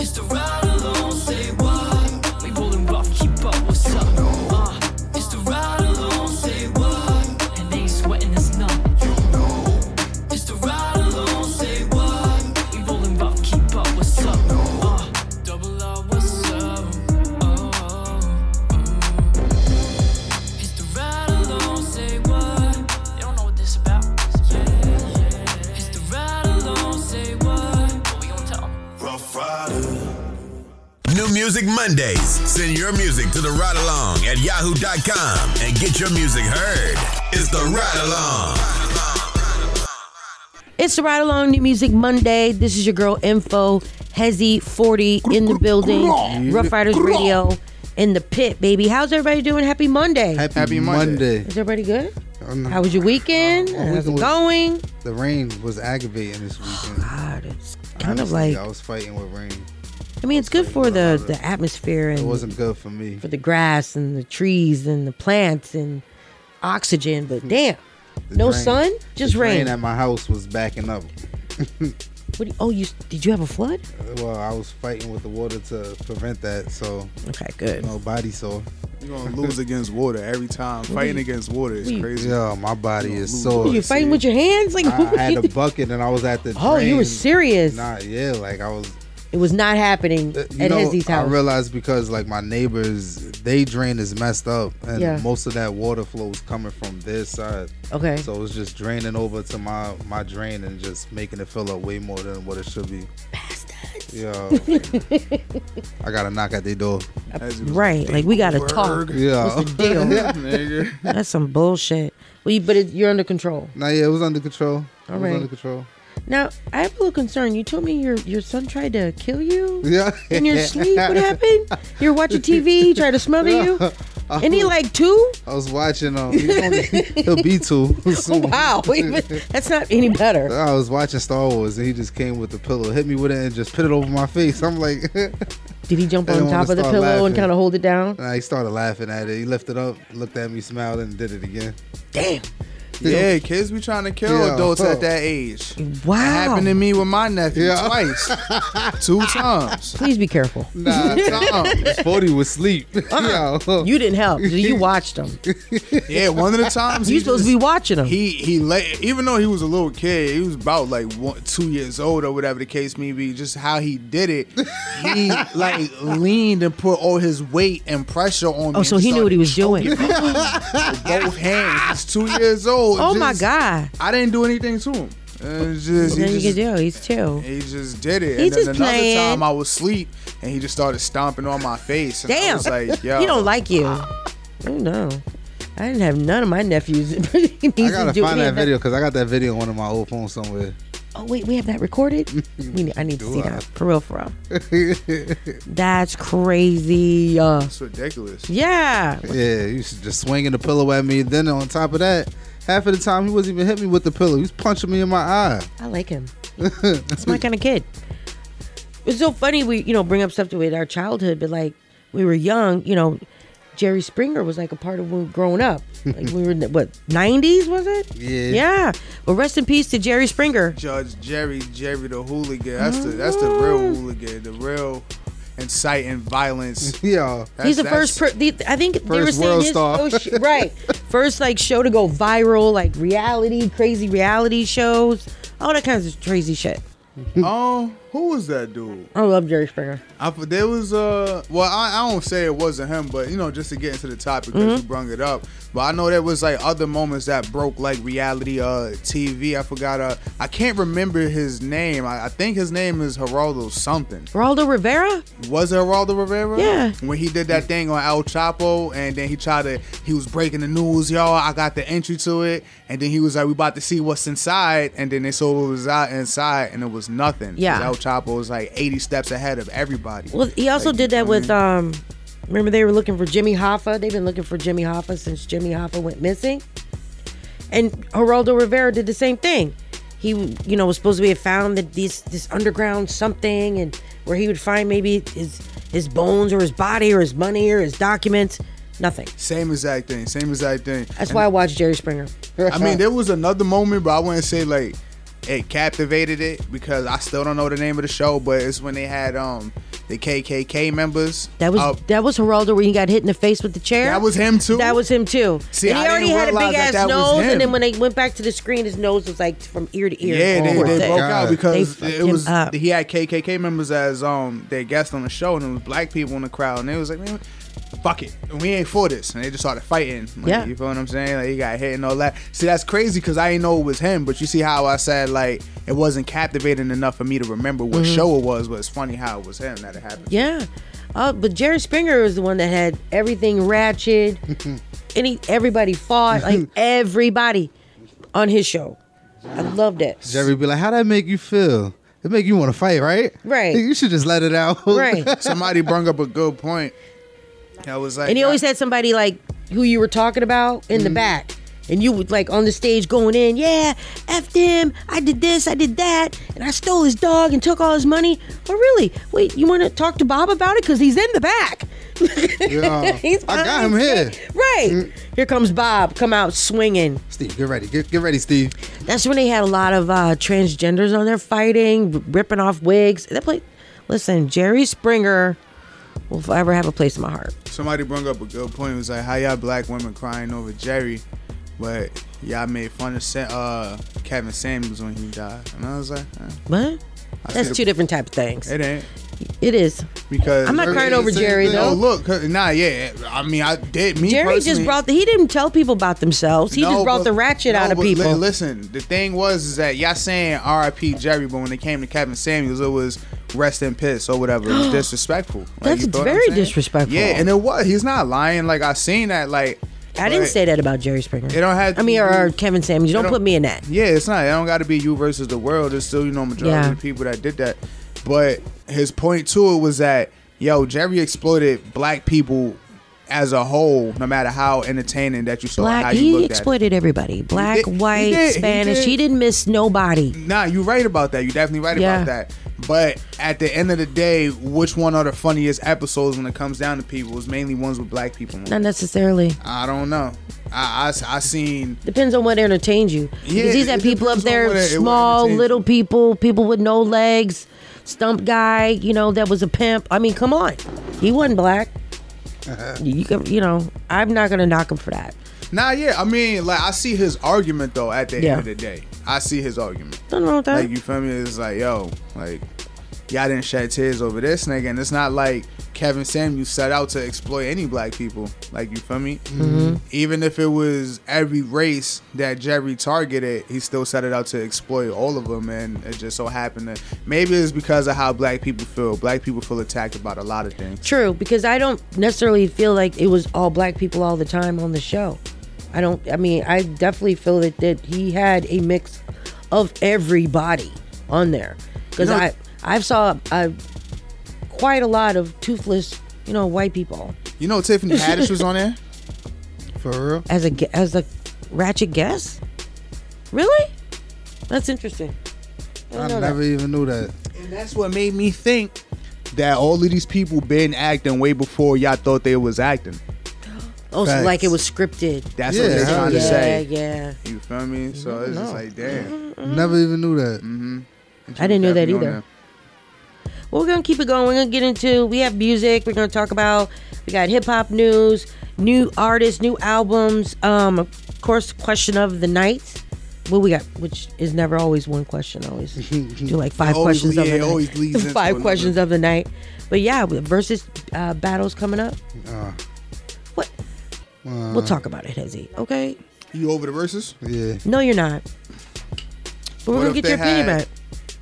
It's the ride Music Mondays. Send your music to the Ryde Along at yahoo.com and get your music heard. It's the Ryde Along. It's the Ryde Along New Music Monday. This is your girl Info, Hezzy 40 in the building, Rough Riders Radio in the pit, baby. How's everybody doing? Happy Monday. Happy, Happy Monday. Monday. Is everybody good? Oh. How was your weekend? Uh, my How's weekend it was- going? The rain was aggravating this weekend. God, it's kind of like, I was fighting with rain. I mean, it's good for the, the atmosphere It and wasn't good for me. for the grass and the trees and the plants and oxygen, but damn, The no drain- sun, just the rain. drain at my house was backing up. What do you, oh, you did you have a flood? Uh, well, I was fighting with the water to prevent that, so Okay, good. no body sore. You're gonna lose against water every time. Fighting against water is crazy. Yeah, my body is lose. sore. Were you fighting with your hands? Like, I had a bucket and I was at the. oh, you were serious. Nah, yeah, like I was. It was not happening Uh, You at know, Hezzy's I realized because like my neighbors, they drain is messed up, and Yeah. most of that water flow is coming from their side. okay. So it was just draining over to my my drain and just making it fill up way more than what it should be. Yeah, I gotta knock at their door. As right. Like we gotta talk. Berg. Yeah, Deal. That's some bullshit. Well, you, but it, you're under control. nah, yeah, it was under control. It All was under control. Now, I have a little concern. You told me your your son tried to kill you Yeah, in your sleep. What happened? You're watching TV. He tried to smother you. And he like two? I was watching. Um, he'll be two. Oh, soon. wow. That's not any better. I was watching Star Wars and he just came with the pillow, hit me with it, and just put it over my face. I'm like, Did he jump on top wanna of the pillow and kind of hold it down? and he started laughing at it. He lifted up, looked at me, smiled, and did it again. Damn. Yeah, kids be trying to kill Yeah. adults at that age. Wow. It happened to me with my nephew Yeah. twice, two times. Please be careful. Nah, Times. Forty was sleep. Uh-uh. Yo. You didn't help. You watched him. Yeah, one of the times You supposed just- to be watching him. He he let even though he was a little kid, he was about like one, two years old or whatever the case may be. Just how he did it, he like leaned and put all his weight and pressure on oh, me. oh, so he knew what he was doing. with both hands. He's two years old. Oh my God. I didn't do anything to him. It's just, Then he you can just, do. He's two. he just did it. He's and then another playing. time I was asleep and he just started stomping on my face. And I Damn. was like, yo. He don't like you. Oh no. I didn't have none of my nephews. He needs I gotta find that video because I got that video on one of my old phones somewhere. Oh wait, we have that recorded. we need, I need to Do see I? that for real, for real. That's crazy. Uh, It's ridiculous. yeah. Yeah, he used just swinging the pillow at me. Then on top of that, half of the time he wasn't even hit me with the pillow. He was punching me in my eye. I like him. That's my kind of kid. It's so funny we, you know, bring up stuff to with our childhood, but like we were young, you know, Jerry Springer was like a part of when we were growing up. Like we were in the, what, 90s was it? Yeah. Yeah. Well, rest in peace to Jerry Springer. Judge Jerry, Jerry the hooligan. That's the that's the real mm-hmm. hooligan, the real inciting violence. Yeah. That's, He's the first. Per, the, I think they were First saying world his star. Oh, sh- right, first like show to go viral, like reality, crazy reality shows, all that kinds of crazy shit. Oh, who was that dude? I love Jerry Springer. I, there was uh well I, I don't say it wasn't him but you know just to get into the topic because you brung it up but I know there was like other moments that broke like reality uh TV I forgot uh I can't remember his name I, I think his name is Geraldo something Geraldo Rivera. was it Geraldo Rivera Yeah. when he did that thing on El Chapo and then he tried to he was breaking the news y'all I got the entry to it and then he was like we about to see what's inside and then they saw what was out inside and it was nothing. Yeah. Chapo was like 80 steps ahead of everybody Well, he also Like, did that with um. Remember they were looking for Jimmy Hoffa. They've been looking for Jimmy Hoffa since Jimmy Hoffa went missing. And Geraldo Rivera did the same thing. He, you know, was supposed to be found that this this underground something, and where he would find maybe his his bones or his body or his money or his documents. Nothing. Same exact thing. Same exact thing. That's why I watch Jerry Springer. I mean, there was another moment, but I wouldn't say like it captivated it because I still don't know the name of the show. But it's when they had um the KKK members. That was that was Geraldo when he got hit in the face with the chair. that was him too. That was him too. See, and he I already had a big ass that was nose, and then when they went back to the screen, his nose was like from ear to ear. Yeah, they, they broke out because it was he had KKK members as um their guests on the show, and it was black people in the crowd, and they was like, man, fuck it, we ain't for this, and they just started fighting. Like, Yeah. you feel what I'm saying? Like he got hit and all that. See, that's crazy because I didn't know it was him, but you see how I said like it wasn't captivating enough for me to remember what Mm-hmm. show it was, but it's funny how it was him that it happened. Yeah. Uh, but Jerry Springer was the one that had everything ratchet. Any everybody fought like everybody on his show. I loved it. Jerry be like, "How'd that make you feel? It make you want to fight, right? Right. You should just let it out. Right. Somebody brung up a good point. I was like, And he always had somebody like who you were talking about in Mm-hmm. the back. And you would like on the stage going in, yeah, F him, I did this, I did that, and I stole his dog and took all his money. Oh, really? Wait, you want to talk to Bob about it? Because he's in the back. Yeah. He's I got him here. Right. Here comes Bob, come out swinging. Steve, get ready. Get get ready, Steve. That's when they had a lot of uh, transgenders on there fighting, ripping off wigs. That play, listen, Jerry Springer will forever have a place in my heart. Somebody brought up a good point. It was like, how y'all black women crying over Jerry, but y'all made fun of uh, Kevin Samuels when he died. And I was like, eh, What? I That's the- two different type of things. It ain't It is. because I'm not crying over Jerry thing. No, though. look, nah, yeah. I mean, I did. Me Jerry just brought the. He didn't tell people about themselves. He No, just brought but- the ratchet no, out of but li- people. listen, the thing was is that y'all saying R.I.P. Jerry, but when it came to Kevin Samuels, it was rest in piss or whatever. It was disrespectful. Like, That's very disrespectful. Yeah, and it was. He's not lying. Like I seen that. Like I didn't say that about Jerry Springer. It don't have. I mean, to or, or Kevin Samuels. Don't, don't- put me in that. Yeah, it's not. It don't got to be you versus the world. It's still you know majority Yeah. of the people that did that. But his point to it was that yo Jerry exploited black people as a whole, no matter how entertaining that you saw. Black. how you He exploited everybody. Black, did- he white, did, he Spanish. did. He didn't miss nobody. Nah, you're right about that. You're definitely right Yeah. about that. But at the end of the day, which one are the funniest episodes when it comes down to people? It's mainly ones with black people. in. Not necessarily. I don't know. I, I, I seen Depends on what entertains you. Yeah, because he's had people up there, it- it small, entertains little people, people with no legs, stump guy, you know, that was a pimp. I mean, come on. He wasn't black. you can, you know, I'm not gonna knock him for that. Nah, yeah. I mean, like I see his argument though. At the Yeah. end of the day, I see his argument. Nothing wrong with that. Like you feel me? It's like yo, like y'all didn't shed tears over this nigga, and it's not like Kevin Samuels set out to exploit any black people. Like you feel me? Mm-hmm. Even if it was every race that Jerry targeted, he still set it out to exploit all of them, and it just so happened that maybe it's because of how black people feel. Black people feel attacked about a lot of things. True, because I don't necessarily feel like it was all black people all the time on the show. I don't. I mean, I definitely feel that that he had a mix of everybody on there. Because You know- I I saw uh, quite a lot of toothless, you know, white people You know, Tiffany Haddish was on there. For real? as a as a ratchet guest. Really? That's interesting. I, I never that. even knew that. And that's what made me think that all of these people been acting way before y'all thought they was acting. Oh, so Facts. like it was scripted. That's Yeah, what they're how trying to yeah, say. yeah. Yeah. You feel me? So it's just like, damn. Never even knew that. I didn't know that either. Well, we're gonna keep it going. We're gonna get into. We have music. We're gonna talk about. We got hip hop news, new artists, new albums. Um, of course, question of the night. What we got, which is never always one question. Always do like five Always- questions yeah, of the it always night. into five another. questions of the night. But yeah, versus uh, battles coming up. Uh, What? Uh, We'll talk about it, Hezzy. Okay? You over the verses? Yeah. No, you're not. But we're gonna get they your opinion back.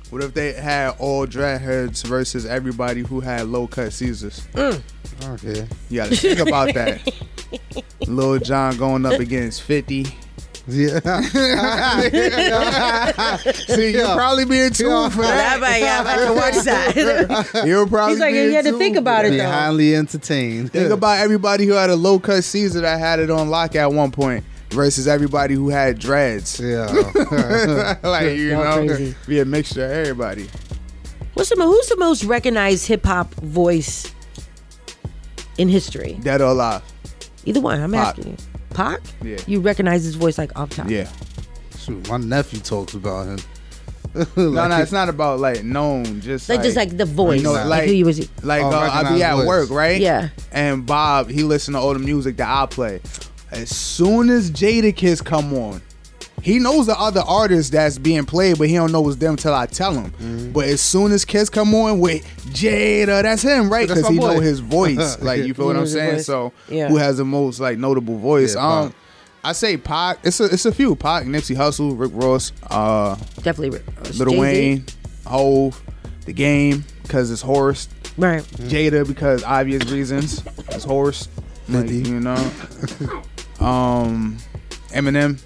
What if they had all dreadheads versus everybody who had low cut Caesars? Okay. You gotta think about that. Lil Jon going up against 50. Yeah. See, you're probably being tuned for Yeah, that. but yeah, I have to watch that. You're probably He's like, being you had to think about it Be though. highly entertained. Think about everybody who had a low cut Caesar that had it on lock at one point versus everybody who had dreads. Yeah. like you Y'all know, crazy. be a mixture of everybody. What's the mo- who's the most recognized hip hop voice in history? Dead or alive? Either one. I'm Pac. asking you. Pac? Yeah. You recognize his voice like off top. Yeah. Shoot, my nephew talks about him. no, no, it's not about like known. Just Like, just like the voice, You know, like like who you was- like Oh, uh, I be at voice. work, right? Yeah. And Bob, he listen to all the music that I play. As soon as Jadakiss come on, he knows the other artists that's being played, but he don't know it's them till I tell him. Mm-hmm. But as soon as Kiss come on with Jada, that's him, right? Because my he know his voice. Like you feel what I'm saying? So Yeah. who has the most like notable voice? Yeah, um, I say Pac. It's a it's a few. Pac, Nipsey Hussle, Rick Ross, uh, Definitely. uh, Little Jay-Z. Wayne, Hov, The Game because it's hoarse, Right. Jada because obvious reasons it's hoarse, like, you know. um, Eminem,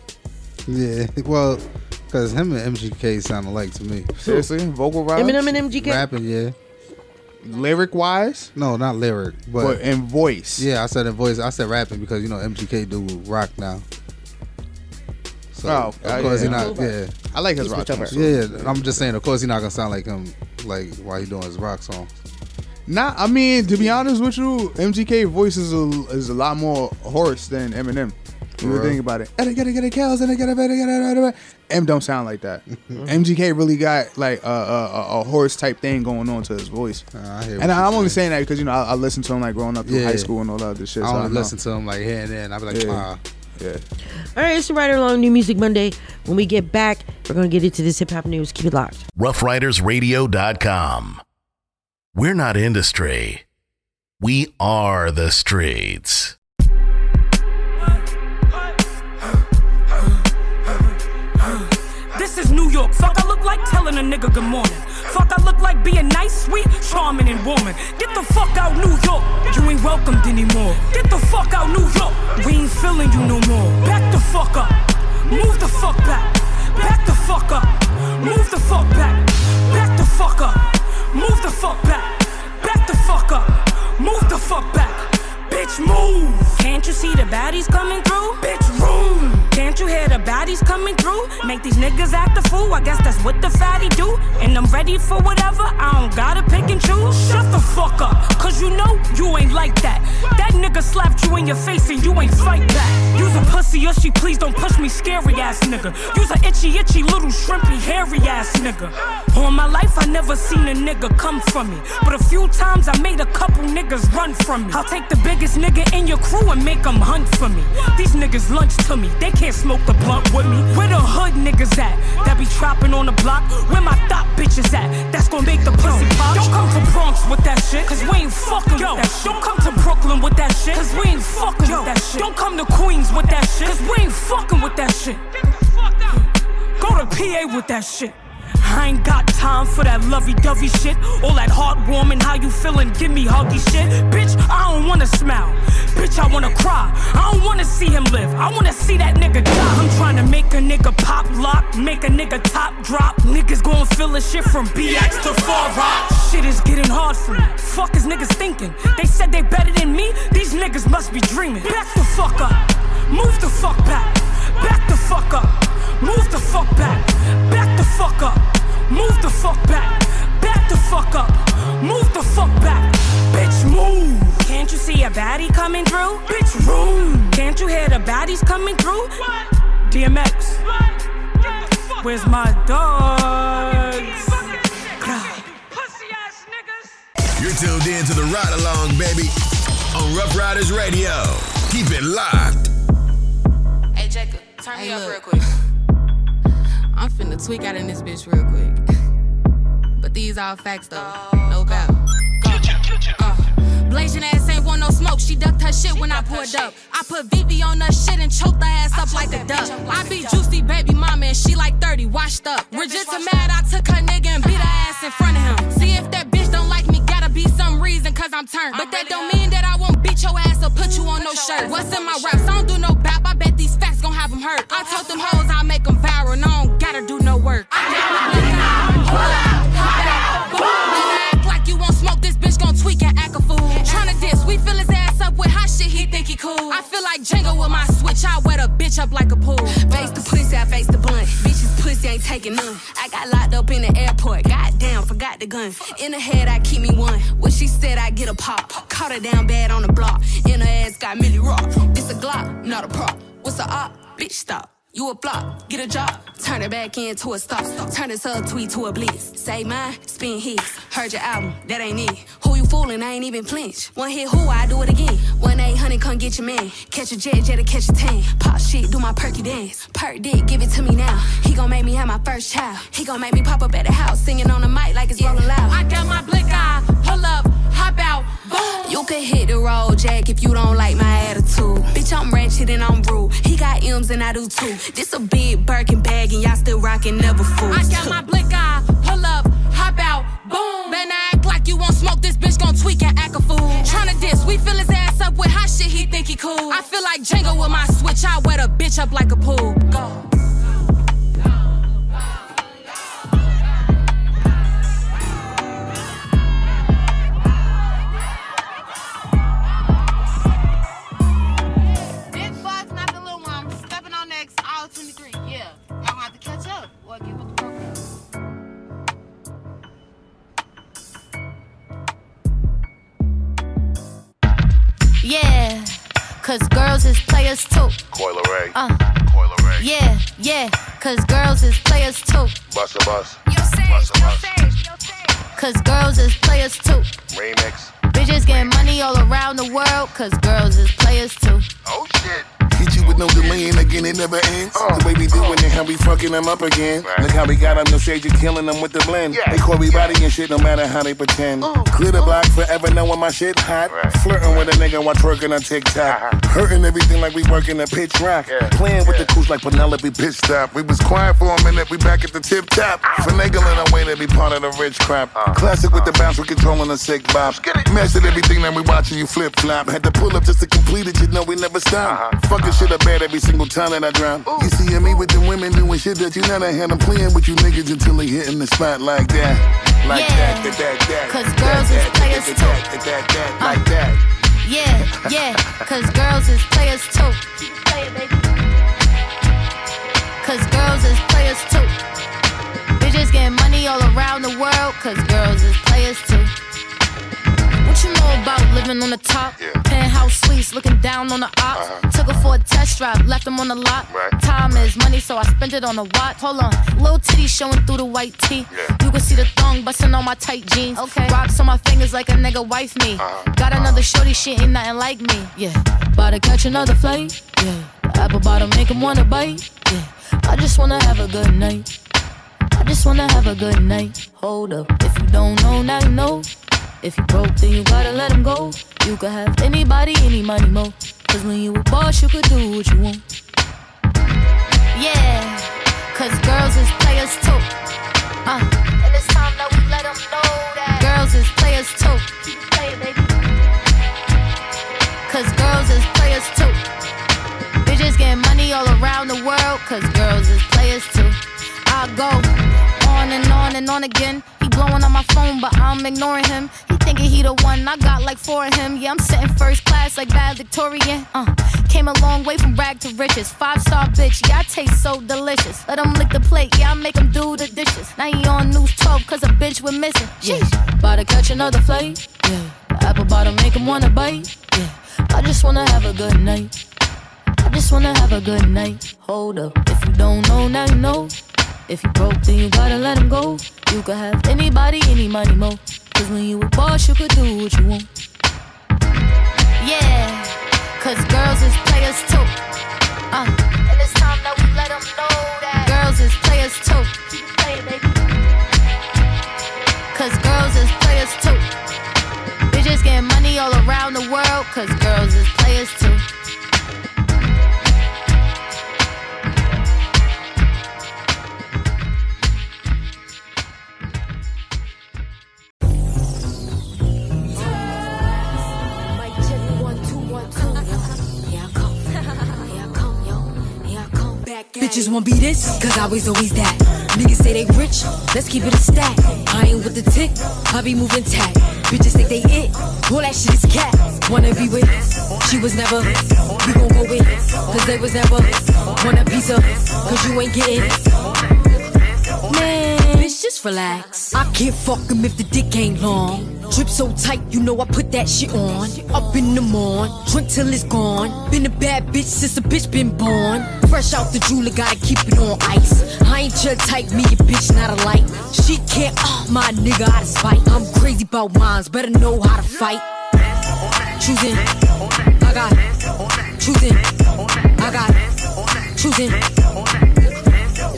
Yeah, well, because him and MGK sound alike to me. seriously, vocal wise, Eminem and MGK. Rapping, yeah. lyric wise, No, not lyric, but but in voice. yeah, I said in voice. I said rapping because you know MGK do rock now. So Oh, of uh, course yeah. he not. Yeah, I like his He rock. switched over. yeah, yeah. I'm just saying. Of course he not gonna sound like him, like while he doing his rock songs. Nah, I mean to be honest with you, MGK voice is a, is a lot more hoarse than Eminem. You real? think about it. "Gotta get it, get it, cows, and I gotta get it, get it. M don't sound like that. MGK really got like a, a, a, a hoarse type thing going on to his voice. Uh, I And I'm only saying. saying that because you know I, I listened to him like growing up through Yeah. high school and all that other shit. I so only know. listen to him like here and there, and I be like, Yeah. ah, Yeah. All right, it's the Rider Along New Music Monday. When we get back, we're going to get into this hip hop news. Keep it locked. roughridersradio.com. We're not industry. We are the streets. New York. Fuck, I look like telling a nigga good morning. Fuck, I look like being nice, sweet, charming, and warming. Get the fuck out, New York. You ain't welcomed anymore. Get the fuck out, New York. We ain't feeling you no more. Back the fuck up. Move the fuck back. Back the fuck up. Move the fuck back. Back the fuck up. Move the fuck back. Back the fuck up. Move the fuck back. Bitch, move. Can't you see the baddies coming through? Bitch, room. Can't you hear the baddies coming through? Make these niggas act a fool. I guess that's what the fatty do. And I'm ready for whatever. I don't gotta pick and choose. Shut the fuck up. Cause you know you ain't like that. That nigga slapped you in your face and you ain't fight back. Use a pussy or she please don't push me, scary ass nigga. Use a itchy, itchy little shrimpy, hairy ass nigga. All my life I never seen a nigga come from me. But a few times I made a couple niggas run from me. I'll take the biggest nigga in your crew and make them hunt for me. These niggas lunch to me, they can't smoke the blunt with me. Where the hood niggas at? That be trapping on the block? Where my thought bitches at? That's gonna make the pussy pop. Don't come to Bronx with that shit, cause we ain't fucking with that shit. Don't come to Brooklyn with that shit, cause we ain't fucking with that shit. Don't come to Queens with that shit, cause we ain't fucking with that shit. Go to PA with that shit. I ain't got time for that lovey-dovey shit. All that heartwarming, how you feeling? Give me huggy shit. Bitch, I don't wanna smile. Bitch, I wanna cry. I don't wanna see him live. I wanna see that nigga die. I'm trying to make a nigga pop lock, make a nigga top drop. Niggas gon' feel the shit from BX to Far Rock. Shit is getting hard for me. Fuck is niggas thinking? They said they better than me. These niggas must be dreaming. Back the fuck up. Move the fuck back. Back the fuck up. Move the fuck back. Back the fuck up. Move the fuck back. Back the fuck up. Move the fuck back. Bitch, move. Can't you see a baddie coming through? Bitch, room. Can't you hear the baddies coming through? What? DMX. Where's my dogs? You're tuned in to the ride along, baby, on Rough Riders Radio. Keep it locked. Hey, Jacob, turn me Hey, up look. real quick. I'm finna tweak out in this bitch real quick. But these all facts though, no doubt. Uh, Blazing ass ain't want no smoke. She ducked her shit when I poured up. I put VV on her shit and choked her ass up like a duck. I be juicy baby mama and she like 30, washed up. Regista mad, I took her nigga and beat her ass in front of him. See if that bitch don't like me, some reason, cause I'm turned. But that don't mean that I won't beat your ass or put you on no shirt. What's in my raps? I don't do no bap, I bet these facts gon' have them hurt. I told them hoes I'll make them viral, and I don't gotta do no work. Act shit, he think he cool. I feel like Django with my switch, I wet a bitch up like a pool. Face the pussy, I face the blunt. Bitches pussy ain't taking none. I got locked up in the airport. Goddamn, forgot the gun. In the head, I keep me one. What she said, I get a pop. Caught her down bad on the block. In her ass got Millie Rock. This a Glock, not a prop. What's a op? Bitch, stop. You a flop, get a job, turn it back into a stop. Turn this up tweet to a blitz. Say mine, spin his. Heard your album, that ain't it. Who you fooling? I ain't even flinch. One hit, who I do it again. One eight hundred, come get your man. Catch a jet, jet to catch a tan. Pop shit, do my perky dance. Perk dick, give it to me now. He gon' make me have my first child. He gon' make me pop up at the house, singing on the mic like it's rolling loud. I got my blick eye, pull up, hop out, boom. You can hit the road, Jack, if you don't like my attitude. Bitch, I'm ratchet and I'm rude. He got M's and I do too. This a big Birkin bag and y'all still rockin' never fools. I got my blick eye, pull up, hop out, boom. I act like you won't smoke, this bitch gon' tweak and act a fool. Tryna diss, we fill his ass up with hot shit, he think he cool. I feel like Django with my switch, I wet a bitch up like a pool. Go. Them up again. Look how we got them, no sage and killing them with the blend. Yeah. They me and shit no matter how they pretend. Clear the block forever knowing my shit hot. Right. Flirting with a nigga while twerking on TikTok. Hurting everything like we working a pitch rock. Yeah. Playing with the cooch like Penelope pitch stop. We was quiet for a minute, we back at the tip top. Finagling our way to be part of the rich crap. Classic with the bounce, we controlling the sick bop. Mastered everything that we watching you flip flop. Had to pull up just to complete it, you know we never stop. Uh-huh. Fucking shit up bad every single time that I drop. You see me with the women doing shit that you never had. I'm playing with you niggas until they hitting the spot like that. Like Yeah. that, that, that, that. 'Cause girls is players too. that, like uh. that. Yeah, yeah, cause girls is players too. Cause girls is players too. Bitches getting money all around the world, cause girls is players too. What you know about living on the top? Yeah. Penthouse suites, looking down on the ops. Uh-huh. Took her for a test drive, left them on the lot. Right. Time is money, so I spent it on a watch. Hold on, little titty showing through the white tee. Yeah. You can see the thong busting on my tight jeans. Okay. Rocks on my fingers like a nigga wife me. Uh-huh. Got uh-huh. another shorty, she ain't nothing like me. Yeah. About to catch another flight. Yeah. The apple bottom make him wanna bite. Yeah. I just wanna have a good night. I just wanna have a good night. Hold up. If you don't know, now you know. If you broke, then you gotta let him go. You could have anybody, any money, mo. Cause when you a boss, you could do what you want. Yeah, cause girls is players too. Uh, and it's time that we let them know that girls is players too. Keep playing, baby. Cause girls is players too. Bitches getting money all around the world, cause girls is players too. I go on and on and on again. He blowing on my phone, but I'm ignoring him. Thinking he the one, I got like four of him. Yeah, I'm sitting first class like bad Victorian. Uh, came a long way from rag to riches. Five star bitch, yeah, I taste so delicious. Let him lick the plate, yeah, I make him do the dishes. Now he on news 12, cause a bitch we're missing. Sheesh, about to catch another flight. Yeah, the apple bottom make him wanna bite. Yeah, I just wanna have a good night. I just wanna have a good night. Hold up, if you don't know, now you know. If you broke, then you gotta let him go. You could have anybody, any money, mo. Cause when you a boss, you could do what you want. Yeah, cause girls is players too. Uh, and it's time that we let them know that girls is players too. Keep playing, baby. Cause girls is players too. Bitches getting money all around the world, cause girls is players too. Bitches won't be this, cause I was always that. Niggas say they rich, let's keep it a stack. I ain't with the tick, I be moving tack. Bitches think they it, all that shit is cat. Wanna be with, she was never. We gon' go with, cause they was never. Want a piece of, cause you ain't getting. Man, bitch, just relax. I can't fuck him if the dick ain't long. Drip so tight, you know I put that shit on. Up in the morn, drink till it's gone. Been a bad bitch since the bitch been born. Fresh out the jeweler, gotta keep it on ice. I ain't your type, me a bitch, not a light. She can't, uh, my nigga out of spite. I'm crazy about mines, better know how to fight. Choosing, I got choosing, I got choosing.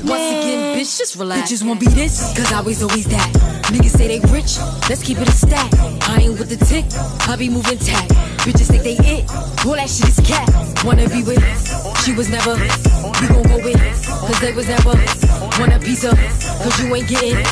Once again, bitch, just relax. Bitches won't be this, cause I was always that. Niggas say they rich, let's keep it a stack. I ain't with the tick, I be moving tack. Bitches think they it, all that shit is cat. Wanna be with, she was never. We gon' go with, cause they was never. Want a piece of, cause you ain't getting. It.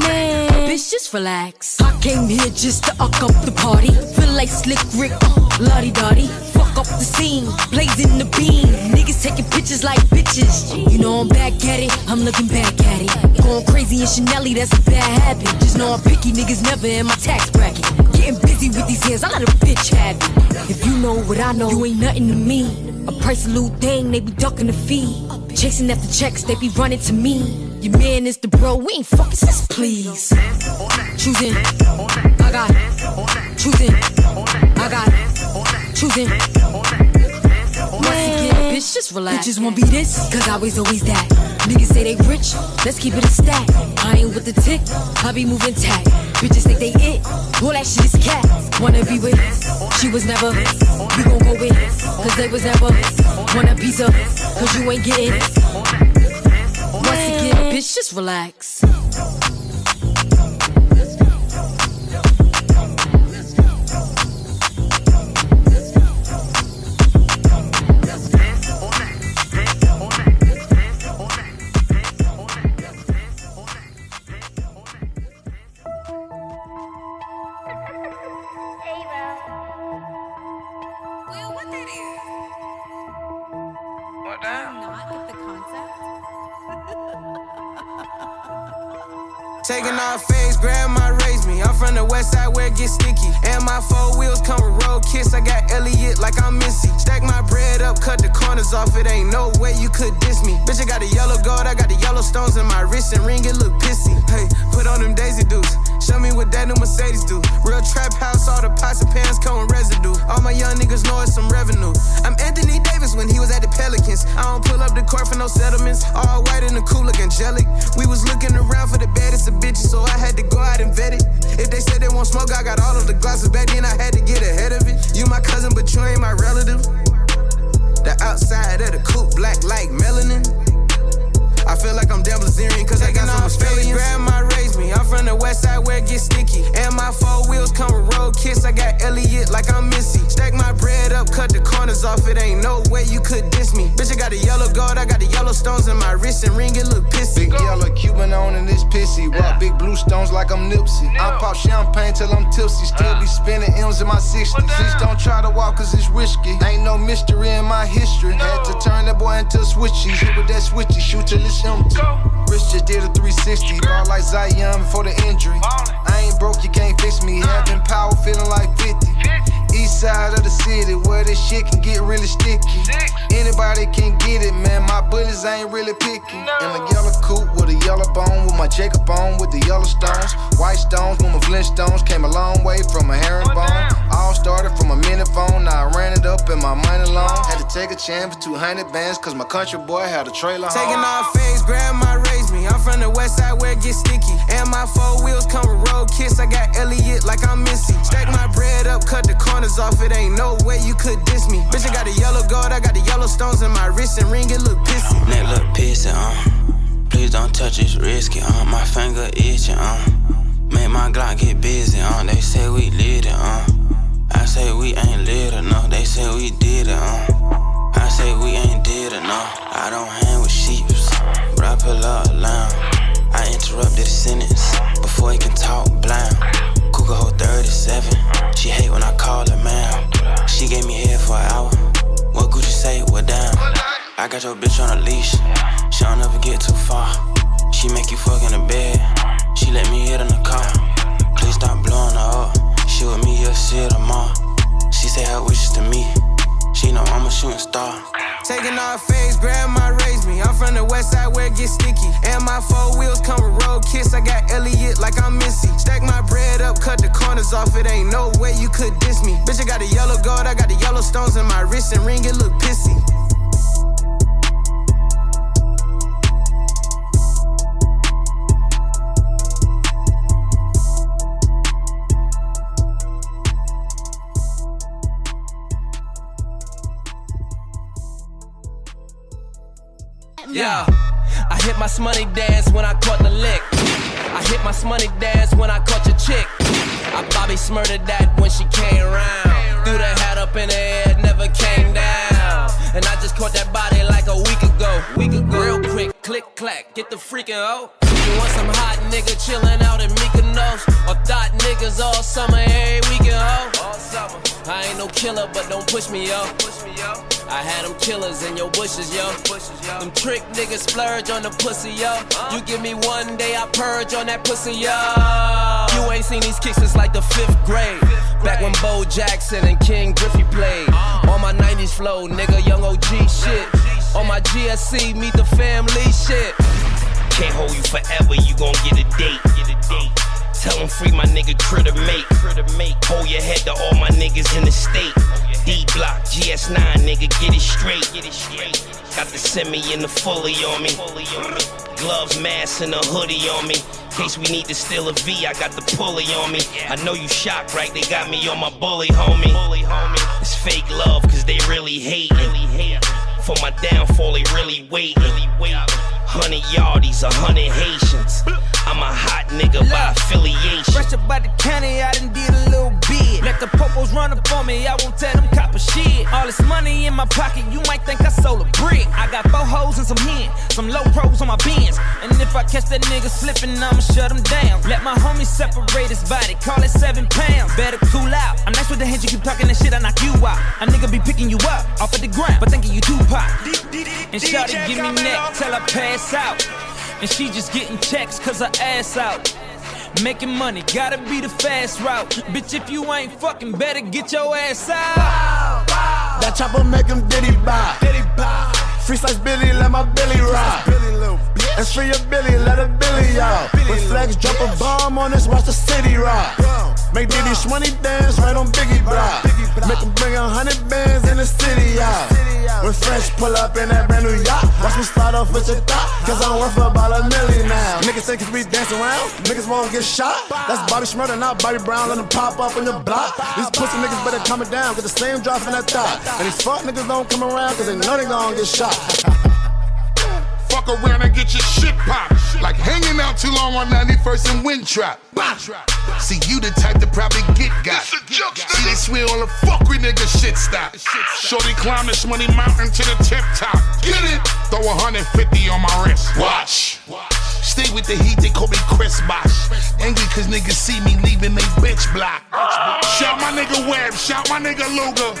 Man, bitch, just relax. I came here just to uck up the party. Feel like Slick Rick, uh, Lottie Dottie. Fuck up the scene, blazing the beam. Niggas taking pictures like bitches. You know I'm back at it, I'm looking back at it. Going crazy in Chanelly, that's a bad habit. Just know I'm picky, niggas never in my tax bracket. Getting busy with these hands, I let a bitch have it. If you know what I know, you ain't nothing to me. A price a little thing, they be ducking the fee. Chasing after checks, they be running to me. Your man is the bro, we ain't fucking sis, please. Choosing, I got choosing, I got choosing. Bitch, just relax. Bitches won't be this, cause I was always that. Niggas say they rich, let's keep it a stack. I ain't with the tick, I be moving tack. Bitches think they it, all that shit is cat. Wanna be with, she was never. We gon' go with, cause they was never. Want a piece of, cause you ain't getting. Once again, bitch, just relax. Taking off face, grandma raised I'm from the west side where it gets sticky. And my four wheels come with road kiss. I got Elliott like I'm Missy. Stack my bread up, cut the corners off. It ain't no way you could diss me. Bitch, I got a yellow gold, I got the yellow stones in my wrist and ring. It look pissy. Hey, put on them Daisy Dukes. Show me what that new Mercedes do. Real trap house, all the pots and pans come with residue. All my young niggas know it's some revenue. I'm Anthony Davis when he was at the Pelicans. I don't pull up the court for no settlements. All white in the cool look angelic. We was looking around for the baddest of bitches, so I had to go out and vet it. If they said they want smoke, I got all of the glasses back then. I had to get ahead of it. You my cousin, but you ain't my relative. The outside of the coupe, black like melanin. I feel like I'm Dan Bilzerian cause I got some Australians. my raised me. I'm from the west side where it gets sticky. And my four wheels come with road kiss. I got Elliott like I'm Missy. Stack my bread up, cut the corners off. It ain't no way you could diss me. Bitch, I got the yellow gold, I got the yellow stones in my wrist and ring. It look pissy. Big yellow Cuban on and it's pissy. Rock big blue stones like I'm Nipsey. I pop champagne till I'm tipsy. Still be spinning M's in my 60s. Please don't try to walk cause it's risky. Ain't no mystery in my history. Had to turn that boy into a switchy. Hit with that switchy, shoot till it's empty. Rich just did a 360. Ball like Zion before the injury. I ain't broke, you can't fix me. Having power, feeling like 50. East side of the city, where this shit can get really sticky. Anybody can get it, man. My bullets ain't really picky. In a yellow coupe with a yellow bone, with my Jacob on, with the yellow stones. White stones with my Flintstones. Came a long way from a herringbone. All started from a minute phone, now I ran it up in my money loan. Had to take a chance for 200 bands, cause my country boy had a trailer home. Taking off face, grandma raised me. I'm from the west side where it gets sticky. And my four wheels come with road kiss. I got Elliott like I'm Missy. Stack my bread up, cut the corners off. It ain't no way you could diss me. Bitch, I got the yellow gold, I got the yellow stones in my wrist and ring. It look pissy. Neck look pissy, uh. Please don't touch it's risky, uh. My finger itching, uh. Make my Glock get busy, uh. They say we lit it, uh. I say we ain't lit enough. They say we did it, uh. I say we ain't did enough. I don't hang with sheeps, but I pull up loud. Interrupted the sentence before he can talk blind. Cougar hold 37. She hate when I call her man. She gave me head for an hour. What Gucci say? What down? I got your bitch on a leash. She don't ever get too far. She make you fuck in the bed. She let me hit in the car. Please stop blowing her up. She with me, you'll see her tomorrow. She say her wishes to me. She know I'm a shooting star. Taking off face, grandma raised me. I'm from the west side where it gets sticky. And my four wheels come with road kiss. I got Elliott like I'm Missy. Stack my bread up, cut the corners off. It ain't no way you could diss me. Bitch, I got the yellow gold, I got the yellow stones in my wrist and ring. It look pissy. Yeah, I hit my Shmoney dance when I caught the lick. I hit my Shmoney dance when I caught your chick. I Bobby smurdered that when she came round. Threw the hat up in the air, never came down. And I just caught that body like a week ago. Week ago. Real quick, click clack, get the freaking out. You want some hot nigga chillin' out in Mykonos? Or thought niggas all summer, every weekend, ho? All summer. I ain't no killer, but don't push me, yo. Push me, yo. I had them killers in your bushes, yo. Them trick niggas splurge on the pussy, yo. You give me one day, I purge on that pussy, yo. You ain't seen these kicks since like the fifth grade. Back when Bo Jackson and Ken Griffey played. On my 90s flow, nigga, young OG shit. On my GSC, meet the family shit. Can't hold you forever, you gon' get a date. Get a date. Tell them free my nigga critter mate. Hold your head to all my niggas in the state. D block, GS9, nigga, get it straight. Get it straight. Got the semi and the fully on me. Gloves, mask, and a hoodie on me. Case we need to steal a V, I got the pulley on me. I know you shocked, right? They got me on my bully, homie. It's fake love, cause they really hate. Me. For my downfall, they really wait. Hundred yardies, a hundred Haitians. I'm a hot nigga by affiliation. Fresh up by the county, I done did a little bit. Let the popos run up on me, I won't tell them cop a shit. All this money in my pocket, you might think I sold a brick. I got four hoes and some hen, some low pros on my bins. And if I catch that nigga slipping, I'ma shut him down. Let my homie separate his body, call it seven pounds. Better cool out. I'm nice with the hands, you keep talking that shit, I knock you out. A nigga be picking you up off of the ground, but thinking you Tupac. And shawty give me neck till I pass out. And she just getting checks cause her ass out. Making money, gotta be the fast route. Bitch, if you ain't fucking, better get your ass out. That chopper make him diddy bow. Diddy bow. Free slice Billy, let my Billy ride. And free your Billy, let a Billy out. When Flex drop a bomb on us, watch the city rock. Make Diddy Shmoney dance right on Biggie block. Make him bring a hundred bands in the city out. When Fresh pull up in that brand new yacht, watch me start off with your thought. Cause I'm worth about a million now. Niggas think we dance around, niggas won't get shot. That's Bobby Shmurda, not Bobby Brown, let him pop up on the block. These pussy niggas better calm it down, cause the same drop in that thought. And these fuck niggas don't come around, cause they know they gon' get shot. Fuck around and get your shit popped. Like hanging out too long on 91st and Windtrap. See, you the type to probably get got. See, they swear all the fuck we niggas shit stop. Shorty climb this money mountain to the tip top. Get it? Throw 150 on my wrist. Watch. Stay with the heat, they call me Chris Bosh. Angry cause niggas see me leaving they bitch block. Shout my nigga Webb, shout my nigga Luger.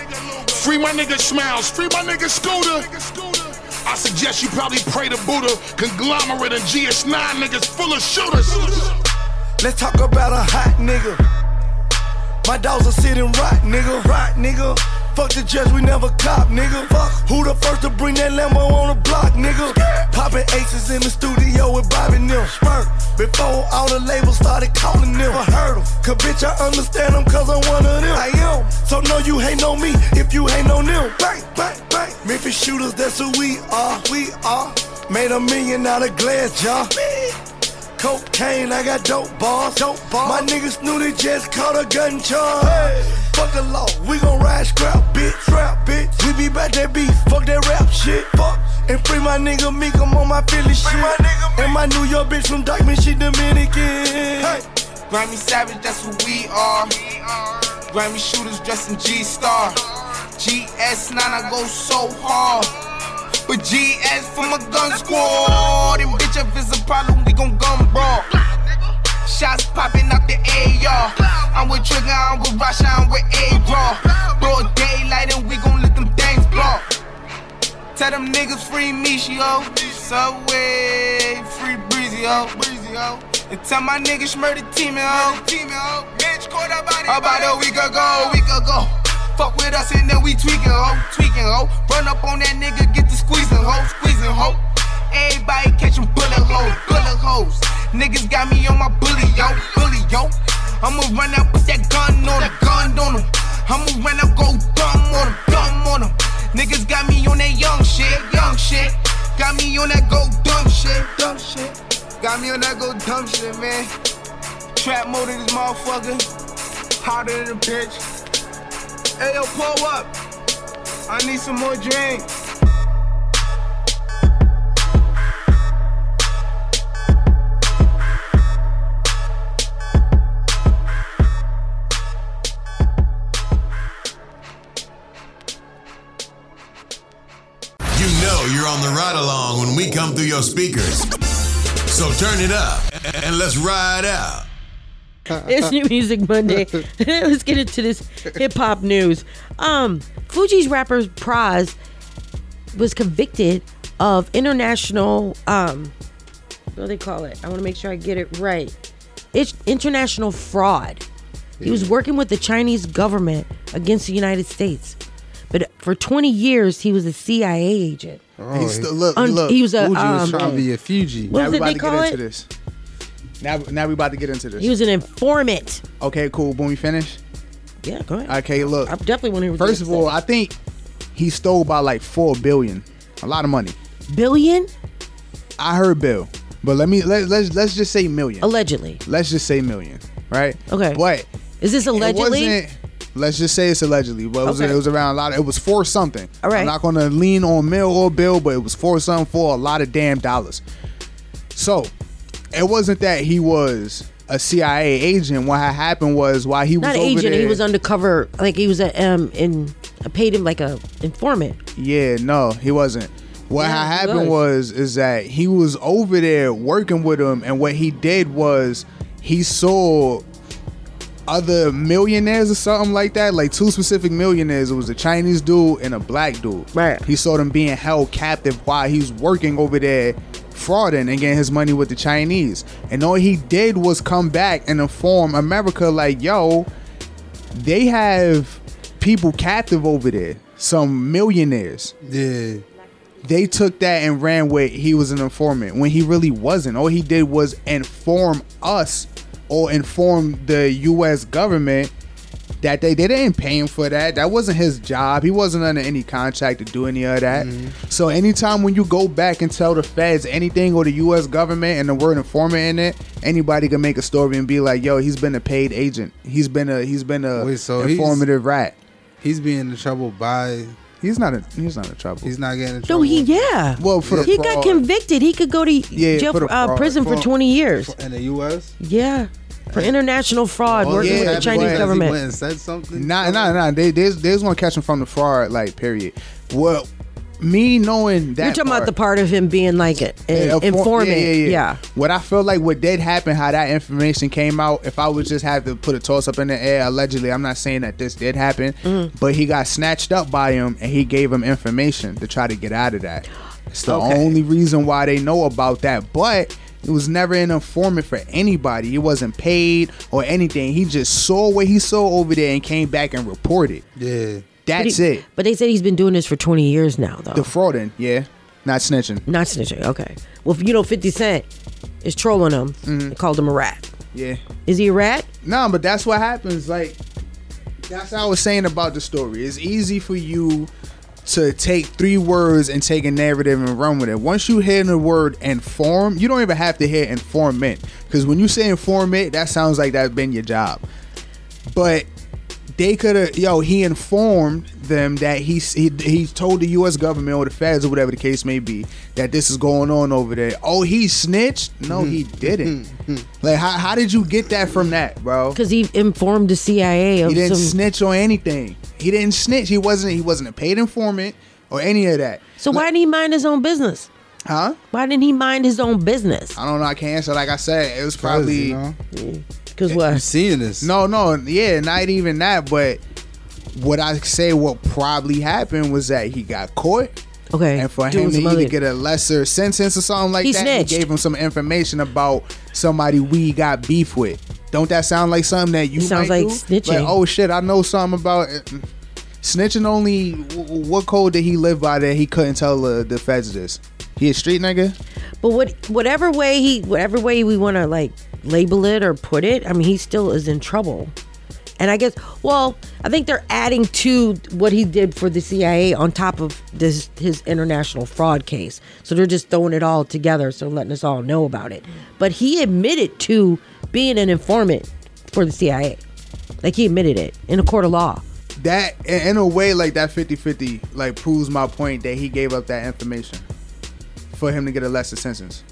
Free my nigga Smiles, free my nigga Scooter. I suggest you probably pray to Buddha. Conglomerate and GS9 niggas full of shooters. Let's talk about a hot nigga. My dogs are sitting right, nigga. Right, nigga. Fuck the judge, we never cop, nigga. Fuck who the first to bring that Lambo on the block, nigga. Popping aces in the studio with Bobby Nim. Smirk. Before all the labels started calling them. I heard 'em. Cause bitch, I understand them cause I'm one of them. I am. So no, you hate on me if you hate on them. Bang, bang, bang. Memphis shooters, that's who we are. We are. Made a million out of glass jar. Cocaine, I got dope bars. Dope bars. My niggas knew they just caught a gun charge. Fuck the law, we gon' ride scrap, bitch. Scrap, bitch. We be back that beef, fuck that rap shit. Fuck. And free my nigga Meek, I'm on my Philly shit. and my New York bitch from Dyckman, she Dominican. Hey. Grammy Savage, that's who we are. Grammy shooters dressed in G Star. GS9, I go so hard. But GS from a gun squad. And bitch, if it's a problem, we gon' gun brawl. Shots popping out the AR. I'm with Trigger, I'm with Rasha, I'm with A-Raw. Broad daylight and we gon' let them things blow. Tell them niggas free me, Michio. Subway, free Breezy, ho. Breezy, ho. And tell my niggas murder team, oh. ho. Team, ho. Bitch, caught about, about a week ago, week ago. Fuck with us and then we tweaking, ho. Tweaking, ho. Run up on that nigga, get the squeezing, ho. Squeezing, ho. everybody catching bullet holes, bullet holes. Niggas got me on my bully, yo, bully, yo. I'ma run out, put that gun on him, gun on him. I'ma run out, go dumb on him, dumb on him. Niggas got me on that young shit, young shit. Got me on that go dumb shit, dumb shit. Got me on that go dumb shit, man. Trap mode in this motherfucker. Hotter than a bitch. Hey, yo, pull up. I need some more drink. You know you're on the ride along when we come through your speakers. So turn it up and let's ride out. it's New Music Monday. Let's get into this hip hop news. Um, Fugees rapper Pras was convicted of international um what do they call it? I want to make sure I get it right. It's international fraud. He was working with the Chinese government against the United States. But for 20 years he was a CIA agent. Oh, He's still- look, Un- look, he was a Fuji was um, trying to be a Fuji. What now was we about they to call get it? into this. Now, now we about to get into this. He was an informant. Okay, cool. When we finish. Yeah, go ahead. Okay, look. I definitely want to hear First of all, I think he stole by like four billion. A lot of money. Billion? I heard bill, but let me let, let's let's just say million. Allegedly. Let's just say million, right? Okay. But is this it allegedly? wasn't- Let's just say it's allegedly, but it was, Okay. it was around a lot. Of, it was for something. All right. I'm not going to lean on mill or bill, but it was for something for a lot of damn dollars. So it wasn't that he was a CIA agent. What had happened was while he was Not over agent. there, He was undercover. Like he was a um in. I paid him like a informant. Yeah, no, he wasn't. What Yeah, had happened was. is that he was over there working with him, and what he did was he saw other millionaires or something like that, like two specific millionaires. It was a Chinese dude and a black dude. Right. He saw them being held captive while he's working over there, frauding and getting his money with the Chinese. And all he did was come back and inform America, like, yo, they have people captive over there, some millionaires. Yeah. They took that and ran with he was an informant when he really wasn't. All he did was inform us or inform the US government that they, they didn't pay him for that. That wasn't his job. He wasn't under any contract to do any of that. So anytime when you go back and tell the feds anything or the US government and the word informant in it, anybody can make a story and be like, yo, he's been a paid agent. He's been a he's been a Wait, so he's- informative rat. He's being in trouble by. He's not a he's not in trouble. He's not getting in trouble. No, he yeah. Well, for the he got convicted. He could go to Yeah, jail for for, uh, prison for For- 20 years. in the U.S. Yeah, for international fraud, Oh, working yeah, with the that's Chinese why- He government. went and said something. Nah, nah, nah. They they they was gonna catch him from the fraud, like period. Well, me knowing that You're talking part, about the part of him being like an Yeah, an inform- informant. Yeah, yeah, yeah. What I feel like what did happen, how that information came out. If I would just have to put a toss up in the air, allegedly, I'm not saying that this did happen, Mm-hmm. but he got snatched up by him, and he gave him information to try to get out of that. It's the Okay. only reason why they know about that, but. It was never an informant for anybody. He wasn't paid or anything. He just saw what he saw over there and came back and reported. Yeah. But That's he- it. But they said he's been doing this for 20 years now, though. Defrauding, yeah. Not snitching. Not snitching. Okay. Well, you know, 50 Cent is trolling him. Mm-hmm. They called him a rat. Yeah. Is he a rat? No, but that's what happens. Like, that's how I was saying about the story. It's easy for you to take three words and take a narrative and run with it. Once you hear the word inform, you don't even have to hear informant. Because when you say informant, that sounds like that's been your job. But they could have, yo, he informed them that he, he he told the U.S. government or the feds or whatever the case may be that this is going on over there. Oh, he snitched? No, he mm-hmm. didn't. Mm-hmm. Mm-hmm. like, how, how did you get that from that, bro? Because he informed the CIA of He didn't some. snitch on anything. He didn't snitch. He wasn't. He wasn't a paid informant or any of that. so why didn't he mind his own business? Huh? Why didn't he mind his own business? I don't know. I can't answer. Like I said, it was probably. you know, Because what? you seeing this? No, no, yeah, not even that. But what I say, what probably happened was that he got caught. Okay. And for doing him to either get a lesser sentence or something like He that, snitched. he gave him some information about somebody we got beef with. Don't that sound like something that you It sounds might like do? snitching. Like, oh shit, I know something about it. snitching. Only what code did he live by that he couldn't tell the, the feds this? He a street nigga. But what whatever way he whatever way we want to like label it or put it, I mean he still is in trouble. And I guess well, I think they're adding to what he did for the CIA on top of this his international fraud case. So they're just throwing it all together so letting us all know about it. But he admitted to being an informant for the CIA. Like he admitted it in a court of law. That in a way like that 50-50 like proves my point that he gave up that information for him to get a lesser sentence.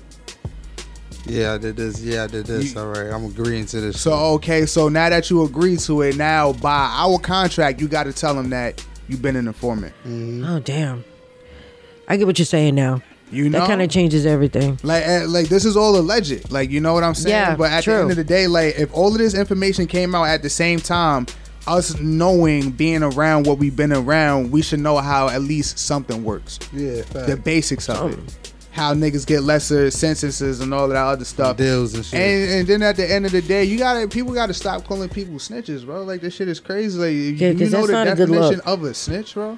Yeah, I did this. Yeah, I did this. All right, I'm agreeing to this. So okay, so now that you agree to it, now by our contract, you got to tell him that you've been an informant. Oh damn. I get what you're saying now. You know, That kind of changes everything. Like, eh, like this is all alleged. Like, you know what I'm saying? Yeah, but at true. the end of the day, like, if all of this information came out at the same time, us knowing, being around what we've been around, we should know how at least something works. Yeah, The basics of it. How niggas get lesser sentences and all of that other stuff. Deals and shit. And, and then at the end of the day, you gotta people gotta stop calling people snitches, bro. Like this shit is crazy. Like Yeah, you 'cause know the not a definition of a snitch, bro.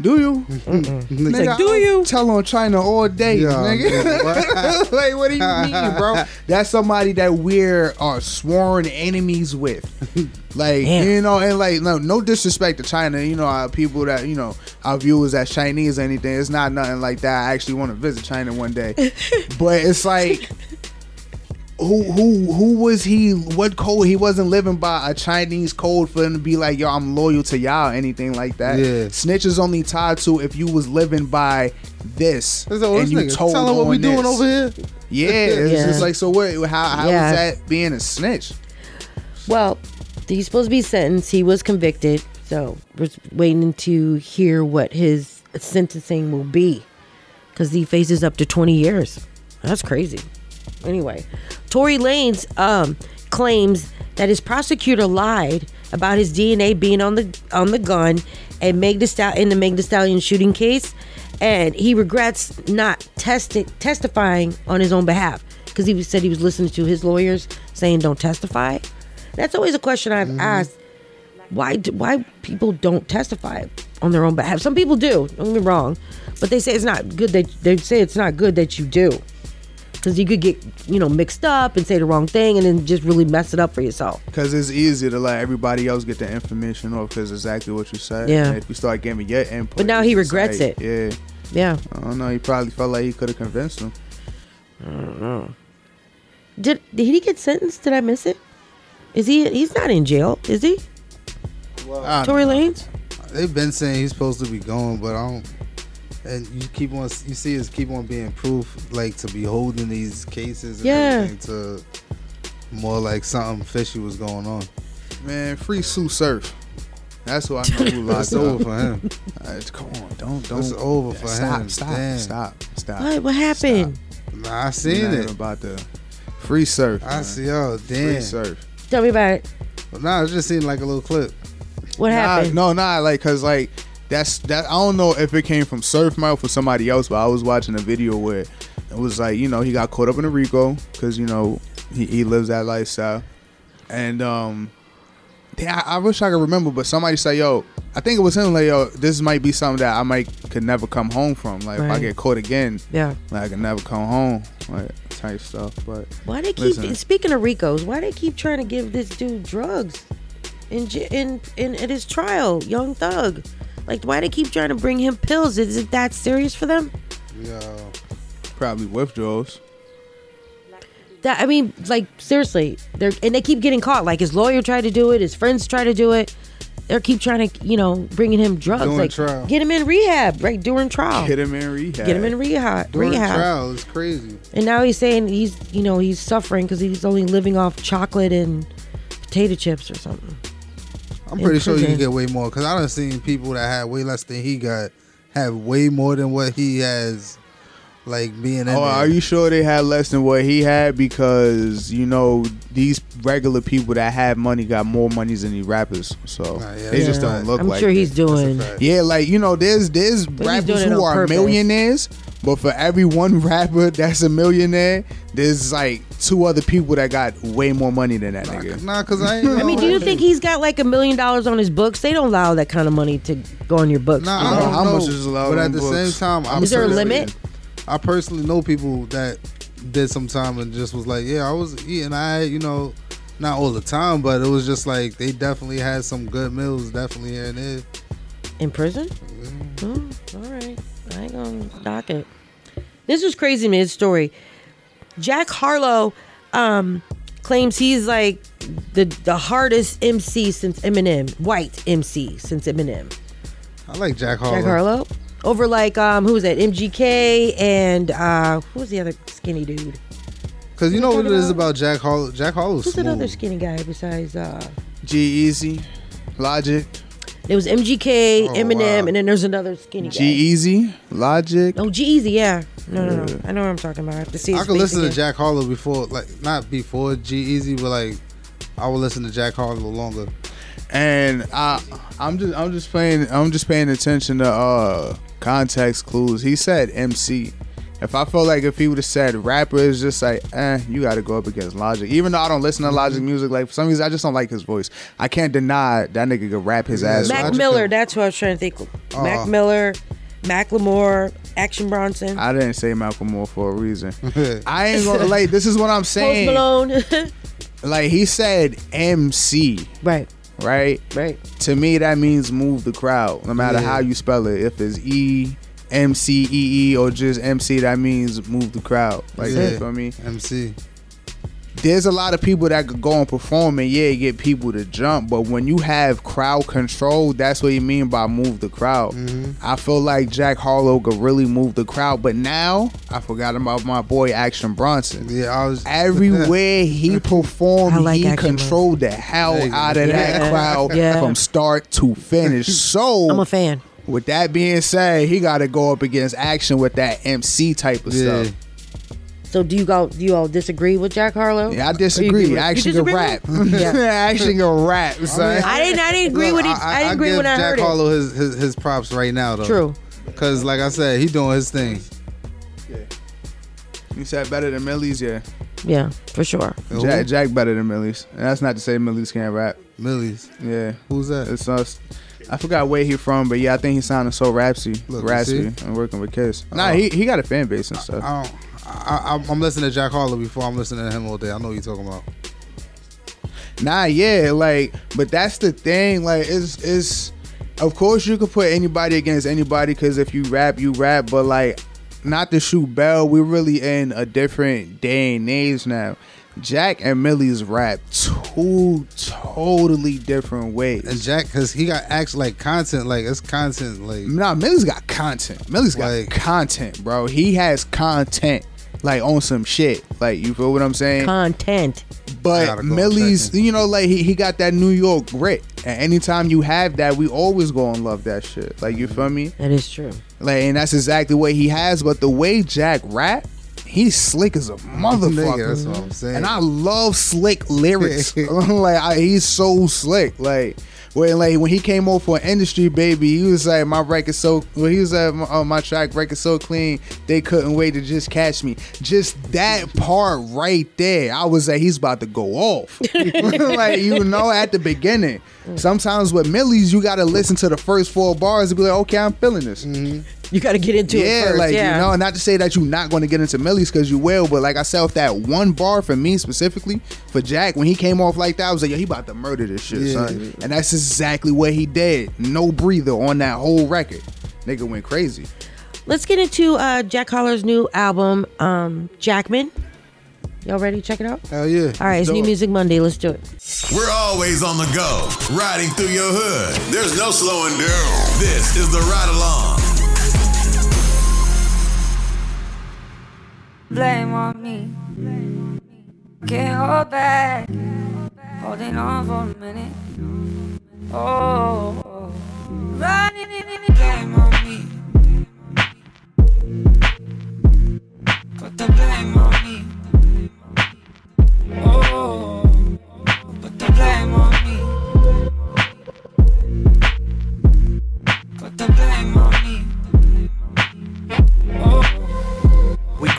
Do you? Nigga, like, do you? Tell on China all day, nigga. what? like, what do you mean, bro? That's somebody that we're are sworn enemies with. Like, Damn. you know, and like, no, no disrespect to China. You know, our people that you know, our viewers as Chinese or anything. It's not nothing like that. I actually want to visit China one day, but it's like. Who who who was he? What code? He wasn't living by a Chinese code for him to be like, yo, I'm loyal to y'all, or anything like that. Yeah. Snitch is only tied to if you was living by this That's and you nigga. told Tell him what on we doing over here. Yeah, it's Yeah. just like so. What? How how is Yeah. that being a snitch? Well, he's supposed to be sentenced. He was convicted, so we're waiting to hear what his sentencing will be, because he faces up to twenty years. That's crazy. Anyway, Tory Lanez um, claims that his prosecutor lied about his DNA being on the on the gun and Meg Stal- in the Meg Thee Stallion shooting case, and he regrets not testing testifying on his own behalf because he said he was listening to his lawyers saying don't testify. That's always a question I've asked. Why do, why people don't testify on their own behalf? Some people do. Don't get me wrong, but they say it's not good that they say it's not good that you do because you could get you know mixed up and say the wrong thing and then just really mess it up for yourself. Because it's easy to let everybody else get the information off. Because exactly what you said. Yeah. And if you start giving your input, But now he regrets like, it. Yeah. Yeah. I don't know. He probably felt like he could have convinced him. I don't know. Did did he get sentenced? Did I miss it? Is he? He's not in jail, is he? I Tory Lanez. They've been saying he's supposed to be going, but I don't. And you keep on, you see, us keep on being proof, like to be holding these cases and Yeah. everything to more like something fishy was going on. Man, free Sue Surf. That's who I know who locked It's over for him. Uh, come on, don't don't. It's over for stop, him. Stop, Damn. stop, stop. What? What happened? Nah, I seen it. about the free surf. I man. see. Oh, Free damn. Free surf. Tell me about it. But nah, I was just seen like a little clip. What Nah, happened? No, nah, like, cause like that's that. I don't know if it came from Surf Mouth or somebody else, but I was watching a video where it was like, you know, he got caught up in a RICO because you know he, he lives that lifestyle, and um, damn, I, I wish I could remember, but somebody said, yo, I think it was him, like, yo, this might be something that I might could never come home from. Like, if I get caught again, Yeah. like, I can never come home, like type stuff. But Why they keep listen, speaking of RICOs? Why they keep trying to give this dude drugs in j- in in at his trial, Young Thug? Like, why they keep trying to bring him pills? Is it that serious for them? Yo, probably withdrawals. That I mean, like seriously, they're and they keep getting caught. Like his lawyer tried to do it, his friends try to do it. They keep trying to, you know, bringing him drugs. During like trial. get him in rehab, right during trial. Get him in rehab. Get him in rehab. during rehab. trial is crazy. And now he's saying he's, you know, he's suffering because he's only living off chocolate and potato chips or something. I'm pretty sure you can get way more because I done seen people that had way less than he got have way more than what he has, like being in. Oh, there. are you sure they had less than what he had? Because you know these regular people that have money got more money than these rappers, so they just don't look like I'm like. sure it. he's doing- Yeah, like you know, there's there's But rappers who are purpose. millionaires, but for every one rapper that's a millionaire, there's like two other people that got way more money than that nigga. Nah, cause I. Ain't I mean, do you think he's got like a million dollars on his books? They don't allow that kind of money to go on your books. Nah, do I don't how know, much is allowed But at the books? same time, I'm Is there a limit? I personally know people that did some time and just was like, yeah, I was eating. I, you know, not all the time, but it was just like they definitely had some good meals, definitely here and there. In prison? All right. Hmm. I ain't gonna dock it. This was crazy. His story. Jack Harlow um, claims he's like the the hardest MC since Eminem, white MC since Eminem. I like Jack Harlow. Jack Harlow. Over like um, who was that? MGK and uh, who was the other skinny dude? Cause you know what it is about Jack Harlow. Jack Harlow's Who's smooth. another skinny guy besides uh? G-Eazy, Logic, There was MGK, Oh, Eminem, wow. and then there's another skinny guy. G Easy, Logic. Oh, G-Eazy, yeah. No, no, no. I know what I'm talking about. I have to see. I could listen to. Jack Harlow before, like not before G-Eazy, but like I would listen to Jack Harlow longer. and I, I'm just, I'm just paying, I'm just paying attention to uh context clues. He said MC. If I felt like if he would have said rapper, is just like, eh, you got to go up against Logic. Even though I don't listen to Logic Mm-hmm. music, like for some reason I just don't like his voice. I can't deny that nigga could rap his ass. Mac off. Miller. That's what I was trying to think. Oh. Mac Miller, Macklemore, Action Bronson, I didn't say Malcolm Moore for a reason. I ain't gonna like. This is what I'm saying. Post. Malone. Like he said, MC. Right. Right. Right. To me, that means move the crowd, no matter Yeah. how you spell it. If it's E, M C E E, or just MC, that means move the crowd. Like Yeah. you feel me? MC. There's a lot of people that could go and perform and yeah, get people to jump. But when you have crowd control, that's what you mean by move the crowd. Mm-hmm. I feel like Jack Harlow could really move the crowd. But now I forgot about my boy Action Bronson. Yeah, I was everywhere he performed, I like he Action controlled the hell out of Yeah. that crowd Yeah. from start to finish. So I'm a fan. With that being said, he got to go up against Action with that MC type of Yeah. stuff. So do you all do you all disagree with Jack Harlow? Yeah, I Or you disagree. agree with- Action can rap. with him? Yeah. Action can rap. son. I didn't. I didn't agree with it. I, didn't agree give when I Jack heard it. Harlow his, his his props right now though. True. Cause like I said, he doing his thing. Yeah. You said better than Millie's, yeah. Yeah, for sure. Jack, Jack better than Millie's, and that's not to say Millie's can't rap. Millie's. Yeah, who's that? It's us. I forgot where he from, but yeah, I think he sounded so rapsy, Look, raspy, see? and working with Kiss. Nah, Oh. he he got a fan base and stuff. I don't. I, I, I'm listening to Jack Harlow before I'm listening to him all day. I know what you're talking about. Nah, yeah, like, but that's the thing. Like, it's it's. Of course, you could put anybody against anybody because if you rap, you rap. But like, not to shoot Bell, we're really in a different day and age now. Jack and Millie's rap two totally different ways. And Jack, cause he got acts like content, like it's content, like Nah, Millie's got content. Millie's got Like- content, bro. He has content, like on some shit. Like you feel what I'm saying? Content. But go Millie's, you know, like he, he got that New York grit. And anytime you have that, we always go and love that shit. Like you feel me? That is true. Like, and that's exactly what he has. But the way Jack rap, he's slick as a motherfucker. Nigga, that's what I'm saying. And I love slick lyrics. like I, he's so slick. Like when like when he came over for industry baby, he was like my record so well, he was like my, uh, my track record so clean they couldn't wait to just catch me. Just that part right there, I was like he's about to go off. like you know at the beginning. Sometimes with Millie's, you gotta listen to the first four bars and be like, okay, I'm feeling this. You got to get into Yeah, it first. like yeah. you know, not to say that you're not going to get into Millie's because you will, but like I said, with that one bar for me specifically for Jack when he came off like that, I was like, yo, he about to murder this shit, Yeah. son. And that's exactly what he did. No breather on that whole record. Nigga went crazy. Let's get into uh, Jack Harlow's new album, um, Jackman. Y'all ready? to Check it out. Hell yeah. All right, it's New Music Monday. Let's do it. We're always on the go, riding through your hood. There's no slowing down. This is the ride along. blame on me. Can't hold back, holding on for a minute. Oh, running in the blame on me. Put the blame on me.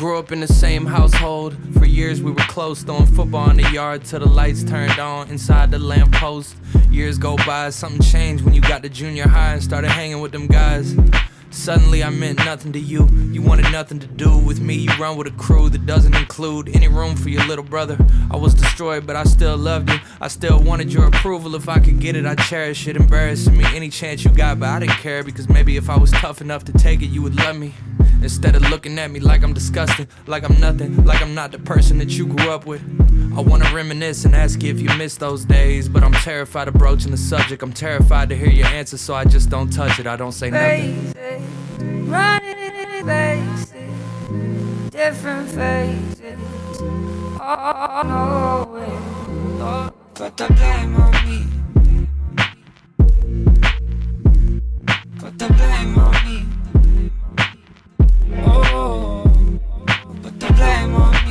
Grew up in the same household. For years we were close, throwing football in the yard till the lights turned on inside the lamppost. Years go by, something changed when you got to junior high and started hanging with them guys. Suddenly I meant nothing to you. You wanted nothing to do with me. You run with a crew that doesn't include any room for your little brother. I was destroyed, but I still loved you. I still wanted your approval. If I could get it, I'd cherish it. Embarrassing me any chance you got, but I didn't care because maybe if I was tough enough to take it, you would love me. Instead of looking at me like I'm disgusting, like I'm nothing, like I'm not the person that you grew up with. I wanna reminisce and ask you if you miss those days, but I'm terrified of broaching the subject. I'm terrified to hear your answer, so I just don't touch it. I don't say nothing. Faces, running faces, different faces. Oh, no. Put the blame on me. Put the blame on me. The blame on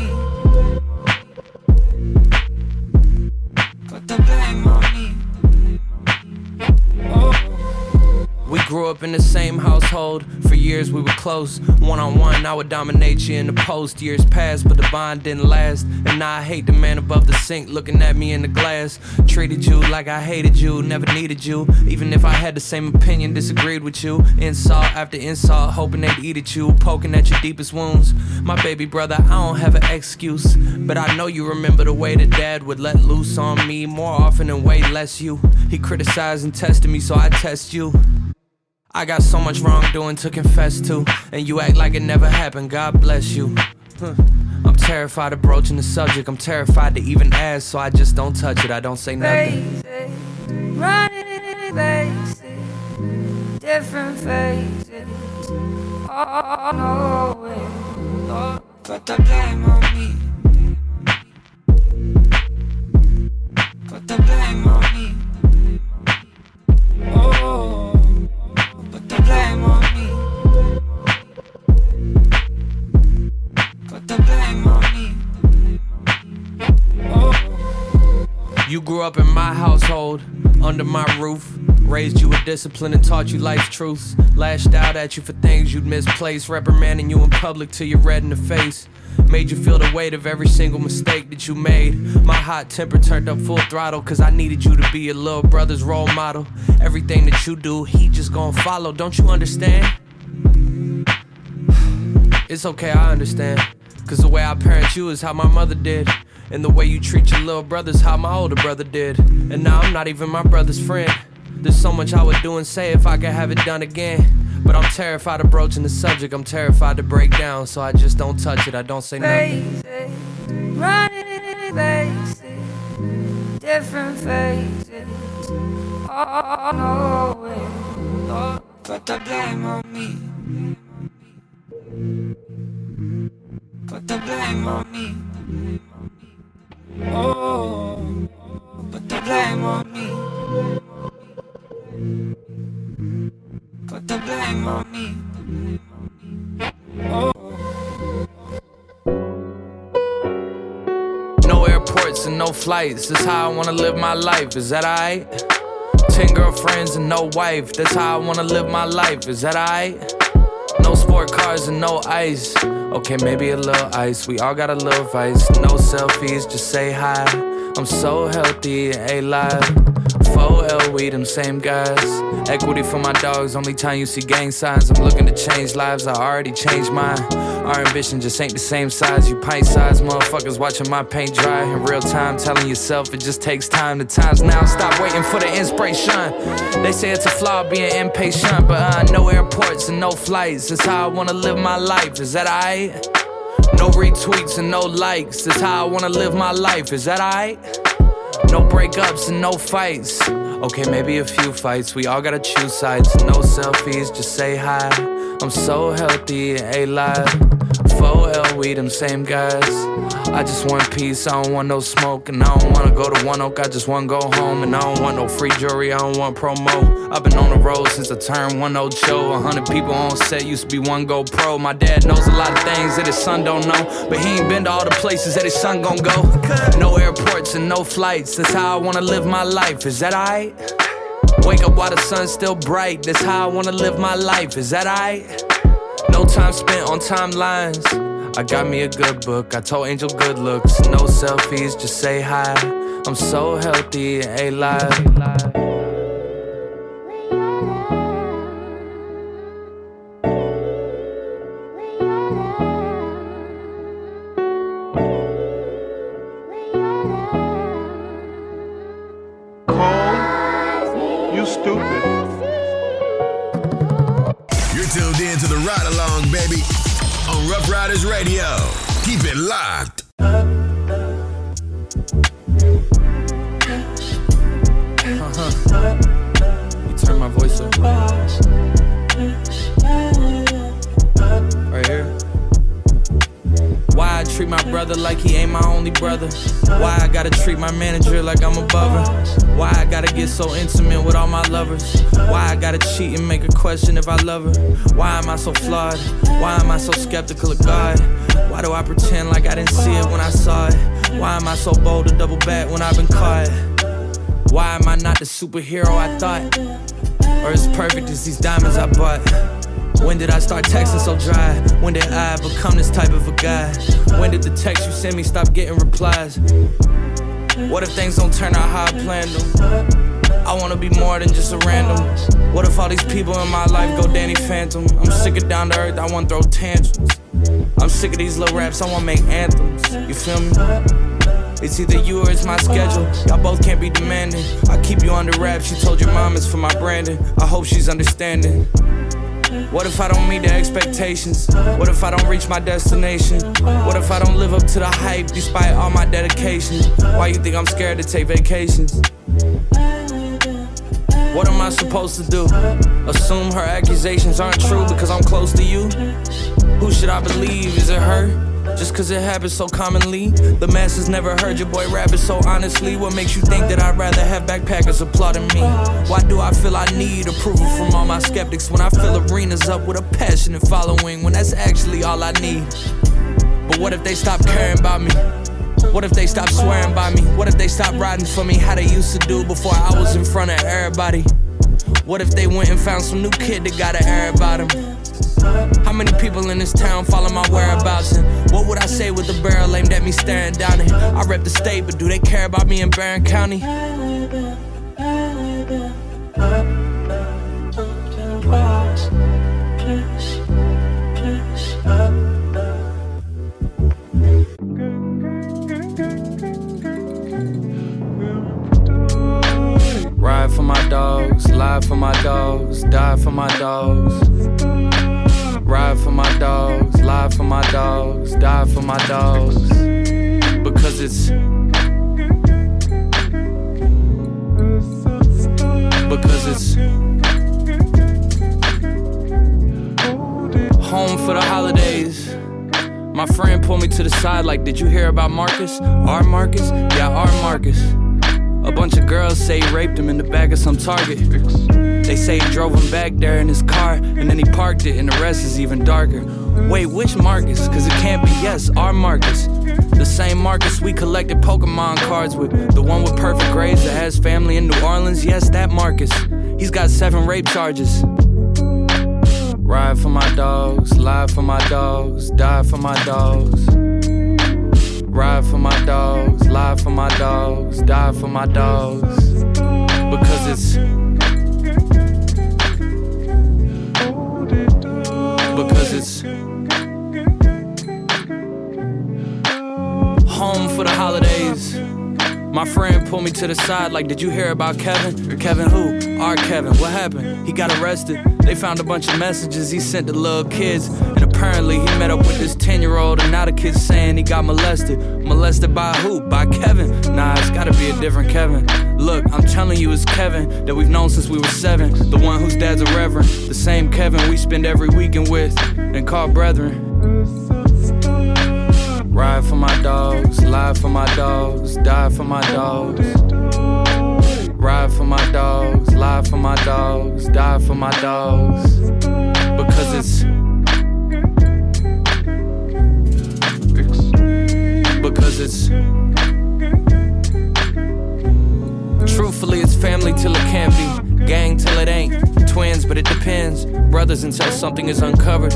We grew up in the same household. For years we were close. One on one, I would dominate you in the post. Years passed, but the bond didn't last. And now I hate the man above the sink looking at me in the glass. Treated you like I hated you, never needed you. Even if I had the same opinion, disagreed with you. Insult after insult, hoping they'd eat at you, poking at your deepest wounds. My baby brother, I don't have an excuse. But I know you remember the way that dad would let loose on me more often and way less you. He criticized and tested me, so I test you. I got so much wrongdoing to confess to, and you act like it never happened. God bless you. Huh. I'm terrified of broaching the subject. I'm terrified to even ask, so I just don't touch it. I don't say nothing. Faces, running faces, different faces. Oh, no way. Put the blame on me. Put the blame on me. Oh, Me. You grew up in my household, under my roof. Raised you with discipline and taught you life's truths. Lashed out at you for things you'd misplaced, reprimanding you in public till you're red in the face. Made you feel the weight of every single mistake that you made. My hot temper turned up full throttle, cause I needed you to be your little brother's role model. Everything that you do, he just gonna follow. Don't you understand? It's okay, I understand. Cause the way I parent you is how my mother did. And the way you treat your little brother's how my older brother did. And now I'm not even my brother's friend. There's so much I would do and say if I could have it done again. But I'm terrified of broaching the subject, I'm terrified to break down, so I just don't touch it, I don't say nothing. Running faces, different faces. Oh, no way. Put the blame on me. Put the blame on me. Oh, put the blame on me. Put the blame on me. Oh. No airports and no flights, that's how I wanna live my life, is that alright? Ten girlfriends and no wife, that's how I wanna live my life, is that alright? No sport cars and no ice. Okay, maybe a little ice. We all got a little vice. No selfies, just say hi. I'm so healthy, a live. 4L, we them same guys. Equity for my dogs, only time you see gang signs. I'm looking to change lives, I already changed mine. Our ambition just ain't the same size. You pint size motherfuckers watching my paint dry in real time. Telling yourself it just takes time. The time's now, stop waiting for the inspiration. They say it's a flaw being impatient, but uh, no airports and no flights. That's how I wanna live my life. Is that alright? No retweets and no likes. That's how I wanna live my life. Is that alright? No breakups and no fights. Okay, maybe a few fights. We all gotta choose sides. No selfies, just say hi. I'm so healthy, a 4L, we them same guys. I just want peace, I don't want no smoke. And I don't wanna go to One Oak, I just wanna go home. And I don't want no free jewelry, I don't want promo. I've been on the road since I turned one oh, old show. A hundred people on set used to be one GoPro. My dad knows a lot of things that his son don't know. But he ain't been to all the places that his son gon' go. No airports and no flights, that's how I wanna live my life. Is that alright? Wake up while the sun's still bright, that's how I wanna live my life. Is that alright? No time spent on timelines. I got me a good book. I told Angel good looks. No selfies, just say hi. I'm so healthy, a live. Brother? Why I gotta treat my manager like I'm above her? Why I gotta get so intimate with all my lovers? Why I gotta cheat and make her question if I love her? Why am I so flawed? Why am I so skeptical of God? Why do I pretend like I didn't see it when I saw it? Why am I so bold to double back when I've been caught? Why am I not the superhero I thought? Or as perfect as these diamonds I bought? When did I start texting so dry? When did I become this type of a guy? When did the text you send me stop getting replies? What if things don't turn out how I planned them? I wanna be more than just a random. What if all these people in my life go Danny Phantom? I'm sick of down to earth, I wanna throw tantrums. I'm sick of these little raps, I wanna make anthems. You feel me? It's either you or it's my schedule. Y'all both can't be demanding. I keep you under wraps. You told your mom it's for my branding. I hope she's understanding. What if I don't meet the expectations? What if I don't reach my destination? What if I don't live up to the hype despite all my dedication? Why you think I'm scared to take vacations? What am I supposed to do? Assume her accusations aren't true because I'm close to you? Who should I believe? Is it her? Just cause it happens so commonly. The masses never heard your boy rap it so honestly. What makes you think that I'd rather have backpackers applauding me? Why do I feel I need approval from all my skeptics when I fill arenas up with a passionate following when that's actually all I need? But what if they stop caring about me? What if they stop swearing by me? What if they stop riding for me how they used to do before I was in front of everybody? What if they went and found some new kid that got an air about him? How many people in this town follow my whereabouts? And what would I say with the barrel aimed at me staring down it? I rep the state, but do they care about me in Barren County? For my dogs, lie for my dogs, die for my dogs. Ride for my dogs, lie for my dogs, die for my dogs. Because it's. Because it's. Home for the holidays. My friend pulled me to the side, like, Did you hear about Marcus? Our Marcus? Yeah, our Marcus. A bunch of girls say he raped him in the back of some Target. They say he drove him back there in his car, and then he parked it, and the rest is even darker. Wait, which Marcus? Cause it can't be yes, our Marcus. The same Marcus we collected Pokemon cards with. The one with perfect grades that has family in New Orleans. Yes, that Marcus. He's got seven rape charges. Ride for my dogs, lie for my dogs, die for my dogs. Ride for my dogs, lie for my dogs, die for my dogs. Because it's. Because it's. Home for the holidays. My friend pulled me to the side, like, Did you hear about Kevin? Kevin who? Our Kevin. What happened? He got arrested. They found a bunch of messages he sent to little kids. Apparently he met up with this 10 year old, and now the kid's saying he got molested. Molested by who? By Kevin? Nah, it's gotta be a different Kevin. Look, I'm telling you, it's Kevin that we've known since we were seven. The one whose dad's a reverend. The same Kevin we spend every weekend with and call brethren. Ride for my dogs, lie for my dogs, die for my dogs. Ride for my dogs, lie for my dogs, die for my dogs. Because it's. Truthfully, it's family till it can't be. Gang till it ain't. Twins, but it depends. Brothers until something is uncovered.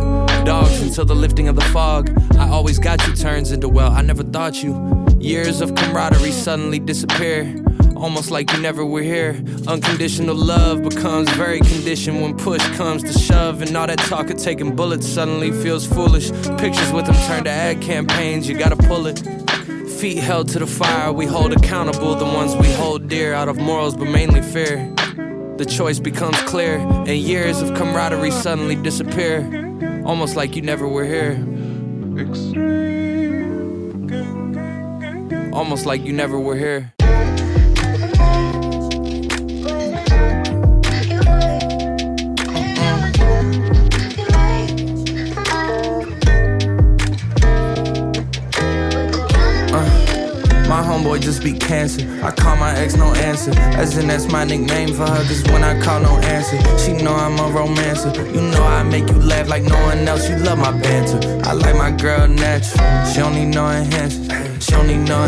Dogs until the lifting of the fog. I always got you turns into, well, I never thought you. Years of camaraderie suddenly disappear. Almost like you never were here. Unconditional love becomes very conditioned when push comes to shove. And all that talk of taking bullets suddenly feels foolish. Pictures with them turn to ad campaigns, you gotta pull it. Feet held to the fire, we hold accountable the ones we hold dear out of morals but mainly fear. the choice becomes clear, and years of camaraderie suddenly disappear. Almost like you never were here. Almost like you never were here. My homeboy just be cancer. I call my ex no answer. As in, that's my nickname for her. Cause when I call no answer, she know I'm a romancer. You know I make you laugh like no one else. You love my banter. I like my girl natural. She don't need no. She don't need no.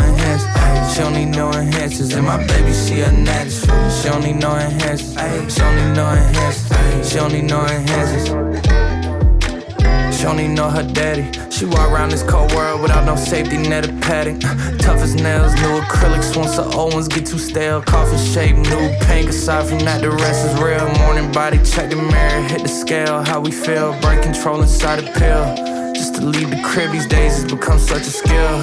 She don't need no enhancers. And my baby, she a natural. She don't need no enhancers. She don't need no enhancers. She don't need no enhancers. She only know her daddy. She walk around this cold world without no safety net or padding. Tough as nails, new acrylics once the old ones get too stale. Coffin shape, new pink. Aside from that, the rest is real. Morning body, check the mirror, hit the scale. How we feel, break control inside a pill. Just to leave the crib these days has become such a skill.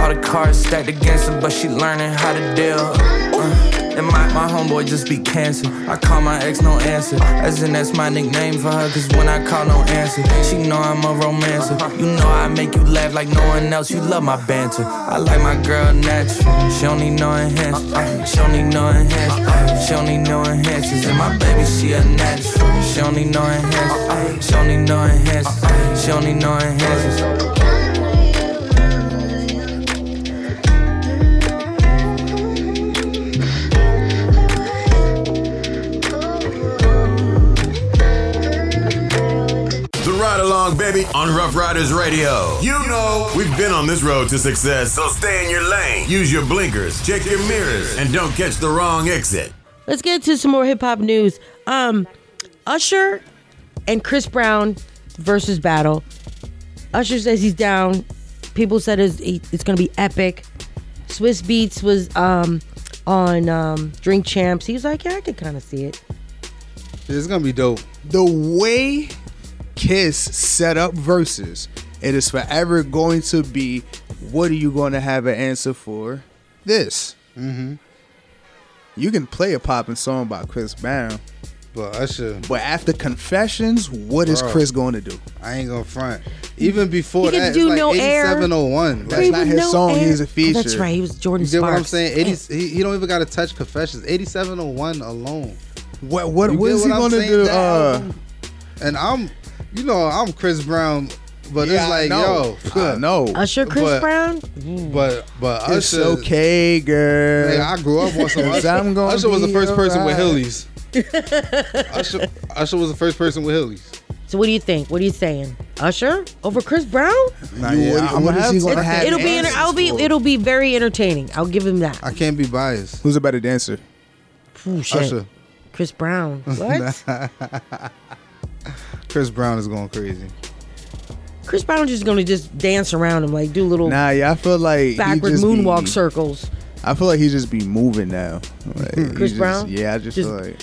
All the cards stacked against her, but she learning how to deal. Uh, and my, my homeboy just be cancer. I call my ex no answer. As in, that's my nickname for her. Cause when I call no answer, she know I'm a romancer. You know I make you laugh like no one else. You love my banter. I like my girl natural. She don't need no enhancers. Uh, uh, she don't need no enhancers. She don't need no. And my baby, she a natural. She don't need no enhancers. Uh, she don't need no. She don't need no. Ride baby, on Rough Riders Radio. You know, we've been on this road to success, so stay in your lane. Use your blinkers, check your mirrors, and don't catch the wrong exit. Let's get to some more hip hop news. Um, Usher and Chris Brown Verzuz battle. Usher says he's down. People said it's, it's going to be epic. Swizz Beatz was um, on um, Drink Champs. He was like, yeah, I could kind of see it. It's gonna be dope. The way Kiss set up Verzuz, it is forever going to be. What are you going to have an answer for? This. Mm-hmm. You can play a popping song by Chris Brown, but Usher. But after Confessions, what is Bro. Chris going to do? I ain't gonna front. Even before He could that, do it's like No Air. 8701. That's not his song. He's a feature. That's right. He was Jordan You get what I'm saying? 80, he, he don't even got to touch Confessions. 8701 alone. What what You what get is he I'm going to saying? do? That Uh, album- and I'm, you know, I'm Chris Brown, but Yeah, it's like, know. yo, I know. Usher, Chris but, Brown. But but it's Usher, okay, girl. Nigga, I grew up on some Usher. I'm gonna Usher was the first person with alright. Heelys. Usher, Usher was the first person with Heelys. So what do you think? What are you saying? Usher over Chris Brown? Nah, yeah, I'm what gonna is have he gonna have it'll be. Enter- answers I'll be. for? It'll be very entertaining. I'll give him that. I can't be biased. Who's a better dancer? Ooh. Usher. Chris Brown. What? Chris Brown is going crazy. Chris Brown just gonna just dance around him, like do little Nah, yeah, I feel like backward just moonwalk be- circles. I feel like he just be moving now. Like, Chris just- Brown? Yeah, I just, Just- feel like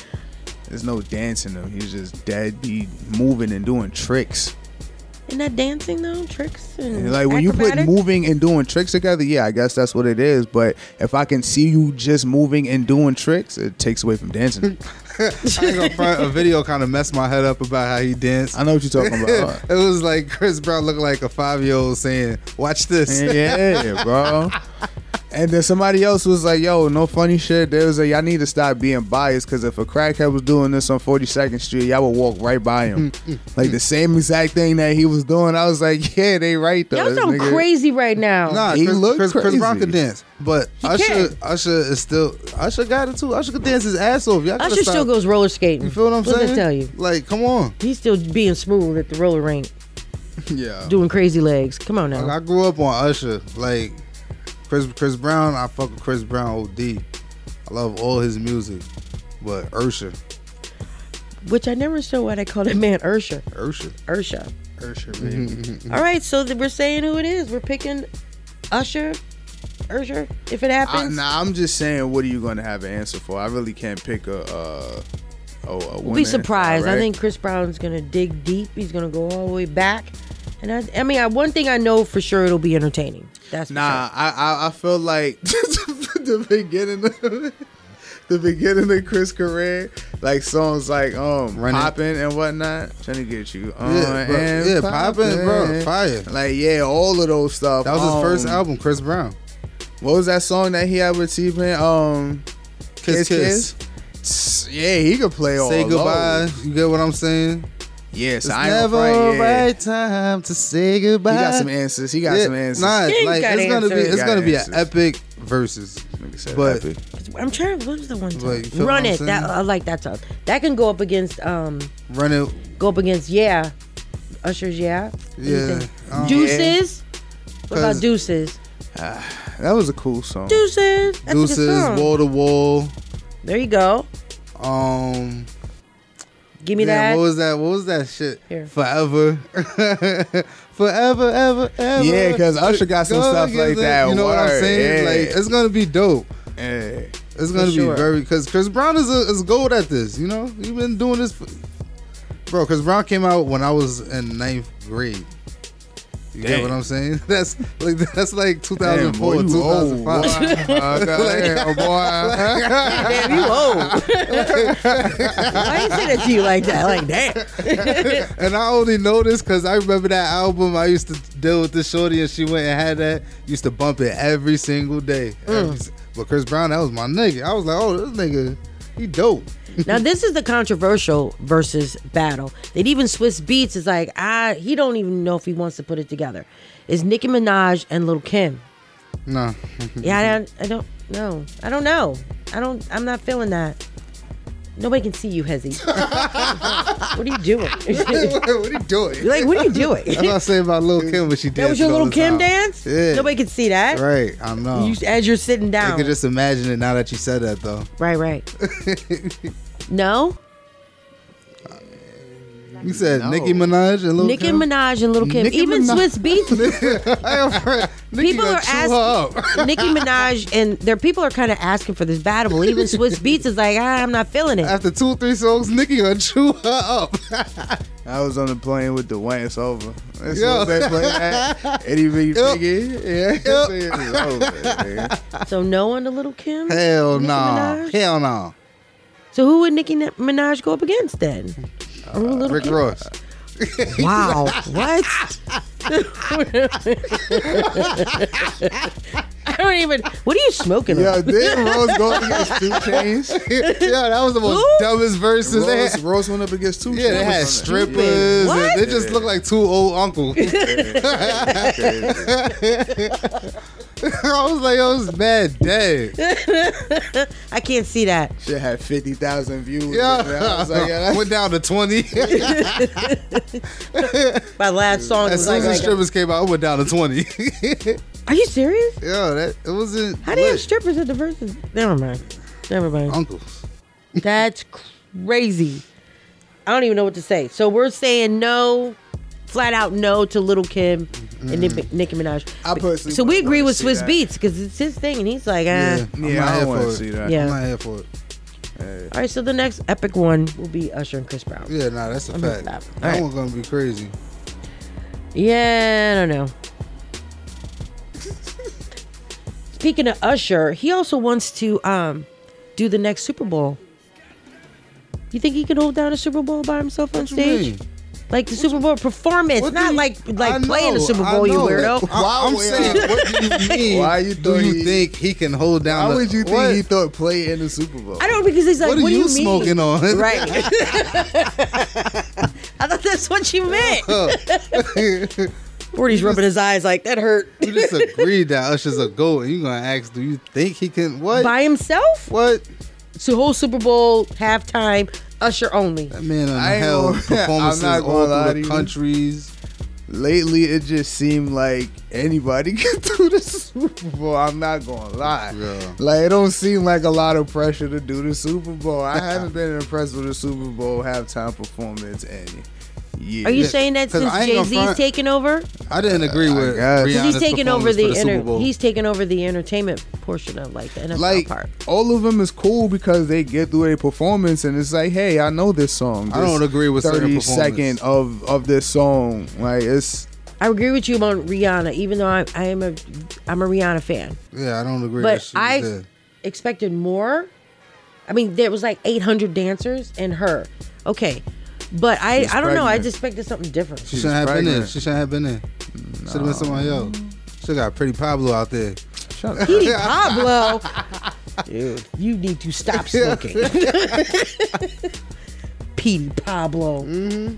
there's no dancing him. He's just dead be moving and doing tricks. Isn't that dancing though? Tricks and And like when you put moving and doing tricks together, yeah, I guess that's what it is. But if I can see you just moving and doing tricks, it takes away from dancing. I ain't gonna front. A video kind of messed my head up about how he danced. I know what you're talking about. it was like Chris Brown looked like a five year old saying, "Watch this." yeah, bro. And then somebody else was like, "Yo, no funny shit." There was a y'all need to stop being biased because if a crackhead was doing this on 42nd Street, y'all would walk right by him, like the same exact thing that he was doing. I was like, "Yeah, they right though." Y'all sound nigga- crazy right now. Nah, He Chris, looked Chris, Chris Brown crazy. dance, but He Usher, can. Usher is still Usher got it too. Usher could dance his ass off. Y'all gotta Usher stop. still goes roller skating. You feel what I'm What saying? does it tell you? Like, come on. He's still being smooth at the roller rink, Yeah. doing crazy legs. Come on now. Like, I grew up on Usher. Like Chris Chris Brown, I fuck with Chris Brown OD. I love all his music, but Usher, Which I never saw why they call that man Ursha. Usher, Ursha. Usher, mm-hmm, baby. Mm-hmm, mm-hmm. All right, so we're saying who it is. We're picking Usher, Ursher. If it I, happens, nah, I'm just saying, what are you going to have an answer for? I really can't pick a. Uh, a, a we'll be surprised. I right? think Chris Brown's gonna dig deep. He's gonna go all the way back. And I, I mean, I, one thing I know for sure, it'll be entertaining. That's for Nah, I, I I feel like the beginning of it, the beginning of Chris career, like songs like um Run It. popping and whatnot, trying to get you on Yeah, bro. and Yeah, Poppin', bro, fire. Like yeah, all of those stuff. That was his Um, first album, Chris Brown. What was that song that he had with T-Pain? Um, Kiss, Kiss. Tss, Yeah, he could play all. Say goodbye. those. You get what I'm saying? Yes, It's I ain't never gonna yeah. right time to say goodbye. He got some answers. He got Yeah, some answers. Nah, He like it's gonna be it's gonna be an epic versus. But epic. I'm trying. What was the one? But Song? you feel what Run it. That I like that song. That can go up against um. Run it. Go up against yeah. Usher's yeah. What Yeah, um, Deuces. What about Deuces? that was a cool song. Deuces. That's Deuces, good song. wall to wall. There you go. Um, Give me damn, that. What was that? What was that shit? Here. Forever, forever, ever, ever. Yeah, because Usher got some Go stuff like it. that. You know what I'm saying? yeah. Like it's gonna be dope. Yeah. It's gonna For be sure. very because Chris Brown is a, is gold at this. You know, he been doing this, for, bro. Chris Brown came out when I was in ninth grade. You get what I'm saying? That's like that's like Damn, 2004, boy, you 2005. old, boy. Uh, goddamn, boy. Damn, you old. Why you say that to you like that? Like damn. and I only know this because I remember that album. I used to deal with the shorty, and she went and had that. Used to bump it every single day. Mm. but Chris Brown, that was my nigga. I was like, oh, this nigga, he dope. Now this is the controversial versus battle. That even Swizz Beatz is like, ah, he don't even know if he wants to put it together. Is Nicki Minaj and Lil Kim? No. Yeah, I don't, I don't know. I don't know. I don't. I'm not feeling that. Nobody can see you, Hezzy. what are you doing? what are you doing? You're like, what are you doing? That's what I say about Lil Kim, but she danced. That was your little Kim time. dance? Yeah. Nobody can see that. Right, I know. You, as you're sitting I down. could just imagine it now that you said that, though. Right, right. no? You said Nicki Minaj and Lil Nicki Kim. Minaj and Little Kim. Nicki Even Minaj- Swizz Beatz. People are asking Nicki Minaj and their people are kind of asking for this battle. Even Swizz Beatz is like, ah, I'm not feeling it. After two or three songs, Nicki gonna chew her up. I was on the plane with Dwayne. It's over. That's Yo. what they play that. Eddie B. Yep. Figgy. Yeah. It's over. So no on the Little Kim. Hell no. Minaj? Hell no. So who would Nicki Minaj go up against then? Uh, or who Lil' Rick Kim? Ross. Wow. what? I don't even. What are you smoking? Yeah, on? didn't Ross go up against 2 Chainz? yeah, that was the most Who? dumbest verses. They Ross, had, Ross went up against Two yeah, they had strippers. What? And they just looked like two old uncles. I was like, yo, it's bad day. I can't see that. Shit had 50,000 views. Yeah, I was like, yeah, that's went down to twenty. My last song as was soon like, as the like strippers came out, I went down to twenty. Are you serious? yeah, that it wasn't. How do you have strippers at the verses? Never mind. Never mind. uncles? That's crazy. I don't even know what to say. So we're saying no, flat out no to Little Kim and Nick- Nicki Minaj. I personally so we wouldn't agree wanna with see Swiss that. Beats because it's his thing, and he's like, ah. Yeah, I'm Yeah, not here don't wanna for see it. that. Yeah. I'm not here for it. All right, so the next epic one will be Usher and Chris Brown. Yeah, nah, that's a I'm fact. gonna. That All right. one's gonna be crazy. Yeah, I don't know. Speaking of Usher, he also wants to um do the next Super Bowl. You think he can hold down a Super Bowl by himself on What you stage? mean? Like the Super Bowl performance, What not you- like I like playing the Super Bowl, you weirdo. I, am saying, what do you mean? Why you do you he- think he can hold down? Why the- would you think what? he thought play in the Super Bowl? I don't know because he's like, What what, are you you mean? smoking on? Right. I thought that's what you meant. Forty's rubbing his eyes like that hurt. we just agreed that Usher's a goat, and you gonna ask, do you think he can? What? By himself? What? So whole Super Bowl halftime, Usher only. That man on I ain't hell gonna- performances I'm not all gonna through the you. countries. Lately, it just seemed like anybody can do the Super Bowl. I'm not gonna lie. Yeah. Like it don't seem like a lot of pressure to do the Super Bowl. I haven't been impressed with the Super Bowl halftime performance any year. Are you saying that since Jay Z's front- taking over? I didn't agree I with Because he's taking over the, the enter- Super Bowl. he's taking over the entertainment portion of like the NFL like part. all of them is cool because they get through a performance and it's like, hey, I know this song. I don't agree with certain thirty performance. of of this song. Like it's I agree with you about Rihanna, even though I, I am a I'm a Rihanna fan. yeah, I don't agree. But that I there. expected more I mean, there was like 800 dancers and her. Okay, but I I don't know. I pregnant. just expected something different. She shouldn't have been there. She shouldn't have been there. Should have been somebody else. Should got Petey Pablo out there. Shut Petey Pablo. Dude, you need to stop smoking. Petey Pablo. Mm-hmm.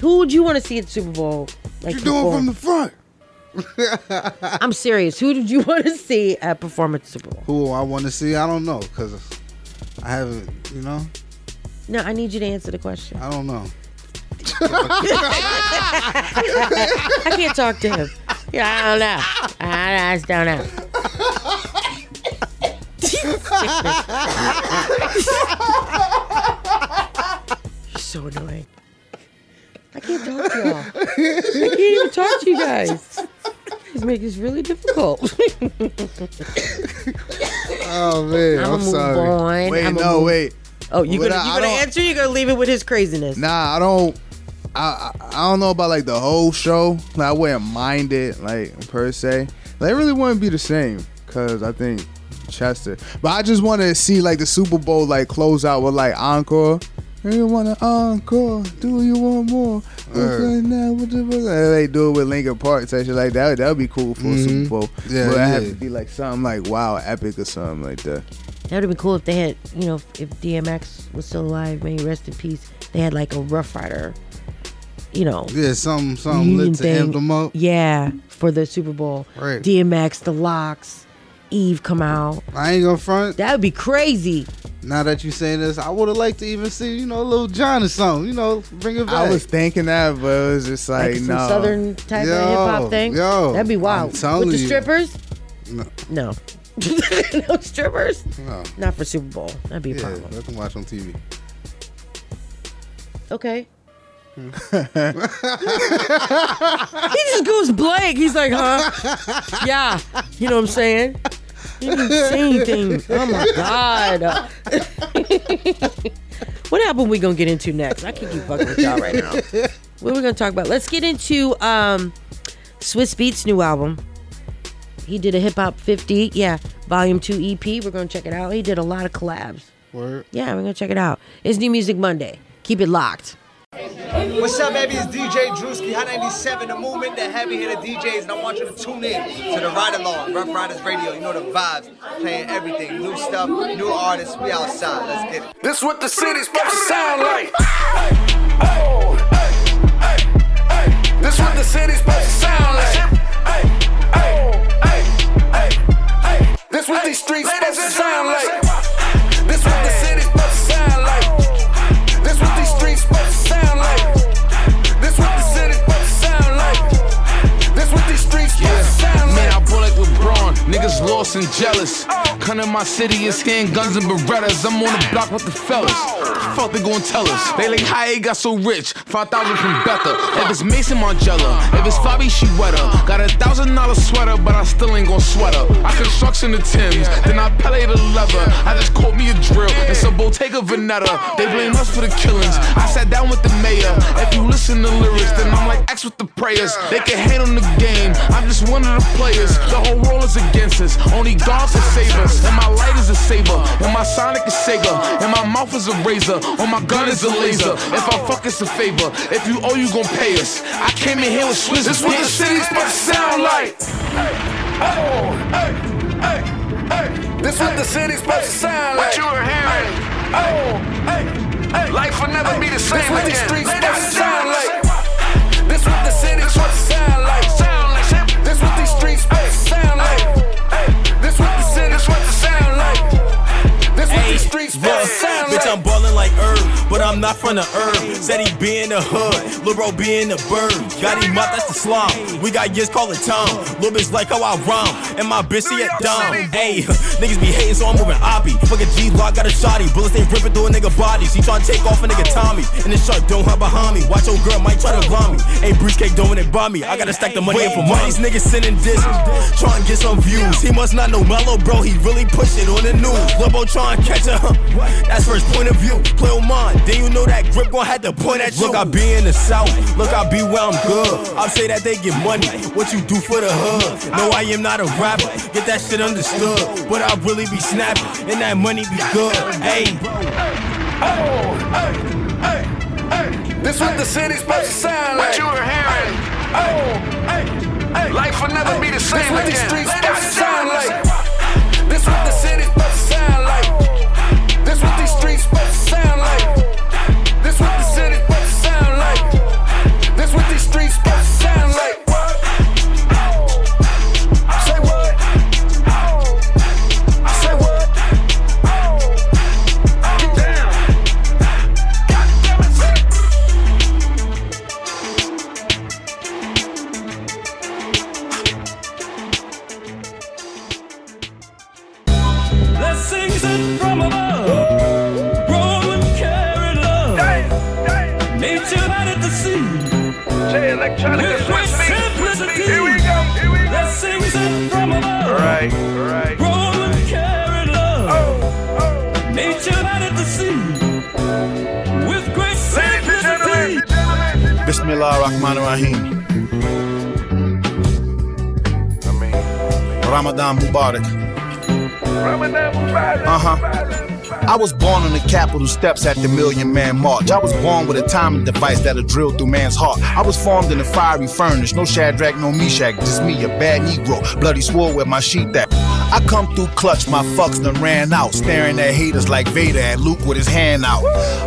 Who would you want to see at the Super Bowl? Like you doing from the front? I'm serious. Who did you want to see at performance Super Bowl? Who I want to see, I don't know, cause I haven't, you know, No, I need you to answer the question. I don't know. I can't talk to him. Yeah, I don't know. I just don't know. You're so annoying. I can't talk to y'all. I can't even talk to you guys. He's making this really difficult. Oh man, I'ma I'm move sorry. on. Wait, I'ma no, move- wait. Oh, you But gonna I- you I gonna answer? You gonna leave it with his craziness? Nah, I don't. I, I I don't know about like the whole show. Like, I wouldn't mind it like per se. Like, it really wouldn't be the same because I think Chester. But I just want to see like the Super Bowl like close out with like encore. Do you want an encore? Do you want more? Okay, now what the fuck? And They do it with Linkin Park type shit like that. That would be cool for a Mhm. Super Bowl. Yeah, but it have to be like something like wow, epic or something like that. That would have been cool if they had, you know, if, if DMX was still alive, may he rest in peace. They had like a Rough Rider, you know, Yeah, something, something reunion lit to amp them up. Yeah, for the Super Bowl. Right. DMX, The LOX, Eve come out. I ain't gonna front. That would be crazy. Now that you're saying this, I would have liked to even see, you know, a Lil Jon or something. You know, bring it back. I was thinking that, but it was just like, Like some no. southern type Yo, of hip hop thing. yo, That'd be wild. I'm With the you. strippers? No. No. no strippers? No. Not for Super Bowl. That'd be a Yeah, problem. let them watch on TV. Okay. he just goes blank. He's like, huh? Yeah. You know what I'm saying? He didn't say anything. Oh my God. what album we gonna get into next? I can't keep fucking with y'all right now. What are we gonna talk about? Let's get into um Swizz Beatz new album. He did a hip hop 50, yeah, volume two EP. We're gonna check it out. He did a lot of collabs. Word. Yeah, we're gonna check it out. It's New Music Monday. Keep it locked. What's up, baby? It's DJ Drewski, Hot 97, the movement, the heavy hitter DJs, and I want you to tune in to the Ryde Along, Rough Riders Radio. You know the vibes, playing everything, new stuff, new artists. We outside. Let's get it. This is what the city's supposed to sound like. This is what the city's supposed to sound like. This what these streets supposed to sound like. Niggas lost and jealous. Come my city is handguns and Berettas. I'm on the block with the fellas. Fuck they gon' tell us. They like how he got so rich. 5,000 from Betha. If it's Maison Margiela, if it's Fabi, she wetter. Got a thousand dollar sweater, but I still ain't gon' sweat her. I construction the Timbs, then I pellet the leather. I just caught me a drill and some Bottega Veneta. They blame us for the killings. I sat down with the mayor. If you listen to lyrics, then I'm like X with the prayers. They can hate on the game. I'm just one of the players. The whole world is against us. Only God can save us. And my light is a saber. And my Sonic is Sega. And my mouth is a razor. Or my gun is a laser. If I fuck, it's a favor. If you owe, you gon' pay us. I came in here with Swizz. This what the city's supposed to sound like. This what the city's supposed to sound like. What you were hearing? Oh, life will never be the same this what again. These streets supposed to sound like. This what the city's supposed to. Sound like. What like Herb, but I'm not from the herb. Said he be in the hood, Lil bro be in the bird. Got him up, that's the slum. We got years, call it Tom. Lil bitch like how I rhyme, and my bitch she at dumb. Ayy, niggas be hating, so I'm moving oppie. Fuck a G lock, got a shotty. Bullets they ripping through a nigga body. She tryna take off a nigga Tommy. And this shark don't have behind me. Watch your girl, might try to blind me. Ayy, Bruce cake doing it by me. I gotta stack the money in for money. These niggas sending disses, trying to get some views. He must not know Mellow, bro. He really push it on the news. Lil bro trying to catch her. That's first point of view. Play on mine, then you know that grip gon' have to point at you. Look, I be in the south. Look, I be where I'm good. I say that they get money. What you do for the hood? No, I am not a rapper. Get that shit understood. But I really be snapping, and that money be good. Hey. This what the city's supposed to sound like. What you were hearing? Oh, Life will never be the same again. This what these again. streets supposed to sound like. This what the city's these streets above. Right, right. Grow and carry love. Nature out at the sea. With great simplicity. Bismillah Rahman Rahim. Ramadan Mubarak. Ramadan Mubarak. Uh huh. I was born on the Capitol steps at the Million Man March. I was born with a timing device that'll drill through man's heart. I was formed in a fiery furnace. No Shadrach, no Meshach, just me, a bad Negro. Bloody swore with my sheet that. I come through clutch, my fucks done ran out. Staring at haters like Vader and Luke with his hand out.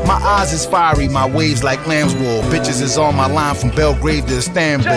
My eyes is fiery, my waves like lamb's wool. Bitches is on my line from Belgrade to Istanbul.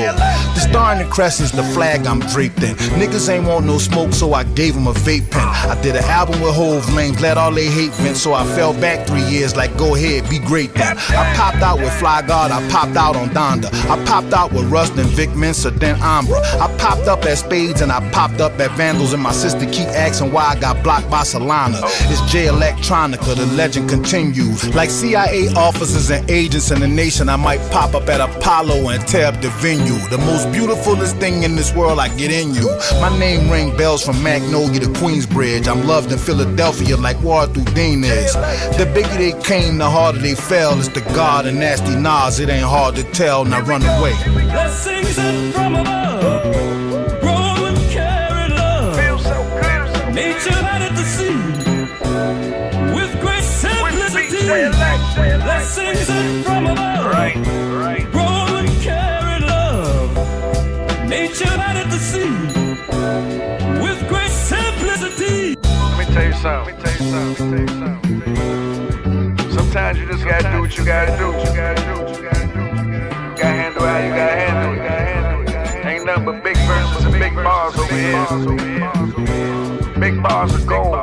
Star and the crescent's the flag I'm draped in. Niggas ain't want no smoke, so I gave 'em a vape pen. I did an album with Hov Lanes, let all they hate vent, so I fell back three years like go ahead, be great then. I popped out with Fly God, I popped out on Donda. I popped out with Rust and Vic Mensa, then Ambra. I popped up at Spades and I popped up at Vandals, and my sister keep asking why I got blocked by Solana. It's Jay Electronica, the legend continues. Like CIA officers and agents in the nation, I might pop up at Apollo and up the venue. The most beautifulest thing in this world, I get in you. My name ring bells from Magnolia to Queensbridge. I'm loved in Philadelphia like Arthur Dean is. The bigger they came, the harder they fell. It's the God and nasty Nas, it ain't hard to tell. Now run away. Blessings in from above. Grow and carry love. Feel so good. Nature out at the sea. With great simplicity. Blessings in from above. Right, the sea. With great simplicity. Let me tell you something. Let me tell you something. Tell you something. Sometimes you just gotta do what you gotta do. What you gotta do. What you gotta do. You gotta handle how you gotta handle it. You gotta handle it. Ain't nothing but big verses and big bars over here. Big bars of gold.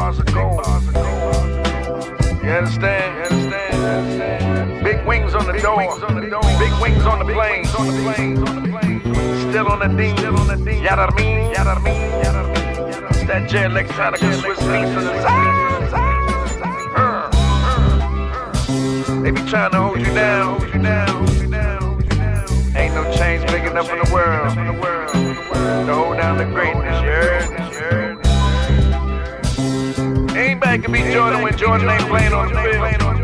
You understand? Big wings on the door. Big wings on the plane. Still on the dean. Yada mean. Yada mean. It's that Jay Electronica Swizz Beatz to the. They be trying to hold you down, hold you down, hold you down, hold you down. Ain't no change big enough in the world to hold down the greatness? You heard? Anybody can be Jordan when Jordan ain't playing on the field.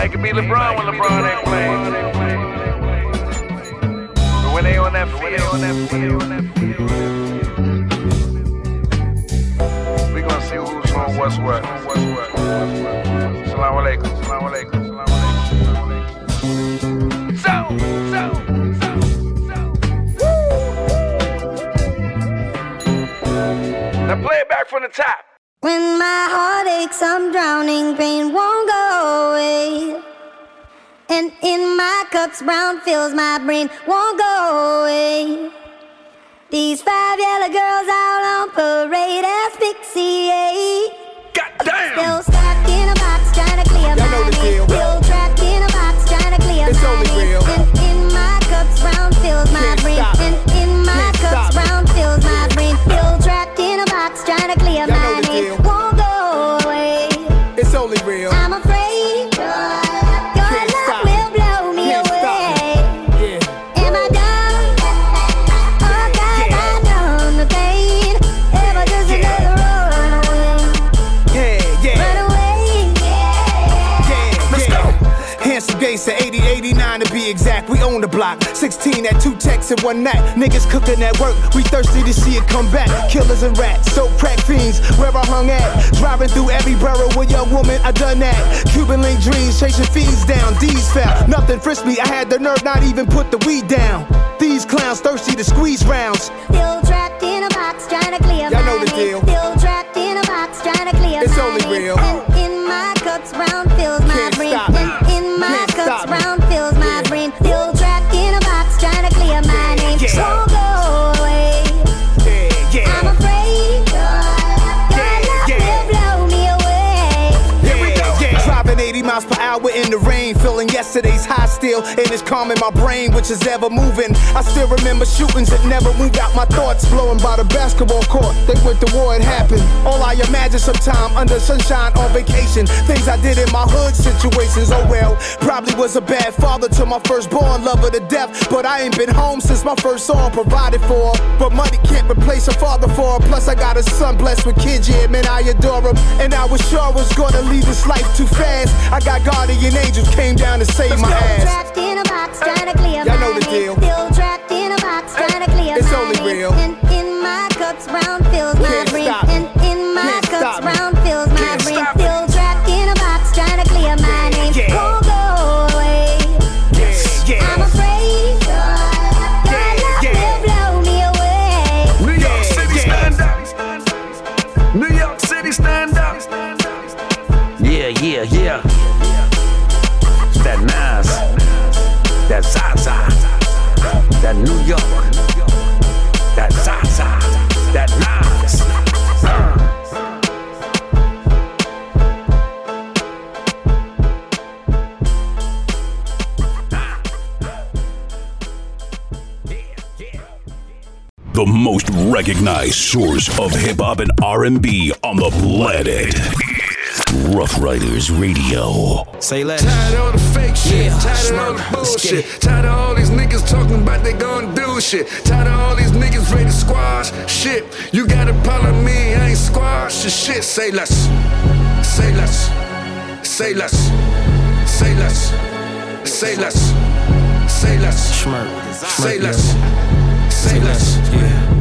Anybody can be LeBron when LeBron ain't playing. But when they on that field, we gonna see who's on what's what. Salam alaikum. Salam alaikum. So, Now play it back from the top. When my heart aches, I'm drowning, pain won't go away. And in my cups, brown fills my brain, won't go away. These five yellow girls out on parade asphyxiate. Goddamn! Still stuck in a box, trying to clear Y'all my name. I'm afraid block. 16 at two texts in one night. Niggas cooking at work. We thirsty to see it come back. Killers and rats, so crack fiends. Where I hung at. Driving through every borough with young woman. I done that. Cuban link dreams, chasing fiends down. D's fell. Nothing frisked me. I had the nerve not even put the weed down. These clowns thirsty to squeeze rounds. Still trapped in a box trying to clear Y'all know the deal. Yesterday's high still, and it's calming my brain, which is ever moving. I still remember shootings that never moved out my thoughts. Blowing by the basketball court, they went to war, it happened. All I imagine sometime under sunshine on vacation. Things I did in my hood situations, oh well. Probably was a bad father to my firstborn, lover to death. But I ain't been home since my first song provided for. But money can't replace a father for her. Plus, I got a son blessed with kids, yeah, man, I adore him. And I was sure I was gonna leave this life too fast. I got guardian angels came down to save my Still ass. Trapped in a box trying to clear Y'all my know the deal. Still trapped in a box trying to clear It's my only real. And in my cups, brown fills Can't brain. York, that Zaza, that Nas. The most recognized source of hip hop and R&B on the planet. Rough Riders Radio. Say less. Tired of all the fake shit, Yeah, tired of all the Smirk, let's get bullshit, tired of all these niggas talking about they gon' do shit, tired of all these niggas ready to squash shit. You got a problem me, I ain't squash the shit. Say less, say less, say less, say less, say less, say less, say less, say less. I ain't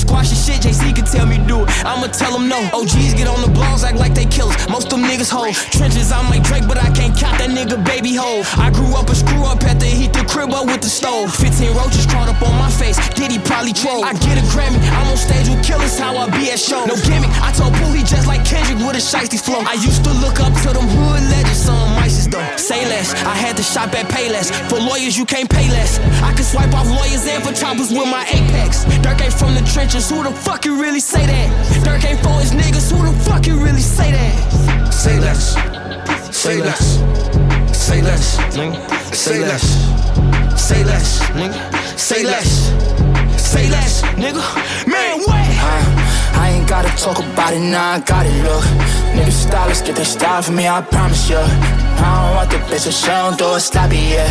squashing shit, JC can tell me do it. I'ma tell him no. OGs get on the blogs, act like they killers. Most them niggas hoes. Trenches, I'm like Drake, but I can't count that nigga baby hole. I grew up a screw up at the heat the crib up with the stove. 15 roaches crawled up on my face. Diddy probably troll. I get a Grammy, I'm on stage with killers, how I be at show. No gimmick, I told Pooh he just like Kendrick with a shiesty flow. I used to look up to them hood legends, some mices though. Say less, I had to shop at Payless. For lawyers, you can't pay less. I can swipe off lawyers and for choppers with my Apex. Durk ain't from the trenches, who the fuck you really say that? Durk ain't for his niggas, who the fuck you really say that? Say less, say less, say less, say less, Say less, nigga. Say less. Say less, nigga. Man, what? I, ain't gotta talk about it, now I got it, look. Niggas stylists get their style from me, I promise you. I don't want the bitch to show, do it sloppy, yeah.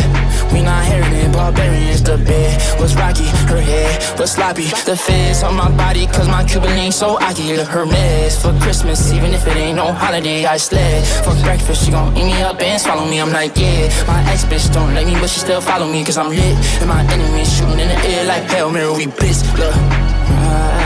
We not hearing it, barbarians, the bed was rocky, her head was sloppy. The feds on my body, cause my Cuban ain't so aki. Her meds for Christmas, even if it ain't no holiday, I sled. For breakfast, she gon' eat me up and swallow me, I'm like, yeah. My ex bitch don't like me, but she still follow me, cause I'm lit. And my enemies shooting in the air like Hail Mary, we blitz, look.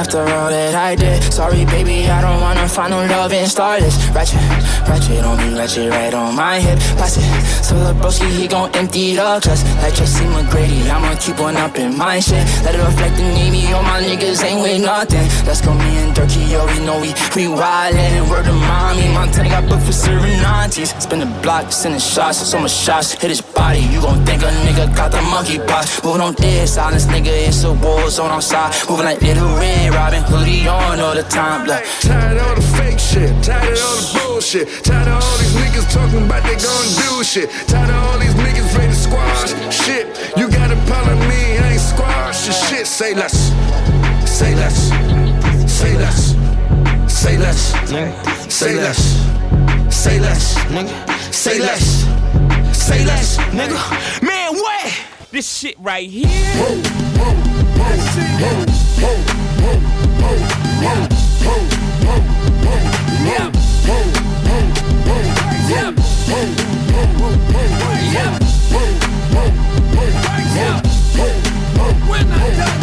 After all that I did, sorry baby, I don't wanna find no love in starless. Ratchet, ratchet on me, ratchet right on my hip. Pass it, so the broski he gon' empty the clutch. Like Tracy McGrady, I'ma keep on up in my shit. Let it reflect the Navy, all my niggas ain't with nothing. Let's go, me and Durkee, yo, we know we we wildin'. Word of mommy, Montana got booked for serving aunties. Spin the block, sending shots, so much shots hit his body. You gon' think a nigga got the monkey box. Moving on dead silence, nigga, it's a war zone outside. Moving like little red, Robin hoodie on all the time, black. Tired of all the fake shit, tired of all the bullshit, tired of all these niggas talking about they gon' do shit, tired of all these niggas ready to squash shit. You got a problem me, I ain't squash your shit. Say less, say less, say less, say less, say less, say less, nigga. Say less. Say less, nigga. Man, what? This shit right here. When I'm done,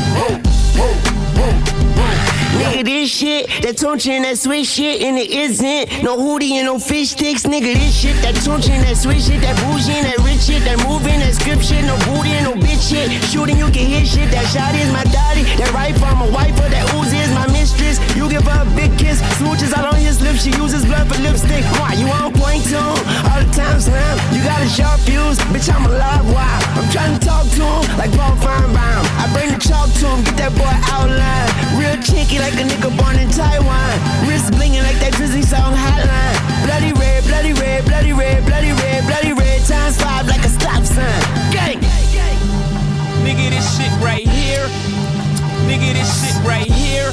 Nigga, this shit, that and that sweet shit, and it isn't. No hoodie and no fish sticks, nigga, this shit, that and that sweet shit, that bougie and that rich shit, that moving, that script shit, no booty and no bitch shit. Shooting, you can hear shit, that shot is my daddy, that rifle, I'm a wifer, that Uzi is my mistress. You give her a big kiss, smooches out on his lips, she uses blood for lipstick. Why, you on point too? All the time, slam, you got a sharp fuse, bitch, I'm a live wire. I'm trying to talk to him like Paul Finebaum. I bring the chalk to him, get that boy outline. Real cheeky like a nigga born in Taiwan. Wrist blinging like that Drizzy song hotline. Bloody red, bloody red, bloody red, bloody red, bloody red. Times five like a stop sign. Gang. Nigga, this shit right here. Nigga, this shit right here.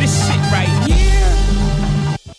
This shit right here.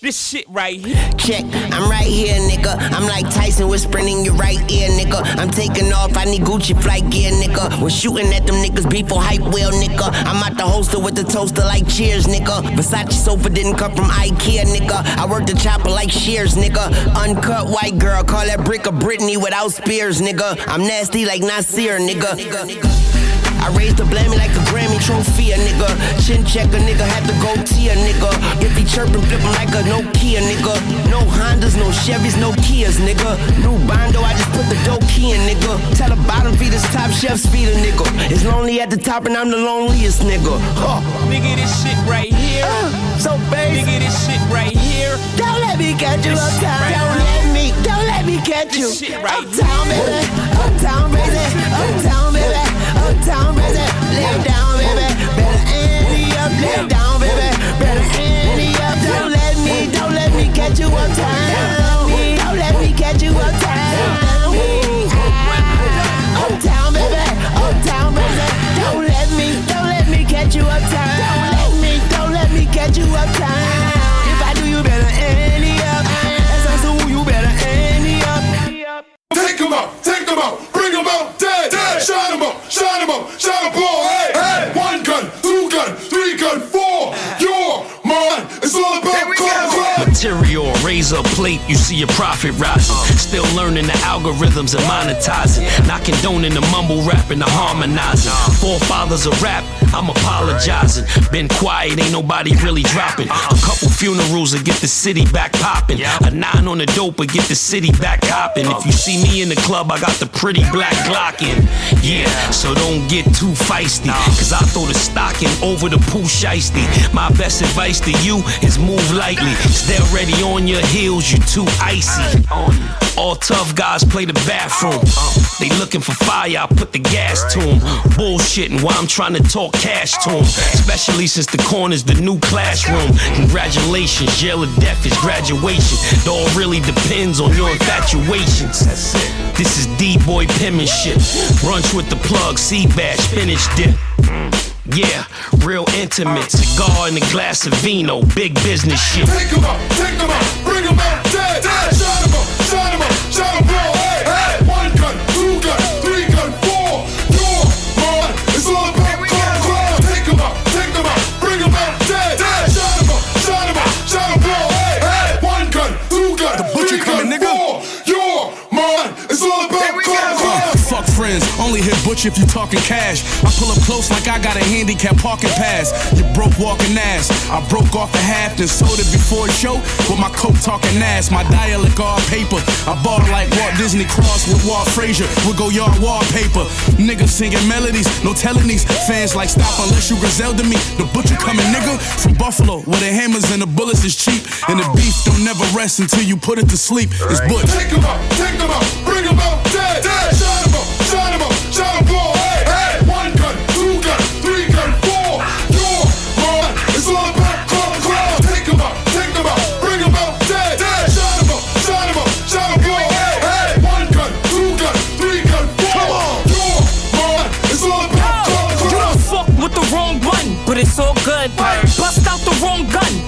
This shit right here. Check, I'm right here, nigga. I'm like Tyson whispering in your right ear, nigga. I'm taking off, I need Gucci flight gear, nigga. We're shooting at them niggas before hype wheel, nigga. I'm out the holster with the toaster like cheers, nigga. Versace sofa didn't come from Ikea, nigga. I work the chopper like shears, nigga. Uncut white girl, call that brick a Britney without spears, nigga. I'm nasty like Nasir, nigga. I raised the blammy like a Grammy trophy, a nigga. Chin check a nigga, had to go T a nigga. If he chirping, flipping like a Nokia, nigga. No Hondas, no Chevys, no Kias, nigga. New Bondo, I just put the dope key in, nigga. Tell the bottom feeders, top chefs feed a nigga. It's lonely at the top and I'm the loneliest nigga. Huh. Nigga, this shit right here. Uh, so bass. Nigga, this shit right here. Don't let me catch you This uptown. right Don't here. let me, don't let me catch you. Shit right Uptown, baby. Uptown, baby. Uptown, baby. Uptown, baby. Lay down, baby. Better ante up. Lay down, baby. Better ante up. Don't let me, don't let me catch you uptown. Don't let me catch you uptown. Uptown, baby. Uptown, baby. Don't let me, don't let me catch you uptown. Don't let me, don't let me catch you uptown. If I do, you better ante up. That's also who you better ante up. Take him out, take him out, bring him out dead. dead. Shine shine him up, shine him all. Hey, hey. One gun, two gun, three gun, four. You're mine. It's all about cloud, cloud. Material, razor plate, you see your profit rising. Still learning the algorithms and monetizing. Not condoning the mumble rap and the harmonizing. Forefathers of rap, I'm apologizing. Been quiet, ain't nobody really dropping. A couple funerals will get the city back popping. A nine on the dope will get the city back hopping. If you see me in the club, I got the pretty black Glock in. Yeah, so don't get too feisty. Cause I throw the stocking over the Pooh Shiesty. My best advice to you is move lightly. Stay already on your heels, you're too icy. All tough guys play the bathroom. They looking for fire, I put the gas to them. Bullshitting while I'm trying to talk cash to them. Especially since the corner's the new classroom. Congratulations, jail or death is graduation. It all really depends on your infatuations. This is D-boy penmanship. Brunch with the plug, sea bash, spinach dip. Yeah, real intimate. Cigar and a glass of vino, big business shit. Take him out, take him out, bring him out dead. dead. Only hit butch if you talking cash. I pull up close like I got a handicap parking pass. You broke walking ass. I broke off a half, and sold it before a show with my coke talking ass. My dialect all paper. I bought like Walt Disney Cross with Walt Frazier. We go yard wallpaper. Niggas singing melodies, no telling these fans like stop unless you Griselda me. The butcher coming nigga from Buffalo where the hammers and the bullets is cheap. And the beef don't never rest until you put it to sleep. It's butch. Take him out, take him out, bring him out dead. dead. But it's all good.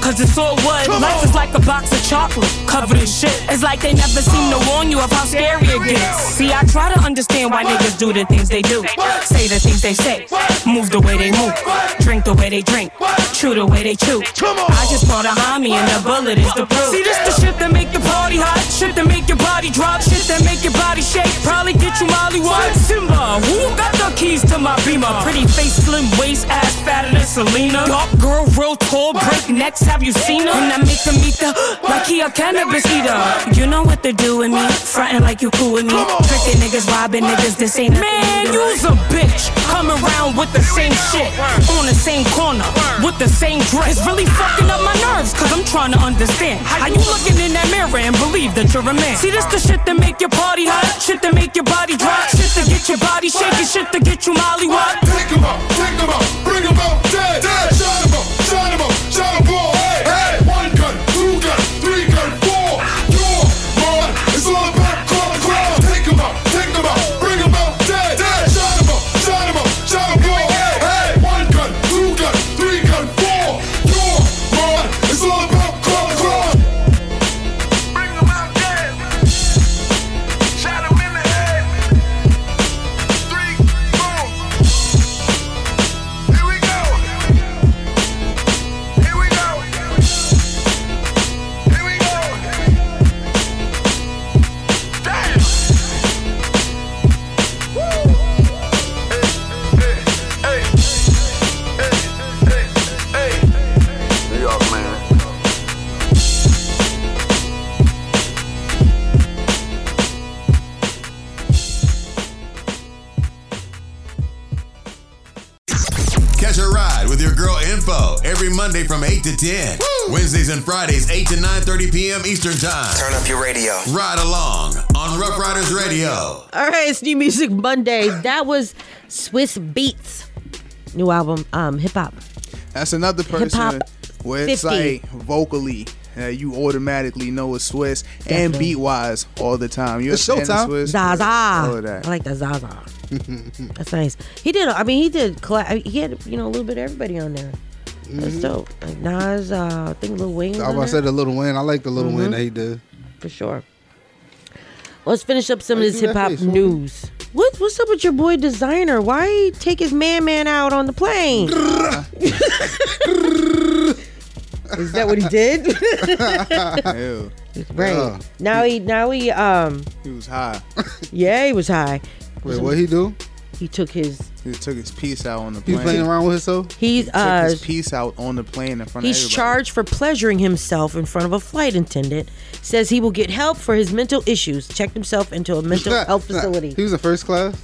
Cause it's all wood. Life is like a box of chocolate, covered in shit. It's like they never seem to warn you of how scary it gets. See, I try to understand why niggas do the things they do. Say the things they say, move the way they move, drink the way they drink, chew the way they chew. I just brought a homie and the bullet is the proof. See, this the shit that make the party hot, shit that make your body drop, shit that make your body shake. Probably get you Molly One Simba. Who got the keys to my beamer? Pretty face, slim waist, ass fatter than Selena. Dark girl, real tall, break necks, have you seen her? And I make them eat the like he a cannabis eater. You know what they're doing me, frontin' like you cool with me. Tricking niggas, robbing niggas, this ain't Man, you's a bitch. Come around with the same shit, on the same corner, with the same dress. It's really fucking up my nerves, cause I'm trying to understand. How you looking in that mirror and believe that you're a man? See, this the shit that make your party hot, shit that make your body drop, shit to get your body shaking, shit to get you molly what? Take 'em out, take 'em out, bring 'em out dead. dead. Shine 'em up, shine 'em up, shine 'em all. 10. Woo! Wednesdays and Fridays, 8 to 9 30 p.m. Eastern Time. Turn up your radio. Ride along on Rough Riders Radio. All right, it's New Music Monday. That was Swizz Beatz, new album, um, hip hop. That's another person Hip-hop where it's 50. like vocally. Uh, you automatically know it's Swizz and beat wise all the time. You It's a the showtime. Swizz, Zaza. All of that. I like that Zaza. That's nice. He did. I mean, he did. He had you know a little bit of everybody on there. That's Mhm. dope. Like Nas, uh, I think Lil Wayne. I was on about say the Little Wayne. I like the Little Wayne Mhm. that he did. for sure. Let's finish up some of this hip hop news. What what's up with your boy Desiigner? Why take his man man out on the plane? Is that what he did? Right. Now he now he um He was high. yeah, he was high. Wait, what he do? He took his He took his piece out on the He plane. playing around with himself? He's Took uh his piece out on the plane in front He's of everybody. charged for pleasuring himself in front of a flight attendant. Says he will get help for his mental issues. Checked himself into a mental health facility. He was a first class.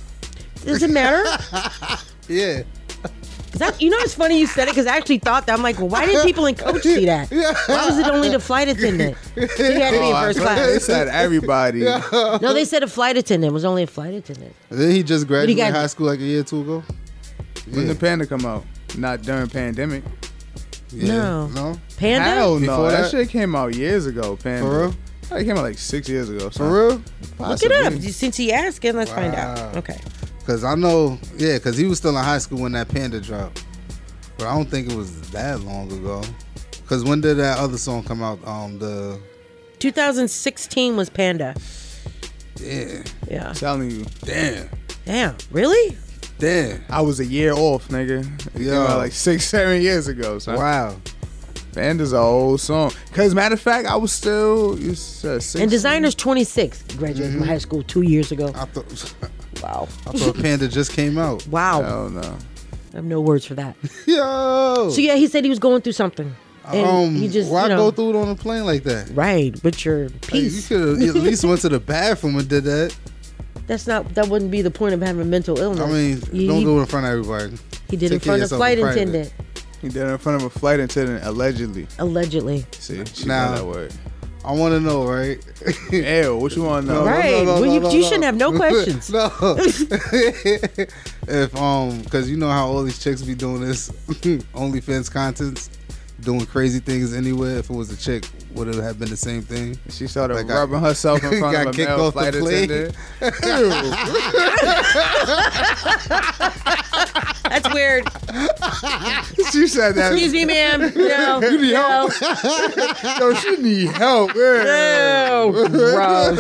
Does it matter? Yeah. Is that, you know, it's funny you said it because I actually thought that. I'm like, well, why didn't people in coach see that? Why was it only the flight attendant? He had to be Oh, in I first thought They class. said everybody. No, they said a flight attendant it was only a flight attendant. Then he just But he graduated got- high school like a year or two ago. When the panda come out? Not during pandemic. No. No. Panda? Hell no. Before That? that? shit came out years ago. Panda. For real? It came out like six years ago. For real? Look it up. Since he asked it, let's find out. Okay. Cause I know, yeah, cause he was still in high school when that Panda dropped, but I don't think it was that long ago. Cause when did that other song come out? Um, the 2016 was Panda. yeah, Yeah. I'm telling you. damn, Damn. Really? damn, I was a year off, nigga. It came Yo. out like six, seven years ago. So wow. Panda's an old song. Cause matter of fact, I was still you said six. And Desiigner's 26. Graduated Mm-hmm. from high school two years ago. I thought, Wow. I thought Panda just came out. Wow. Hell no. I have no words for that. Yo, So yeah, he said he was going through something. And um, he just why you know, go through it on a plane like that? right with your Like, you piece. could have at least went to the bathroom and did that. That's not. That wouldn't be the point of having a mental illness. I mean, he, don't he, do it in front of everybody. he did Take in front of yourself flight attendant, He did it in front of a flight attendant, allegedly. allegedly. See, she Now- that word. I want to know, right? Ew, what you want to know? No, no, Right. no, no, Well, no, you- no, you no. shouldn't have no questions. no. if um, because you know how all these chicks be doing this OnlyFans contents, doing crazy things anywhere. If it was a chick, would it have been the same thing? She started Like, I- herself in front got of a kicked male off the flight plane. attendant. That's weird. she said that. Excuse me, ma'am. No. You need no. help. Yo, she need help. Ew, gross.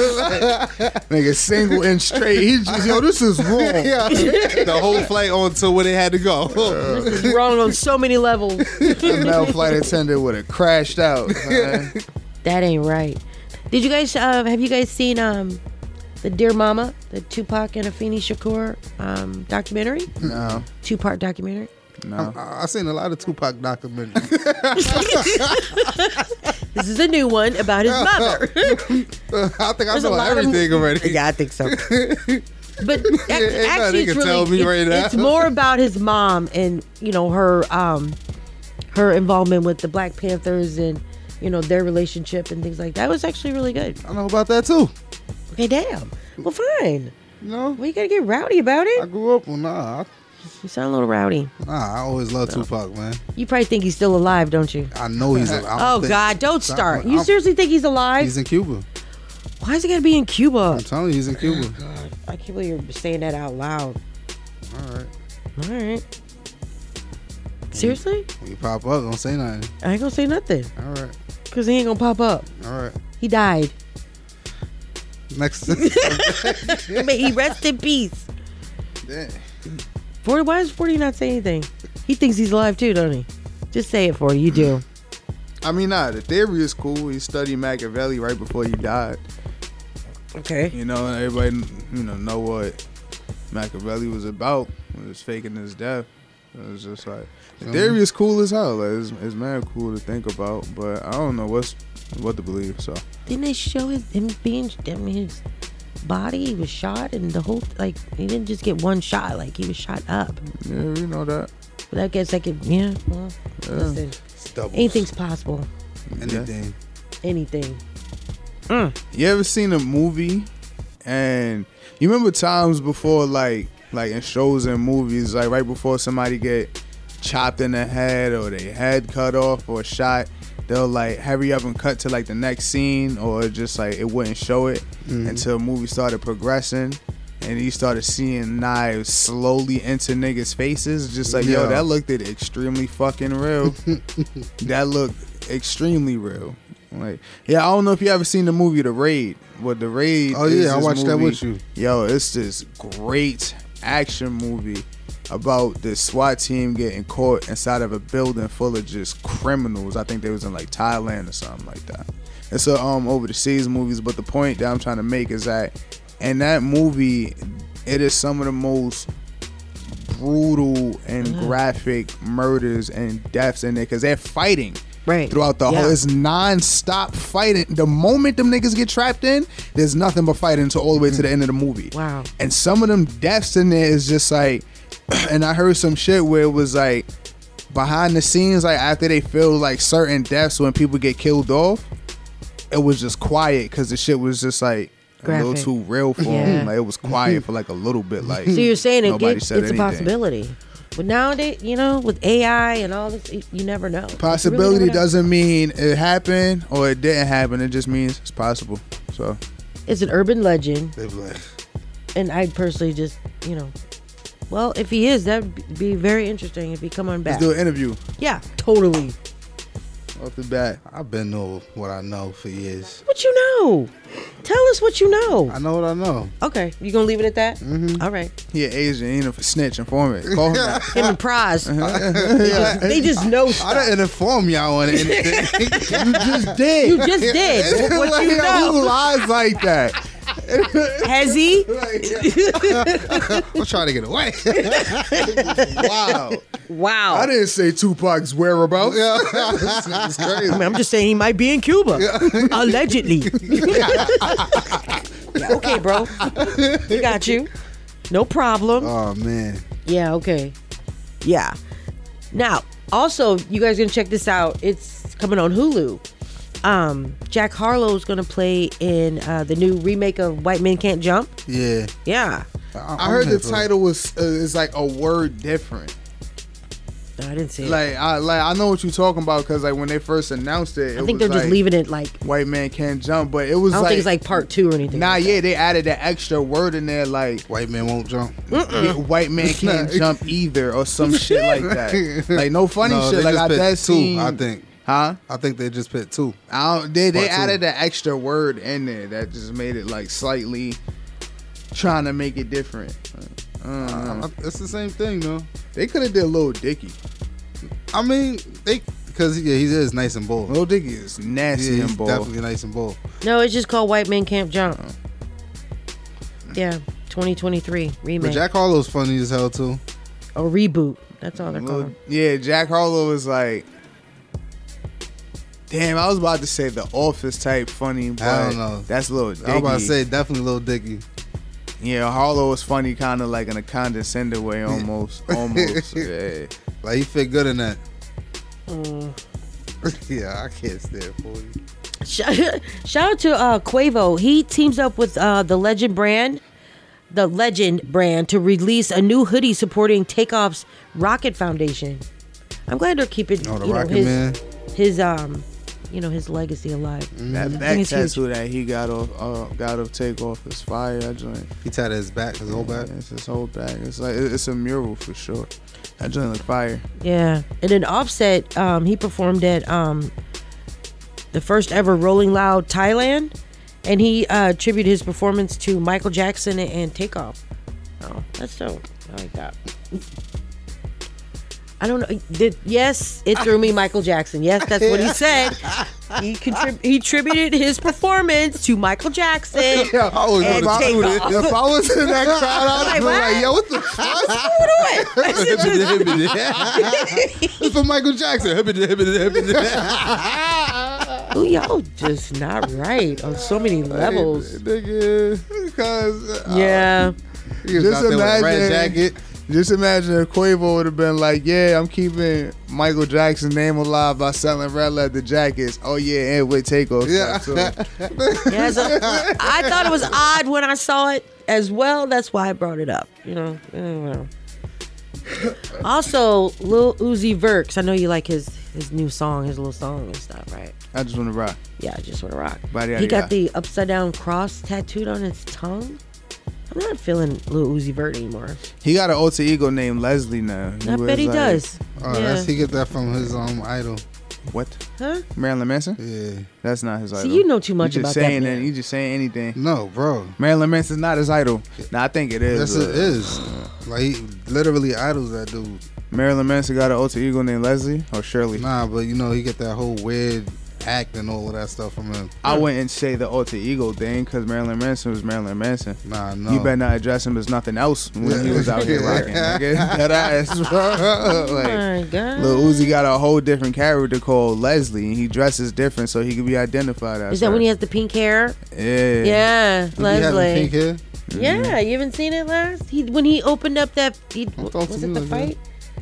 Nigga, single and straight. He just, yo, this is wrong. yeah, the whole flight on to where they had to go. This is wrong on so many levels. The male flight attendant would have crashed out. man. That ain't right. Did you guys uh, have you guys seen um the Dear Mama, the Tupac and Afeni Shakur um documentary? No. Two part documentary. No. I, I seen a lot of Tupac documentaries. This is a new one about his mother. I think I There's a know lot of- everything already. Yeah, I think so. But ac- Ain't nothing actually, you it's can tell really me it's, right now. it's more about his mom and you know her um her involvement with the Black Panthers and you know their relationship and things like that. It was actually really good. I know about that too. Okay, damn. Well, fine. No, well, you gotta get rowdy about it. I grew up with nah. You sound a little rowdy. Nah, I always love Tupac, man. You probably think he's still alive, don't you? I know he's. alive. Oh think- God! Don't start. You I'm- seriously think he's alive? He's in Cuba. Why is he gonna be in Cuba? I'm telling you, he's in Cuba. Oh, I can't believe you're saying that out loud. All right. All right. Seriously? When you pop up, don't say nothing. I ain't gonna say nothing. All right. Cause he ain't gonna pop up. All right. He died. Next. May he rest in peace. Damn. Forty. Why does Forty not say anything? He thinks he's alive too, don't he? Just say it, Forty. You do. I mean, nah, the theory is cool. He studied Machiavelli right before he died. Okay. You know, and everybody, you know, know what Machiavelli was about. When he was faking his death. It was just like theory is cool as hell. Like, it's, it's man cool to think about, but I don't know what's what to believe. So Didn't they show his him being I mean, his body? He was shot, and the whole like he didn't just get one shot. Like he was shot up. yeah, we know that. But I guess I could. Yeah. Well, Yeah. listen. Anything's possible. Anything. Anything. Mm. You ever seen a movie and you remember times before like like in shows and movies, like right before somebody get chopped in the head or their head cut off or shot, they'll like hurry up and cut to like the next scene or just like it wouldn't show it Mhm. until the movie started progressing. And you started seeing knives slowly into niggas' faces, just like yo, Yeah. that looked it extremely fucking real. that looked extremely real. Like, yeah, I don't know if you ever seen the movie The Raid. What The Raid? Oh, yeah, I watched that with you. Yo, it's this great action movie about this SWAT team getting caught inside of a building full of just criminals. I think they was in like Thailand or something like that. It's a um over the seas movies, but the point that I'm trying to make is that in that movie, it is some of the most brutal and Mm-hmm. graphic murders and deaths in there because they're fighting right throughout the Yeah. whole. It's non-stop fighting. The moment them niggas get trapped in, there's nothing but fighting until all the way to the end of the movie. Wow. And some of them deaths in there is just like, and I heard some shit where it was like behind the scenes, like after they feel like certain deaths when people get killed off, it was just quiet because the shit was just like. A little too real for Yeah. them. Like it was quiet for like a little bit. Like So you're saying it gets, said it's a possibility. But nowadays, you know, with AI and all this, you- you never know. You really Possibility never doesn't mean it happened or it didn't happen. It just means it's possible. So It's an urban legend, They be like, and I personally just, you know, well, if he is, that'd be very interesting if he come on back. let's do an interview Yeah, totally. off the bat. I've been know what I know for years. What you know? Tell us what you know. I know what I know. Okay, you gonna leave it at that? Mm-hmm. All right. He an Asian, he ain't a snitch informant. Call him that. Him and Pras. Yeah. They just know I stuff. didn't inform y'all on anything. you just did. You just did. What, what you Like, know? Who lies like that? Has he? I'm trying to get away. wow. Wow. I didn't say Tupac's whereabouts. Yeah. It's crazy. I mean, I'm just saying he might be in Cuba, allegedly. yeah, okay, bro. We got you. No problem. Oh man. Yeah, okay. Yeah. Now, also, you guys gonna check this out. It's coming on Hulu. Um, Jack Harlow's gonna play in uh, the new remake of White Men Can't Jump. Yeah. Yeah. I heard the title was uh, is like a word different. No, I didn't see it. Like I like I know what you're talking about because like when they first announced it, it I think was they're just leaving it like. White man can't jump, but it was I don't like think it's like part two or anything. Nah, like yeah, they added that extra word in there, like white man won't jump. Yeah, white man can't jump either, or some shit like that. Like no funny No, shit. Like just I put that two, I think. Huh? I think they just put two. I don't, they they Part two. added that extra word in there that just made it like slightly trying to make it different. Uh, Uh, it's the same thing though. they could have did Lil Dicky. I mean, they because yeah, he is nice and bold. Lil Dicky is nasty Yeah, and bold. definitely nice and bold. No, it's just called White Men Can't Jump. Yeah, 2023 remake. But Jack Harlow's funny as hell too. a reboot. That's all they're calling. Yeah, Jack Harlow is like. Damn, I was about to say the Office type funny, but I don't know. That's a little. I was about to say definitely a little Dicky. Yeah, Harlow was funny, kind of like in a condescending way, almost, almost. yeah. Like he fit good in that. Mm. yeah, I can't stand for you. Shout, shout out to uh, Quavo. He teams up with uh, the Legend brand, the Legend brand, to release a new hoodie supporting Takeoff's Rocket Foundation. I'm glad they're keeping Oh, the you know, his Man. his um you know his legacy alive. That I back think tattoo that he got off, uh, got off take off is fire. That joint. He tatted his back, his whole back. It's his whole back. It's like it's a mural for sure. That joint look fire. Yeah, and then Offset, um, he performed at um, the first ever Rolling Loud Thailand, and he uh, attributed his performance to Michael Jackson and, and Takeoff. Oh, that's dope. I like that. I don't know. Did, yes, it threw me Michael Jackson. Yes, that's what he said. He contrib- he attributed his performance to Michael Jackson Yeah, I was and do Takeoff. this. If I was in that crowd, I Like, be like, yo, what the fuck? it's for Michael Jackson. Ooh, y'all just not right on so many levels. Nigga, because uh, Yeah. He was just out there with a red imagine. Jacket. Just imagine if Quavo would have been like, "Yeah, I'm keeping Michael Jackson's name alive by selling red leather jackets." Oh yeah, and with takeoff. Yeah. stuff, too. Yeah, so I thought it was odd when I saw it as well. That's why I brought it up. You know. I. Also, Lil Uzi Vert, 'cause I know you like his his new song, his little song and stuff, right? I just want to rock. Yeah, I just want to rock. Body, he yada, got yada. the upside down cross tattooed on his tongue. I'm not feeling Lil Uzi Vert anymore. He got an alter ego named Leslie now. I was bet he like- does. Oh, yeah. that's he get that from his um idol. What? Huh? Marilyn Manson? Yeah. That's not his idol. See, you know too much you about just that saying man. You just saying anything. No, bro. Marilyn Manson's not his idol. Nah, I think it is. Yes, it uh. Like he literally idols that dude. Marilyn Manson got an alter ego named Leslie or Shirley. Nah, but you know he get that whole weird act and all of that stuff from him. I wouldn't say the alter ego thing because Marilyn Manson was Marilyn Manson. Nah, no. You better not address him as nothing else when he was out here rocking. Nigga. That ass, bro. Oh like, my god. Lil Uzi got a whole different character called Leslie, and he dresses different so he can be identified as. Is that her. when he has the pink hair? Yeah. Yeah, He Leslie. pink hair. Mm-hmm. Yeah, you haven't seen it last? He when he opened up that he, was it the was fight?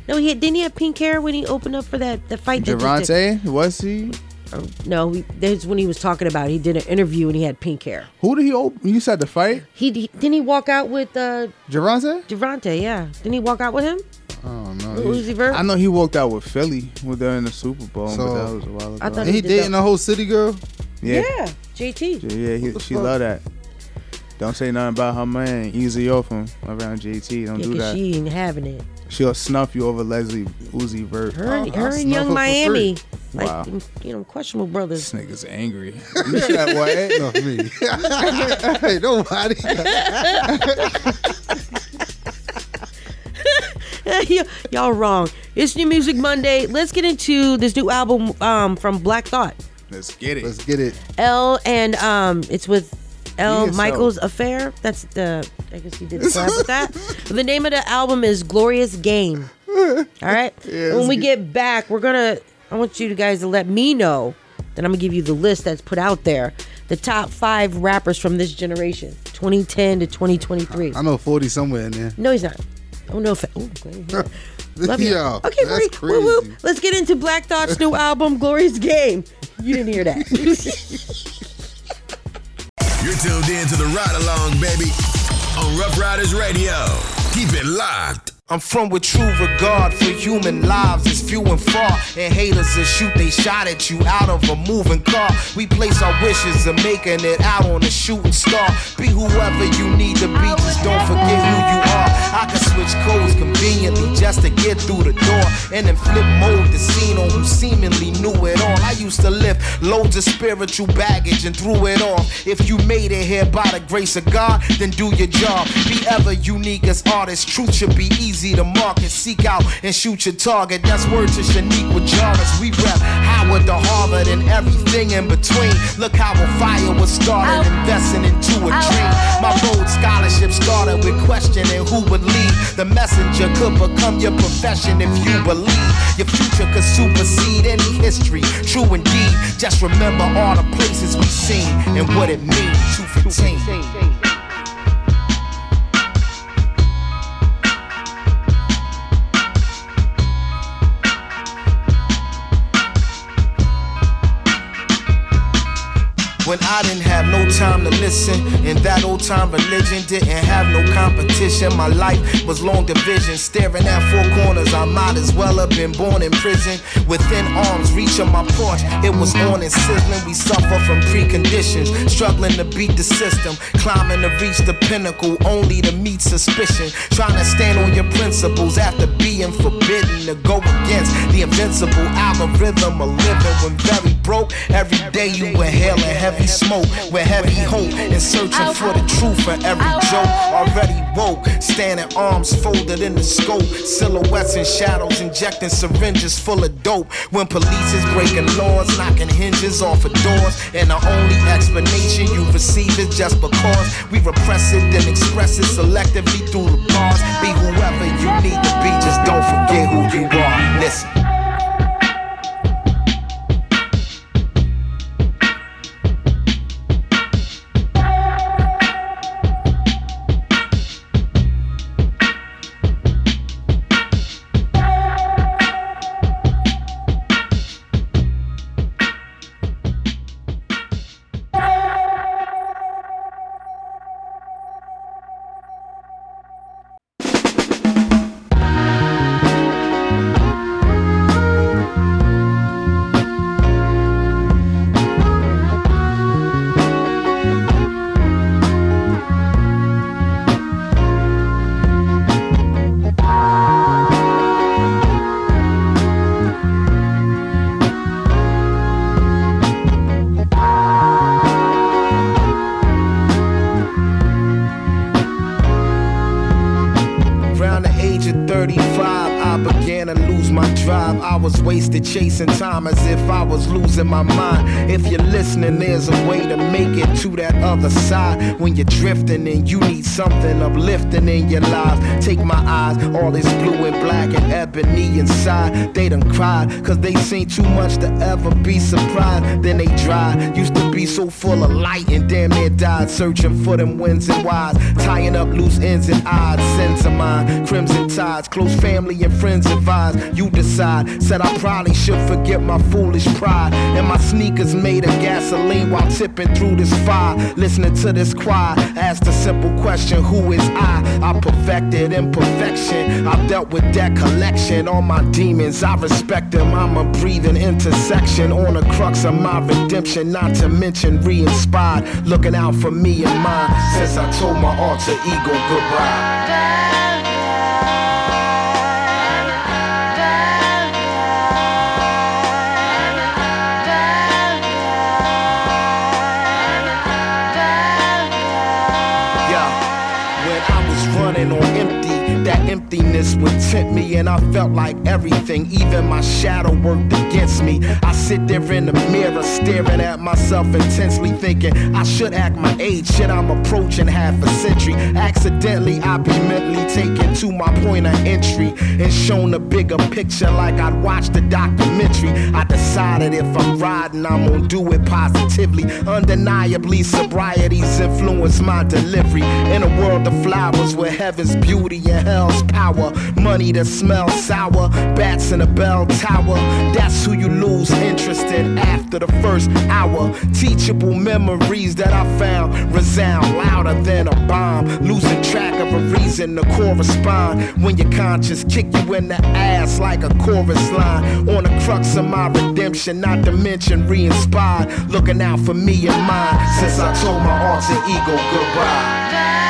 No, he didn't he have pink hair when he opened up for that the fight? that just did- Gervonta was he? Oh, no, he, that's when he was talking about. It. He did an interview and he had pink hair. Who did he open? You said the fight? He, he didn't he walk out with uh Gervonta? Gervonta? Yeah, didn't he walk out with him? Oh no. Lil Uzi Vert. I know he walked out with Philly when they're in the Super Bowl, but So, that was a while ago. I thought he, he did dating that. the whole city girl. yeah. Yeah, JT. Yeah, he, she fuck? love that. Don't say nothing about her man. Easy off him around JT. Don't Yeah, do 'cause that. she ain't having it. She'll snuff you over Leslie Uzi Vert. Her, and I'll her and snuff her Young for Miami, like Wow. you know, questionable brothers. This nigga's angry. You said what? No, me. hey, nobody. Y- Y'all wrong. It's New Music Monday. Let's get into this new album um, from Black Thought. Let's get it. Let's get it. L and um, it's with El Michels Affair. That's the I guess he did collab with that. The name of the album is Glorious Game. All right. Yeah, when we good. get back, we're gonna. I want you guys to let me know. Then I'm gonna give you the list that's put out there. The top five rappers from this generation, 2010 to 2023. I know 40 somewhere in there. No, he's not. Oh no. Fa- oh, okay. Love you. Yo, okay, that's Bree, woo, woo. crazy. Let's get into Black Thought's new album, Glorious Game. You didn't hear that. You're tuned in to the Ryde Along, baby, on Rough Riders Radio. Keep it locked. I'm from with true regard for human lives is few and far. And haters that shoot they shot at you out of a moving car. We place our wishes of making it out on a shooting star. Be whoever you need to be, just don't forget who you are. I can switch codes conveniently just to get through the door. And then flip mode the scene on who seemingly knew it all. I used to lift loads of spiritual baggage and threw it off. If you made it here by the grace of God, then do your job. Be ever unique as artists. Truth should be easy to market. Seek out and shoot your target. That's word to Shanique with Jarvis. We rep how Howard to Harvard and everything in between. Look how a fire was started, oh. investing into a oh. dream. My Rhodes scholarship started with questioning who would lead. The messenger could become your profession if you believe. Your future could supersede any history. True indeed. Just remember all the places we've seen and what it means. 215. When I didn't have no time to listen, and that old time religion didn't have no competition. My life was long division, staring at four corners. I might as well have been born in prison. Within arms reach of my porch, it was on and sizzling. We suffer from preconditions, struggling to beat the system, climbing to reach the pinnacle, only to meet suspicion. Trying to stand on your principles after being forbidden to go against the invincible algorithm of living. When very broke, every day you inhaling heavy smoke with heavy hope and searching for the truth for every joke. Already woke, standing arms folded in the scope, silhouettes and shadows, injecting syringes full of dope. When police is breaking laws, knocking hinges off of doors, and the only explanation you receive is just because we repress it and express it selectively through the bars. Be whoever you need to be, just don't forget who you are. Listen. Chasing time as if I was losing my mind. If you're listening, there's a way to make it to that other side. When you're drifting and you need something uplifting in your lives. Take my eyes, all this blue and black and ebony inside. They done cried, cause they seen too much to ever be surprised. Then they dried. Used to be so full of light and damn near died. Searching for them wins and whys. Tying up loose ends and odds. Sins of mine, crimson tides. Close family and friends advise. You decide. Said I probably should forget my foolish pride. And my sneakers made of gasoline while tipping through this fire. Listening to this choir. ask a simple question Who is I? I perfected imperfection. I've dealt with that collection. All my demons, I respect them. I'm a breathing intersection on the crux of my redemption. Not to mention re inspired. Looking out for me and mine. Since I told my alter ego goodbye. Emptiness would tempt me, and I felt like everything, even my shadow worked against me. I sit there in the mirror, staring at myself intensely, thinking I should act my age. Shit, I'm approaching half a century. Accidentally, I be mentally taken to my point of entry and shown a bigger picture, like I'd watched a documentary. I decided if I'm riding, I'm gonna do it positively. Undeniably, sobriety's influenced my delivery. In a world of flowers with heaven's beauty and hell's power. Money that smells sour, bats in a bell tower. That's who you lose interest in after the first hour. Teachable memories that I found resound louder than a bomb. Losing track of a reason to correspond when your conscience kick you in the ass like a chorus line. On the crux of my redemption, not to mention re-inspired. Looking out for me and mine since I told my alter ego goodbye.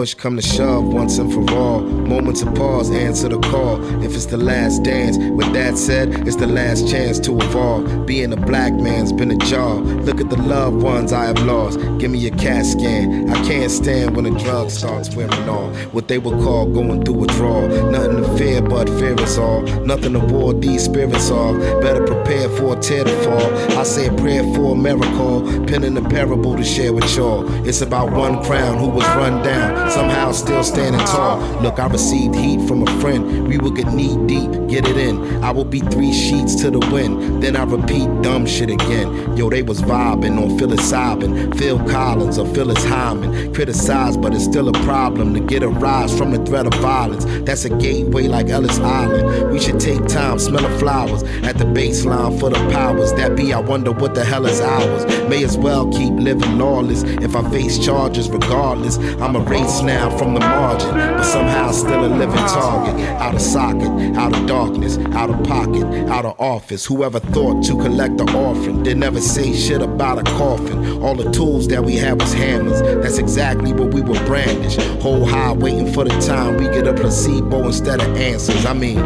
Push come to shove once and for all. Moments of pause, answer the call. If it's the last dance, with that said, it's the last chance to evolve. Being a black man's been a job. Look at the loved ones I have lost. Give me a CAT scan. I can't stand when the drug starts wearing off. What they would call going through withdrawal. Nothing to fear but fear is all. Nothing to ward these spirits off. Better prepare for a tear to fall. I say a prayer for a miracle. Penning a parable to share with y'all. It's about one crown who was run down. Somehow still standing tall. Look, I received heat from a friend. We will get knee deep, get it in. I will be three sheets to the wind. Then I repeat dumb shit again. Yo, they was vibing on psilocybin. Phil Collins or Phyllis Hyman. Criticized, but it's still a problem to get a rise from the threat of violence. That's a gateway like Ellis Island. We should take time, smell the flowers at the baseline for the powers that be. I wonder what the hell is ours. May as well keep living lawless. If I face charges, regardless, I'm a now from the margin, but somehow still a living target. Out of socket, out of darkness, out of pocket, out of office. Whoever thought to collect the orphan did never say shit about a coffin. All the tools that we had was hammers. That's exactly what we were brandish. Whole high, waiting for the time we get a placebo instead of answers. I mean,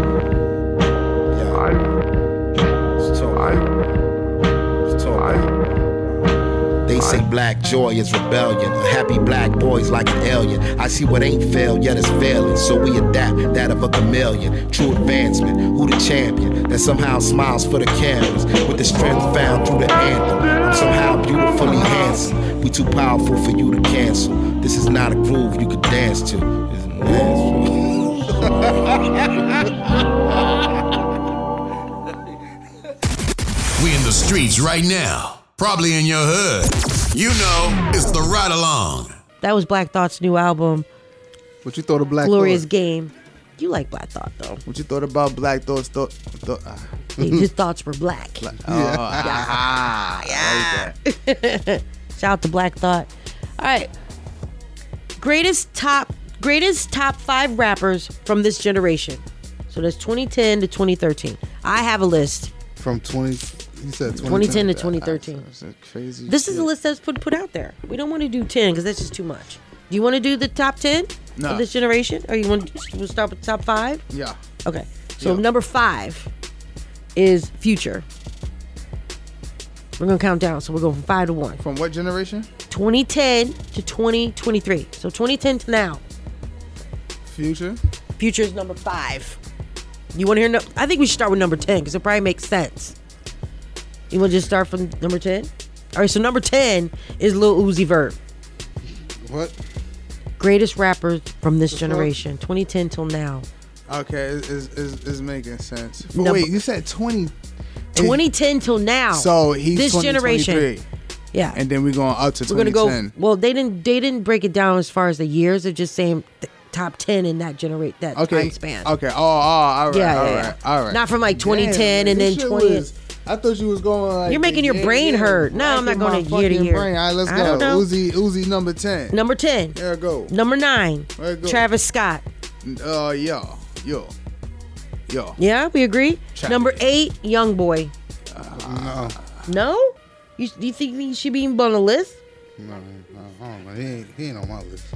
Say black joy is rebellion. A happy black boy's like an alien. I see what ain't failed, yet it's failing. So we adapt that of a chameleon. True advancement. Who the champion that somehow smiles for the cameras with the strength found through the anthem? I'm somehow beautifully handsome. We too powerful for you to cancel. This is not a groove you could dance to. It's We in the streets right now. Probably in your hood. You know, it's the Ryde Along. That was Black Thought's new album, What you thought of Black Glorious Thought? Game. You like Black Thought though. What you thought about Black Thoughts? Thought, thought, ah. His thoughts were black. Oh, ah, I like that. Shout out to Black Thought. All right. Greatest top greatest top five rappers from this generation. So that's 2010 to 2013. I have a list. From 20, you said 2010 to 2010. 2013. crazy. This is the list that's put put out there. We don't want to do 10 because that's just too much. Do you want to do the top 10 No. of this generation, or you want to we'll start with the top five? Yeah. Okay. So number five is Future. We're gonna count down. So we're going from five to one. From what generation? 2010 to 2023. So 2010 to now. Future. Future is number five. You want to hear? No- I think we should start with number 10 because it probably makes sense. You want to just start from number 10? All right. So number 10 is Lil Uzi Vert. What? Greatest rapper from this generation, 2010 till now. Okay, it's, it's making sense. But Number- wait, you said 20. 2010 till now. So he's this 20, generation. Yeah. And then we're going up to We're gonna 2010. go. Well, they didn't. They didn't break it down as far as the years. They're just saying th- top ten in that generate that Okay. time span. Okay. Oh, oh, all right. Yeah, all yeah, right, yeah. all right. Not from, like, 2010 Damn, and then 20 was- I thought you was going like You're making your yeah, brain yeah, hurt. No, I'm not going to year to fucking year. Brain. All right, let's I go. don't know. Uzi, Uzi number 10. Number ten. There go. Number nine. There you go. Travis Scott. Uh, yo, yo, yo. Yeah, we agree. Travis. Number eight, Young Boy. No. No. You, do you think he should be on the list? No, no, I don't know. He ain't, he ain't on my list.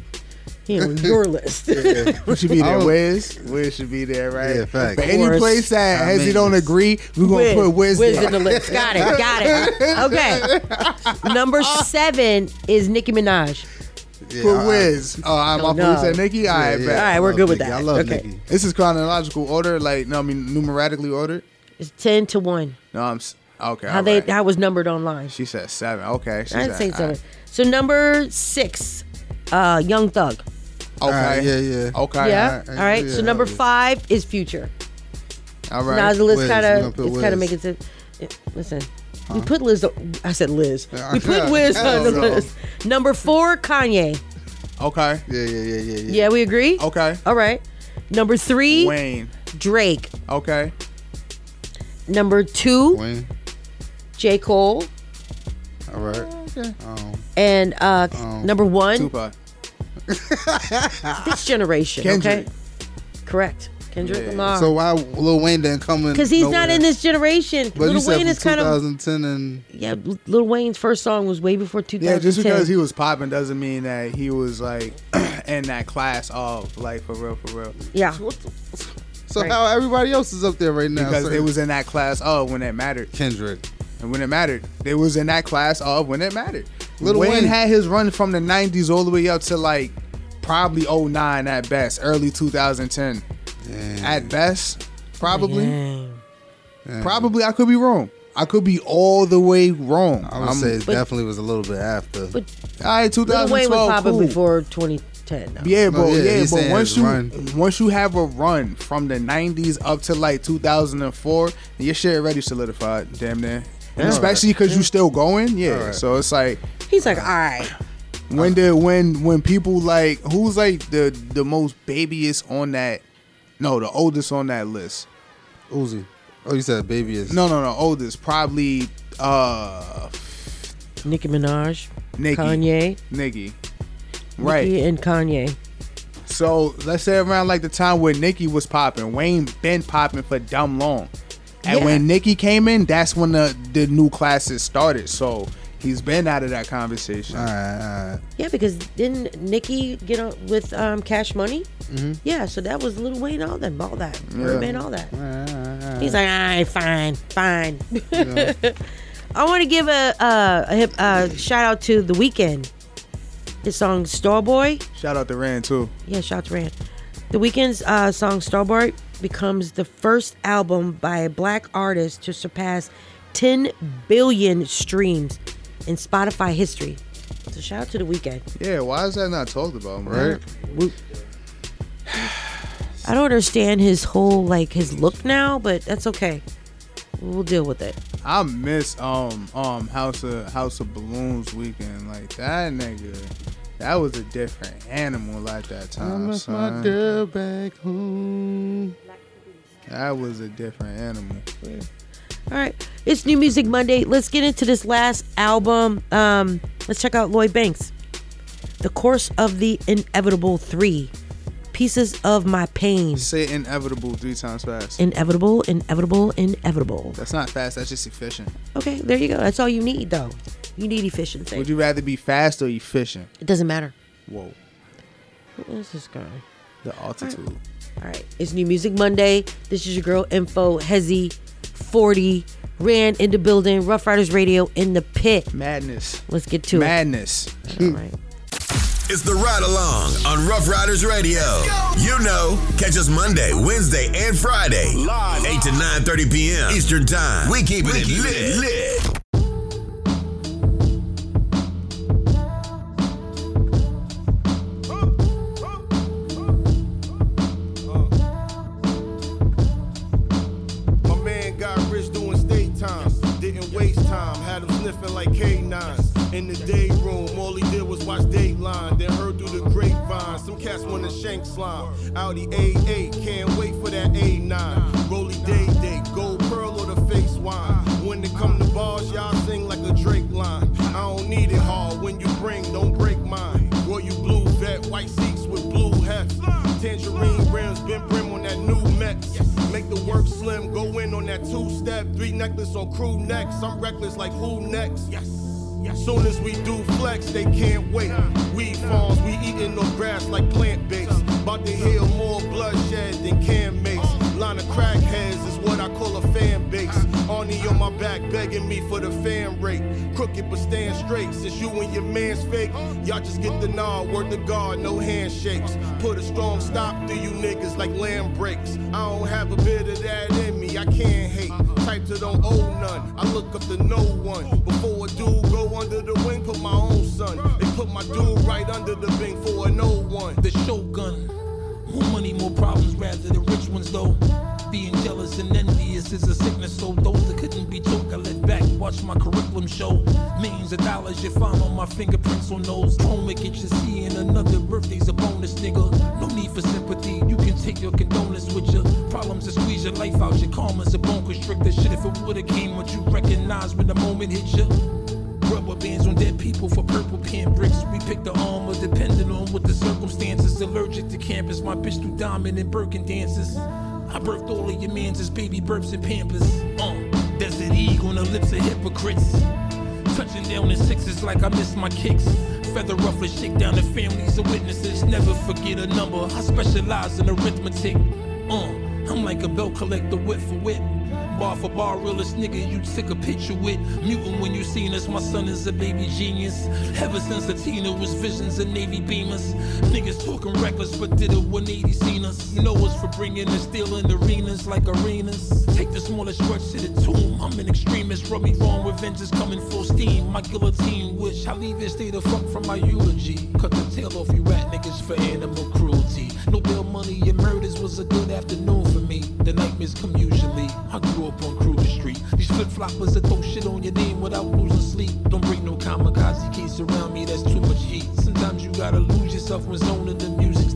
He on your list. Who should be there? don't- Wiz. Wiz should be there, right? Yeah, fact. But any course. place that I has he mean, don't agree, we're gonna Wiz. put Wiz, Wiz there. in the list. Got it. Got it. Okay. Number seven is Nicki Minaj. Yeah, Put Wiz. Oh, I'm No, off no. Wiz said Nicki. All right, yeah, bet. All right, we're good with Nicki. that. I love okay. Nicki. This is chronological order, like no, I mean numerically ordered. It's ten to one. No, I'm okay. How they right. how it was numbered online. She said seven. Okay, she I didn't say seven. right. So number six, uh, Young Thug. Okay. Alright, yeah, yeah. Okay. yeah. all All right, right. yeah, so number five is Future. All right. Now right. the list kind of it's kind of making sense. It- Listen, we put Liz. I said Liz. We put Wiz on the list. Number four, Kanye. Okay. Yeah, yeah, yeah, yeah, yeah. Yeah, we agree. Okay. All right. Number three, Wayne. Drake. Okay. Number two, Wayne. J. Cole. All right. Okay. Um, And uh, Um, number one, Tupac. this generation. Kendrick. Okay. Correct. Kendrick Lamar. So why Lil Wayne didn't come in? Because he's not in this generation. But Lil said Wayne from is kind of 2010 and yeah. Lil Wayne's first song was way before 2010. Yeah, just because he was popping doesn't mean that he was like in that class of like for real, for real. Yeah. So how everybody else is up there right now? Because So- they was in that class of when it mattered. Kendrick. And when it mattered, they was in that class of when it mattered. Lil Wayne, Wayne- had his run from the '90s all the way up to like probably 09 at best, early 2010 at best, probably. Probably, I could be wrong. I could be all the way wrong. I would say it definitely was a little bit after. But all right, Lil 2012. Wayne was popping cool. before 2010. though. Yeah, but yeah, yeah, he's but saying once you run. once you have a run from the '90s up to like 2004, your shit already solidified, damn near. And Yeah. especially because you still going, yeah. Alright. So it's like He's like, all right. when the when when people like who's like the the most babyest on that, no, the oldest on that list. Uzi. Oh, you said baby is No, no, no, oldest probably uh Nicki Minaj, Nicki. Kanye, Nicki. Right. Nicki and Kanye. So let's say around like the time where Nicki was popping, Wayne been popping for dumb long. And Yeah. when Nicki came in, that's when the the new classes started. So he's been out of that conversation. All right, all right. Yeah, because didn't Nicki get on with um, Cash Money? Mhm. Yeah, so that was Lil Wayne, all them, all that, Yeah. Birdman, all that. All right, all right, all right. He's like, all right, fine, fine. I want to give a, a, a hip, uh, shout out to The Weeknd. His song Starboy. Shout out to Rand too. Yeah, shout out to Rand. The Weeknd's uh, song Starboy becomes the first album by a black artist to surpass 10 billion streams in Spotify history. So shout out to The Weeknd. Yeah, why is that not talked about, man? Right. I don't understand his whole like his look now, but that's okay. We'll deal with it. I miss um um House of House of Balloons Weeknd. Like that nigga, that was a different animal at that time. I time. miss son. my girl back home. That was a different animal. All right, it's New Music Monday. Let's get into this last album. Um, let's check out Lloyd Banks, "The Course of the Inevitable Three, Pieces of My Pain." Say inevitable three times fast. Inevitable, inevitable, inevitable. That's not fast. That's just efficient. Okay, there you go. That's all you need, though. You need efficiency. Would you rather be fast or efficient? It doesn't matter. Whoa, Who is this guy? the altitude. All right, it's New Music Monday. This is your girl Info Hezzy, 40, Rand in the building, Rough Riders Radio in the pit. Madness. Let's get to Madness. it. Madness. All right. Hmm. It's the Ryde Along on Rough Riders Radio. You know, catch us Monday, Wednesday, and Friday, 8 to 9:30 p.m. Eastern Time. We keep it lit. lit. Sniffing like K9s. In the day room, all he did was watch Dateline. Then heard through the grapevine. Some cats want to shank slime. Audi A8, can't wait for that A9. Rolly Day Day, gold pearl or the face wine. When it come to bars, y'all sing like a Drake line. I don't need it hard when you bring, don't break mine. Roy, you blue vet, white seats with blue heft. Tangerine rims, been brim on that new Mex. Make the work slim, go in on that two step, three necklace on crew necks. I'm reckless like who next? Yes. Soon as we do flex, they can't wait. Weed farms, we eating no grass like plant based. About to heal more bloodshed than can mace. Line of crackheads is what I call a fan base. Arnie on my back begging me for the fan rate. Crooked but stand straight. Since you and your man's fake, y'all just get the nod. Word to God, no handshakes. Put a strong stop to you niggas like land breaks. I don't have a bit of that in me, I can't hate. Type to don't owe none. I look up to no one. Before a dude go under the wing, put my own son. They put my dude right under the wing for a no one. The shogun. More money, more problems, rather the rich ones though. Being jealous and envious is a sickness, so those that couldn't be taught, I let back, watch my curriculum show. Millions of dollars you find on my fingerprints on those. Home get you seeing another birthday's a bonus, nigga. No need for sympathy, you can take your condolence with your problems and squeeze your life out. Your karma's a bone constrictor. Shit, if it would've came, what you recognize when the moment hit you. Rubber bands on dead people for purple pen bricks. We pick the armor depending on what the circumstances. Allergic to campus. My bitch do diamond and Birkin dances. I birthed all of your mans as baby burps and pampers. Uh, Desert Eagle on the lips of hypocrites. Touching down in sixes like I missed my kicks. Feather ruffler shake down the families of witnesses. Never forget a number. I specialize in arithmetic. Uh, I'm like a belt collector, whip for whip. Bar for bar, realest nigga you took a picture with. Mutant when you seen us, my son is a baby genius. Ever since Latina was visions of Navy Beamers. Niggas talking reckless, but did a 180 seen us. You know us for bringing the steel in arenas like arenas. Take the smallest stretch to the tomb. I'm an extremist, rub me wrong, revenge is coming full steam. My guillotine wish I leave it stay the fuck from my eulogy. Cut the tail off you rat niggas for animal cruelty. No bail money and murders was a good afternoon. The nightmares come usually. I grew up on Kruger Street. These flip floppers that throw shit on your name without losing sleep. Don't bring no kamikaze case around me, that's too much heat. Sometimes you gotta lose yourself when zoning the music's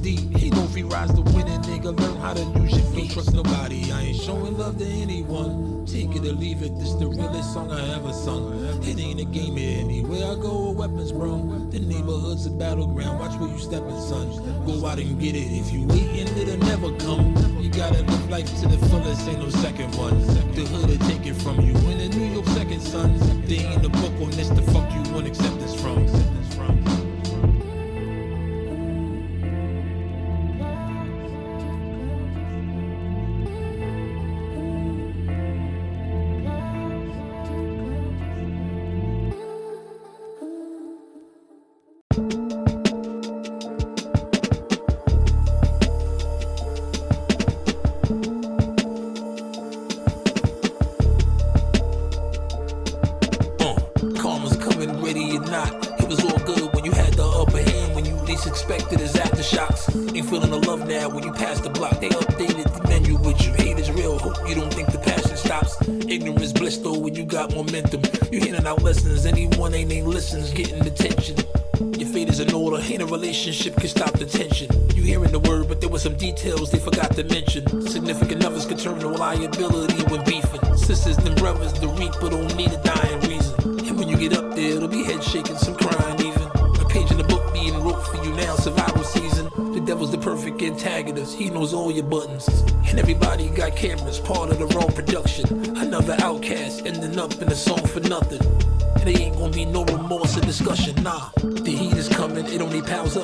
free rides to winning, nigga. Learn how to use feet. Don't trust nobody, I ain't showing love to anyone. Take it or leave it, this the realest song I ever sung. It ain't a game here anywhere I go with weapons, bro. The neighborhood's a battleground, watch where you stepping, son. Go out and get it, if you waiting, it'll never come. You gotta live life to the fullest, ain't no second one. The hood will take it from you. In the New York second, son. They ain't a book on this, the fuck you want acceptance from. Karma's your buttons. And everybody got cameras, part of the wrong production. Another outcast ending up in a song for nothing. And there ain't gonna be no remorse or discussion, nah. The heat is coming, it only piles up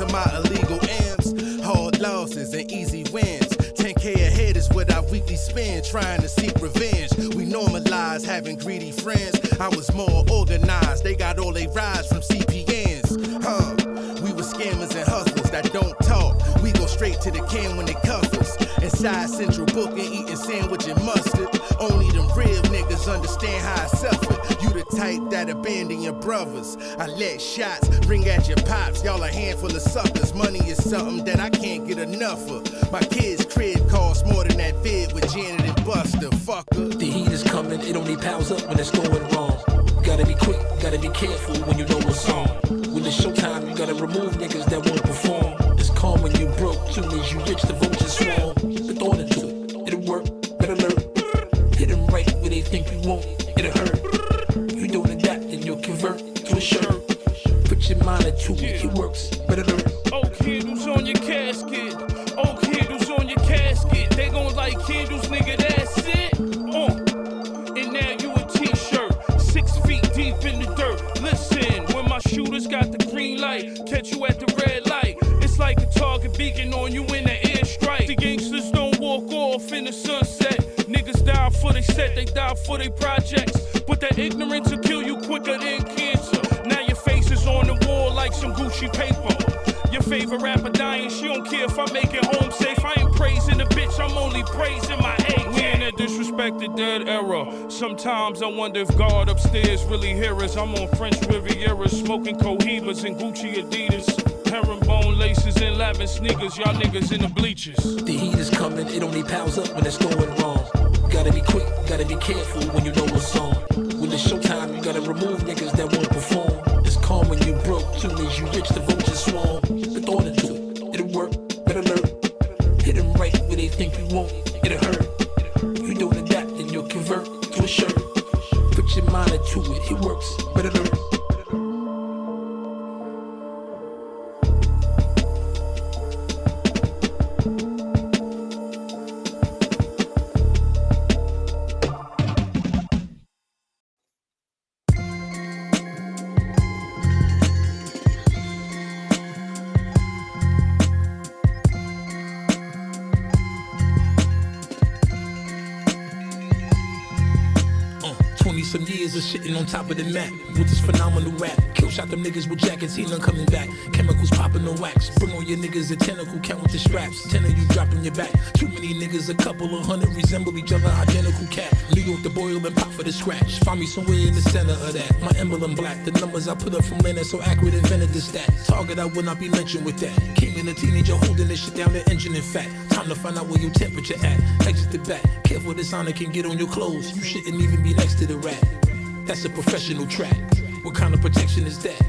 to my abandon your brothers. I let shots ring at your pops. Y'all a handful of suckers. Money is something that I can't get enough of. My kids' crib costs more than that vid with Janet and Busta. Fucker. The heat is coming, it only piles up when it's going I put up from Lennon so accurate, invented the stat. Target, I will not be lynching with that. Came in a teenager holding this shit down, the engine in fat. Time to find out where your temperature at. Exit the back. Careful, this honor can get on your clothes. You shouldn't even be next to the rat. That's a professional track. What kind of protection is that?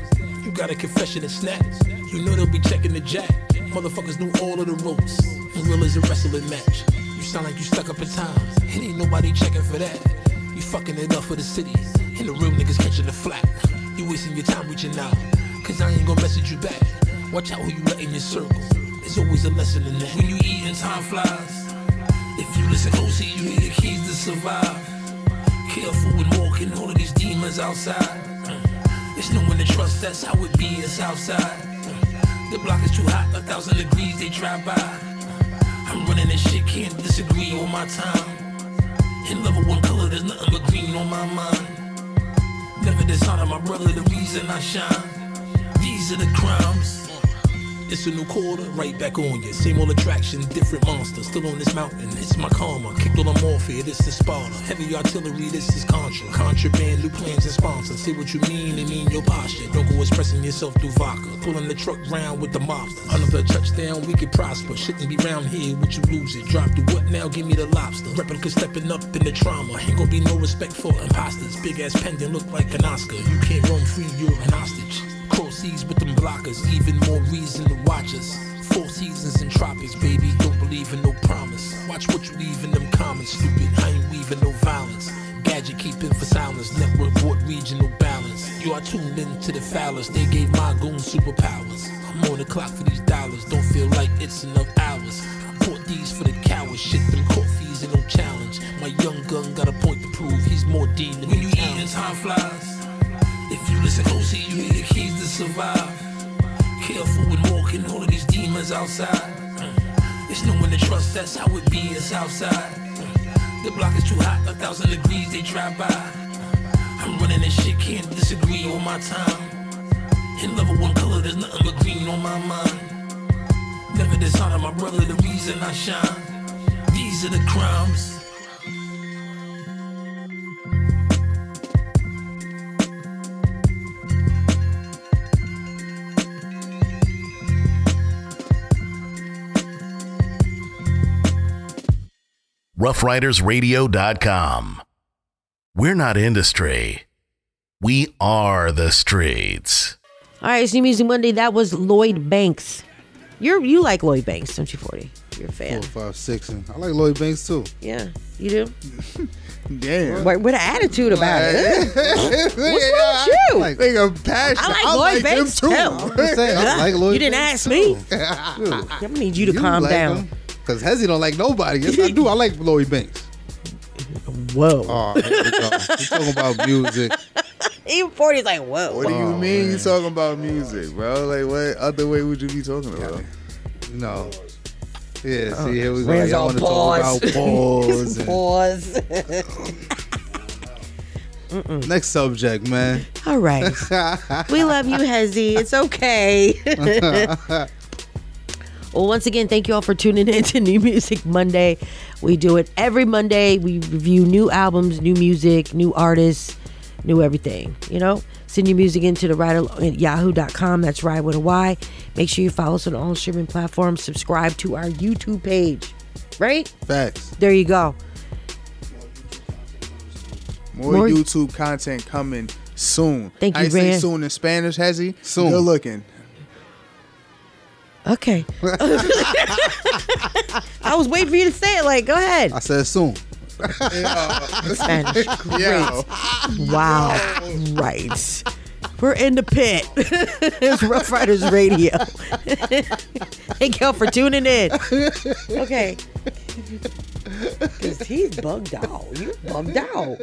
You got a confession and snap. You know they'll be checking the jack. Motherfuckers knew all of the ropes. And real is a wrestling match. You sound like you stuck up in time. And ain't nobody checking for that. You fucking it up for the city. And the real niggas catching the flat. Wasting your time reaching out. Cause I ain't gonna message you back. Watch out who you let in your circle. There's always a lesson in that. When you eat and time flies. If you listen closely, you hear the keys to survive. Careful when walking all of these demons outside. It's no one to trust, that's how it be, it's outside. The block is too hot, a thousand degrees, they drive by. I'm running this shit, can't disagree on my time. In level one color, there's nothing but green on my mind. Never dishonor my brother, the reason I shine. These are the crimes. It's a new quarter, right back on you. Same old attraction, different monster. Still on this mountain, it's my karma. Kicked all the morphia, this is Sparta. Heavy artillery, this is Contra. Contraband, new plans and sponsors. Say what you mean and mean your posture. Don't go expressing yourself through vodka. Pulling the truck round with the mobster. Another touchdown, we could prosper. Shouldn't be round here, would you lose it? Drop the what now? Give me the lobster. Replica stepping up in the trauma. Ain't gonna be no respect for imposters. Big ass pendant look like an Oscar. You can't roam free, you're an hostage. Cross seas with them blockers, even more reason to watch us. Four seasons in tropics, baby, don't believe in no promise. Watch what you leave in them comments, stupid. I ain't weaving no violence. Gadget keeping for silence, network bought regional balance. You are tuned in to the phallus, they gave my goon superpowers. I'm on the clock for these dollars, don't feel like it's enough hours. I bought these for the cowards, shit, them court fees ain't no challenge. My young gun got a point to prove, he's more dean than when you eating time flies. If you listen closely, you hear the keys to survive. Careful when walking all of these demons outside. It's no one to trust, that's how it be, it's outside. The block is too hot, a thousand degrees, they drive by. I'm running this shit, can't disagree on my time. In level one color, there's nothing but green on my mind. Never dishonor my brother, the reason I shine. These are the crimes. roughridersradio.com. We're not industry. We are the streets. All right, it's New Music Monday. That was Lloyd Banks. You're you like Lloyd Banks, don't you, Forty? You're a fan. Four, five, six, and I like Lloyd Banks too. Yeah, you do. Damn. With, with an attitude about it. What's wrong with you? Like, nigga, passion. I like I Lloyd like him Banks too. too. I'm just saying, I like Lloyd you didn't Banks ask me. I'm gonna need you to calm down. Cause Hezzy don't like nobody. Yes, I do. I like Lloyd Banks. Whoa. Oh, here we go. We talking about music. Even 40's like, whoa. What do you Oh, mean you talking about music, bro? Like, what other way would you be talking about? No. Yeah, see, here we go. Where's Y'all want to talk pause? about pause. and- Pause. Next subject, man. All right. we love you, Hezzy. It's okay. Well, once again, thank you all for tuning in to New Music Monday. We do it every Monday. We review new albums, new music, new artists, new everything. You know, send your music into the ride at yahoo.com. That's ride with a Y. Make sure you follow us on all streaming platforms. Subscribe to our YouTube page. Right? Facts. There you go. More, More- YouTube content coming soon. Thank How you, say Rand. soon in Spanish, Hezzy? Soon. Good looking. Okay. I was waiting for you to say it. Like, go ahead. I said soon. Spanish. Great. Yo. Wow. Right. We're in the pit. it's Rough Riders Radio. Thank y'all for tuning in. Okay. Because he's bugged out. You bugged out.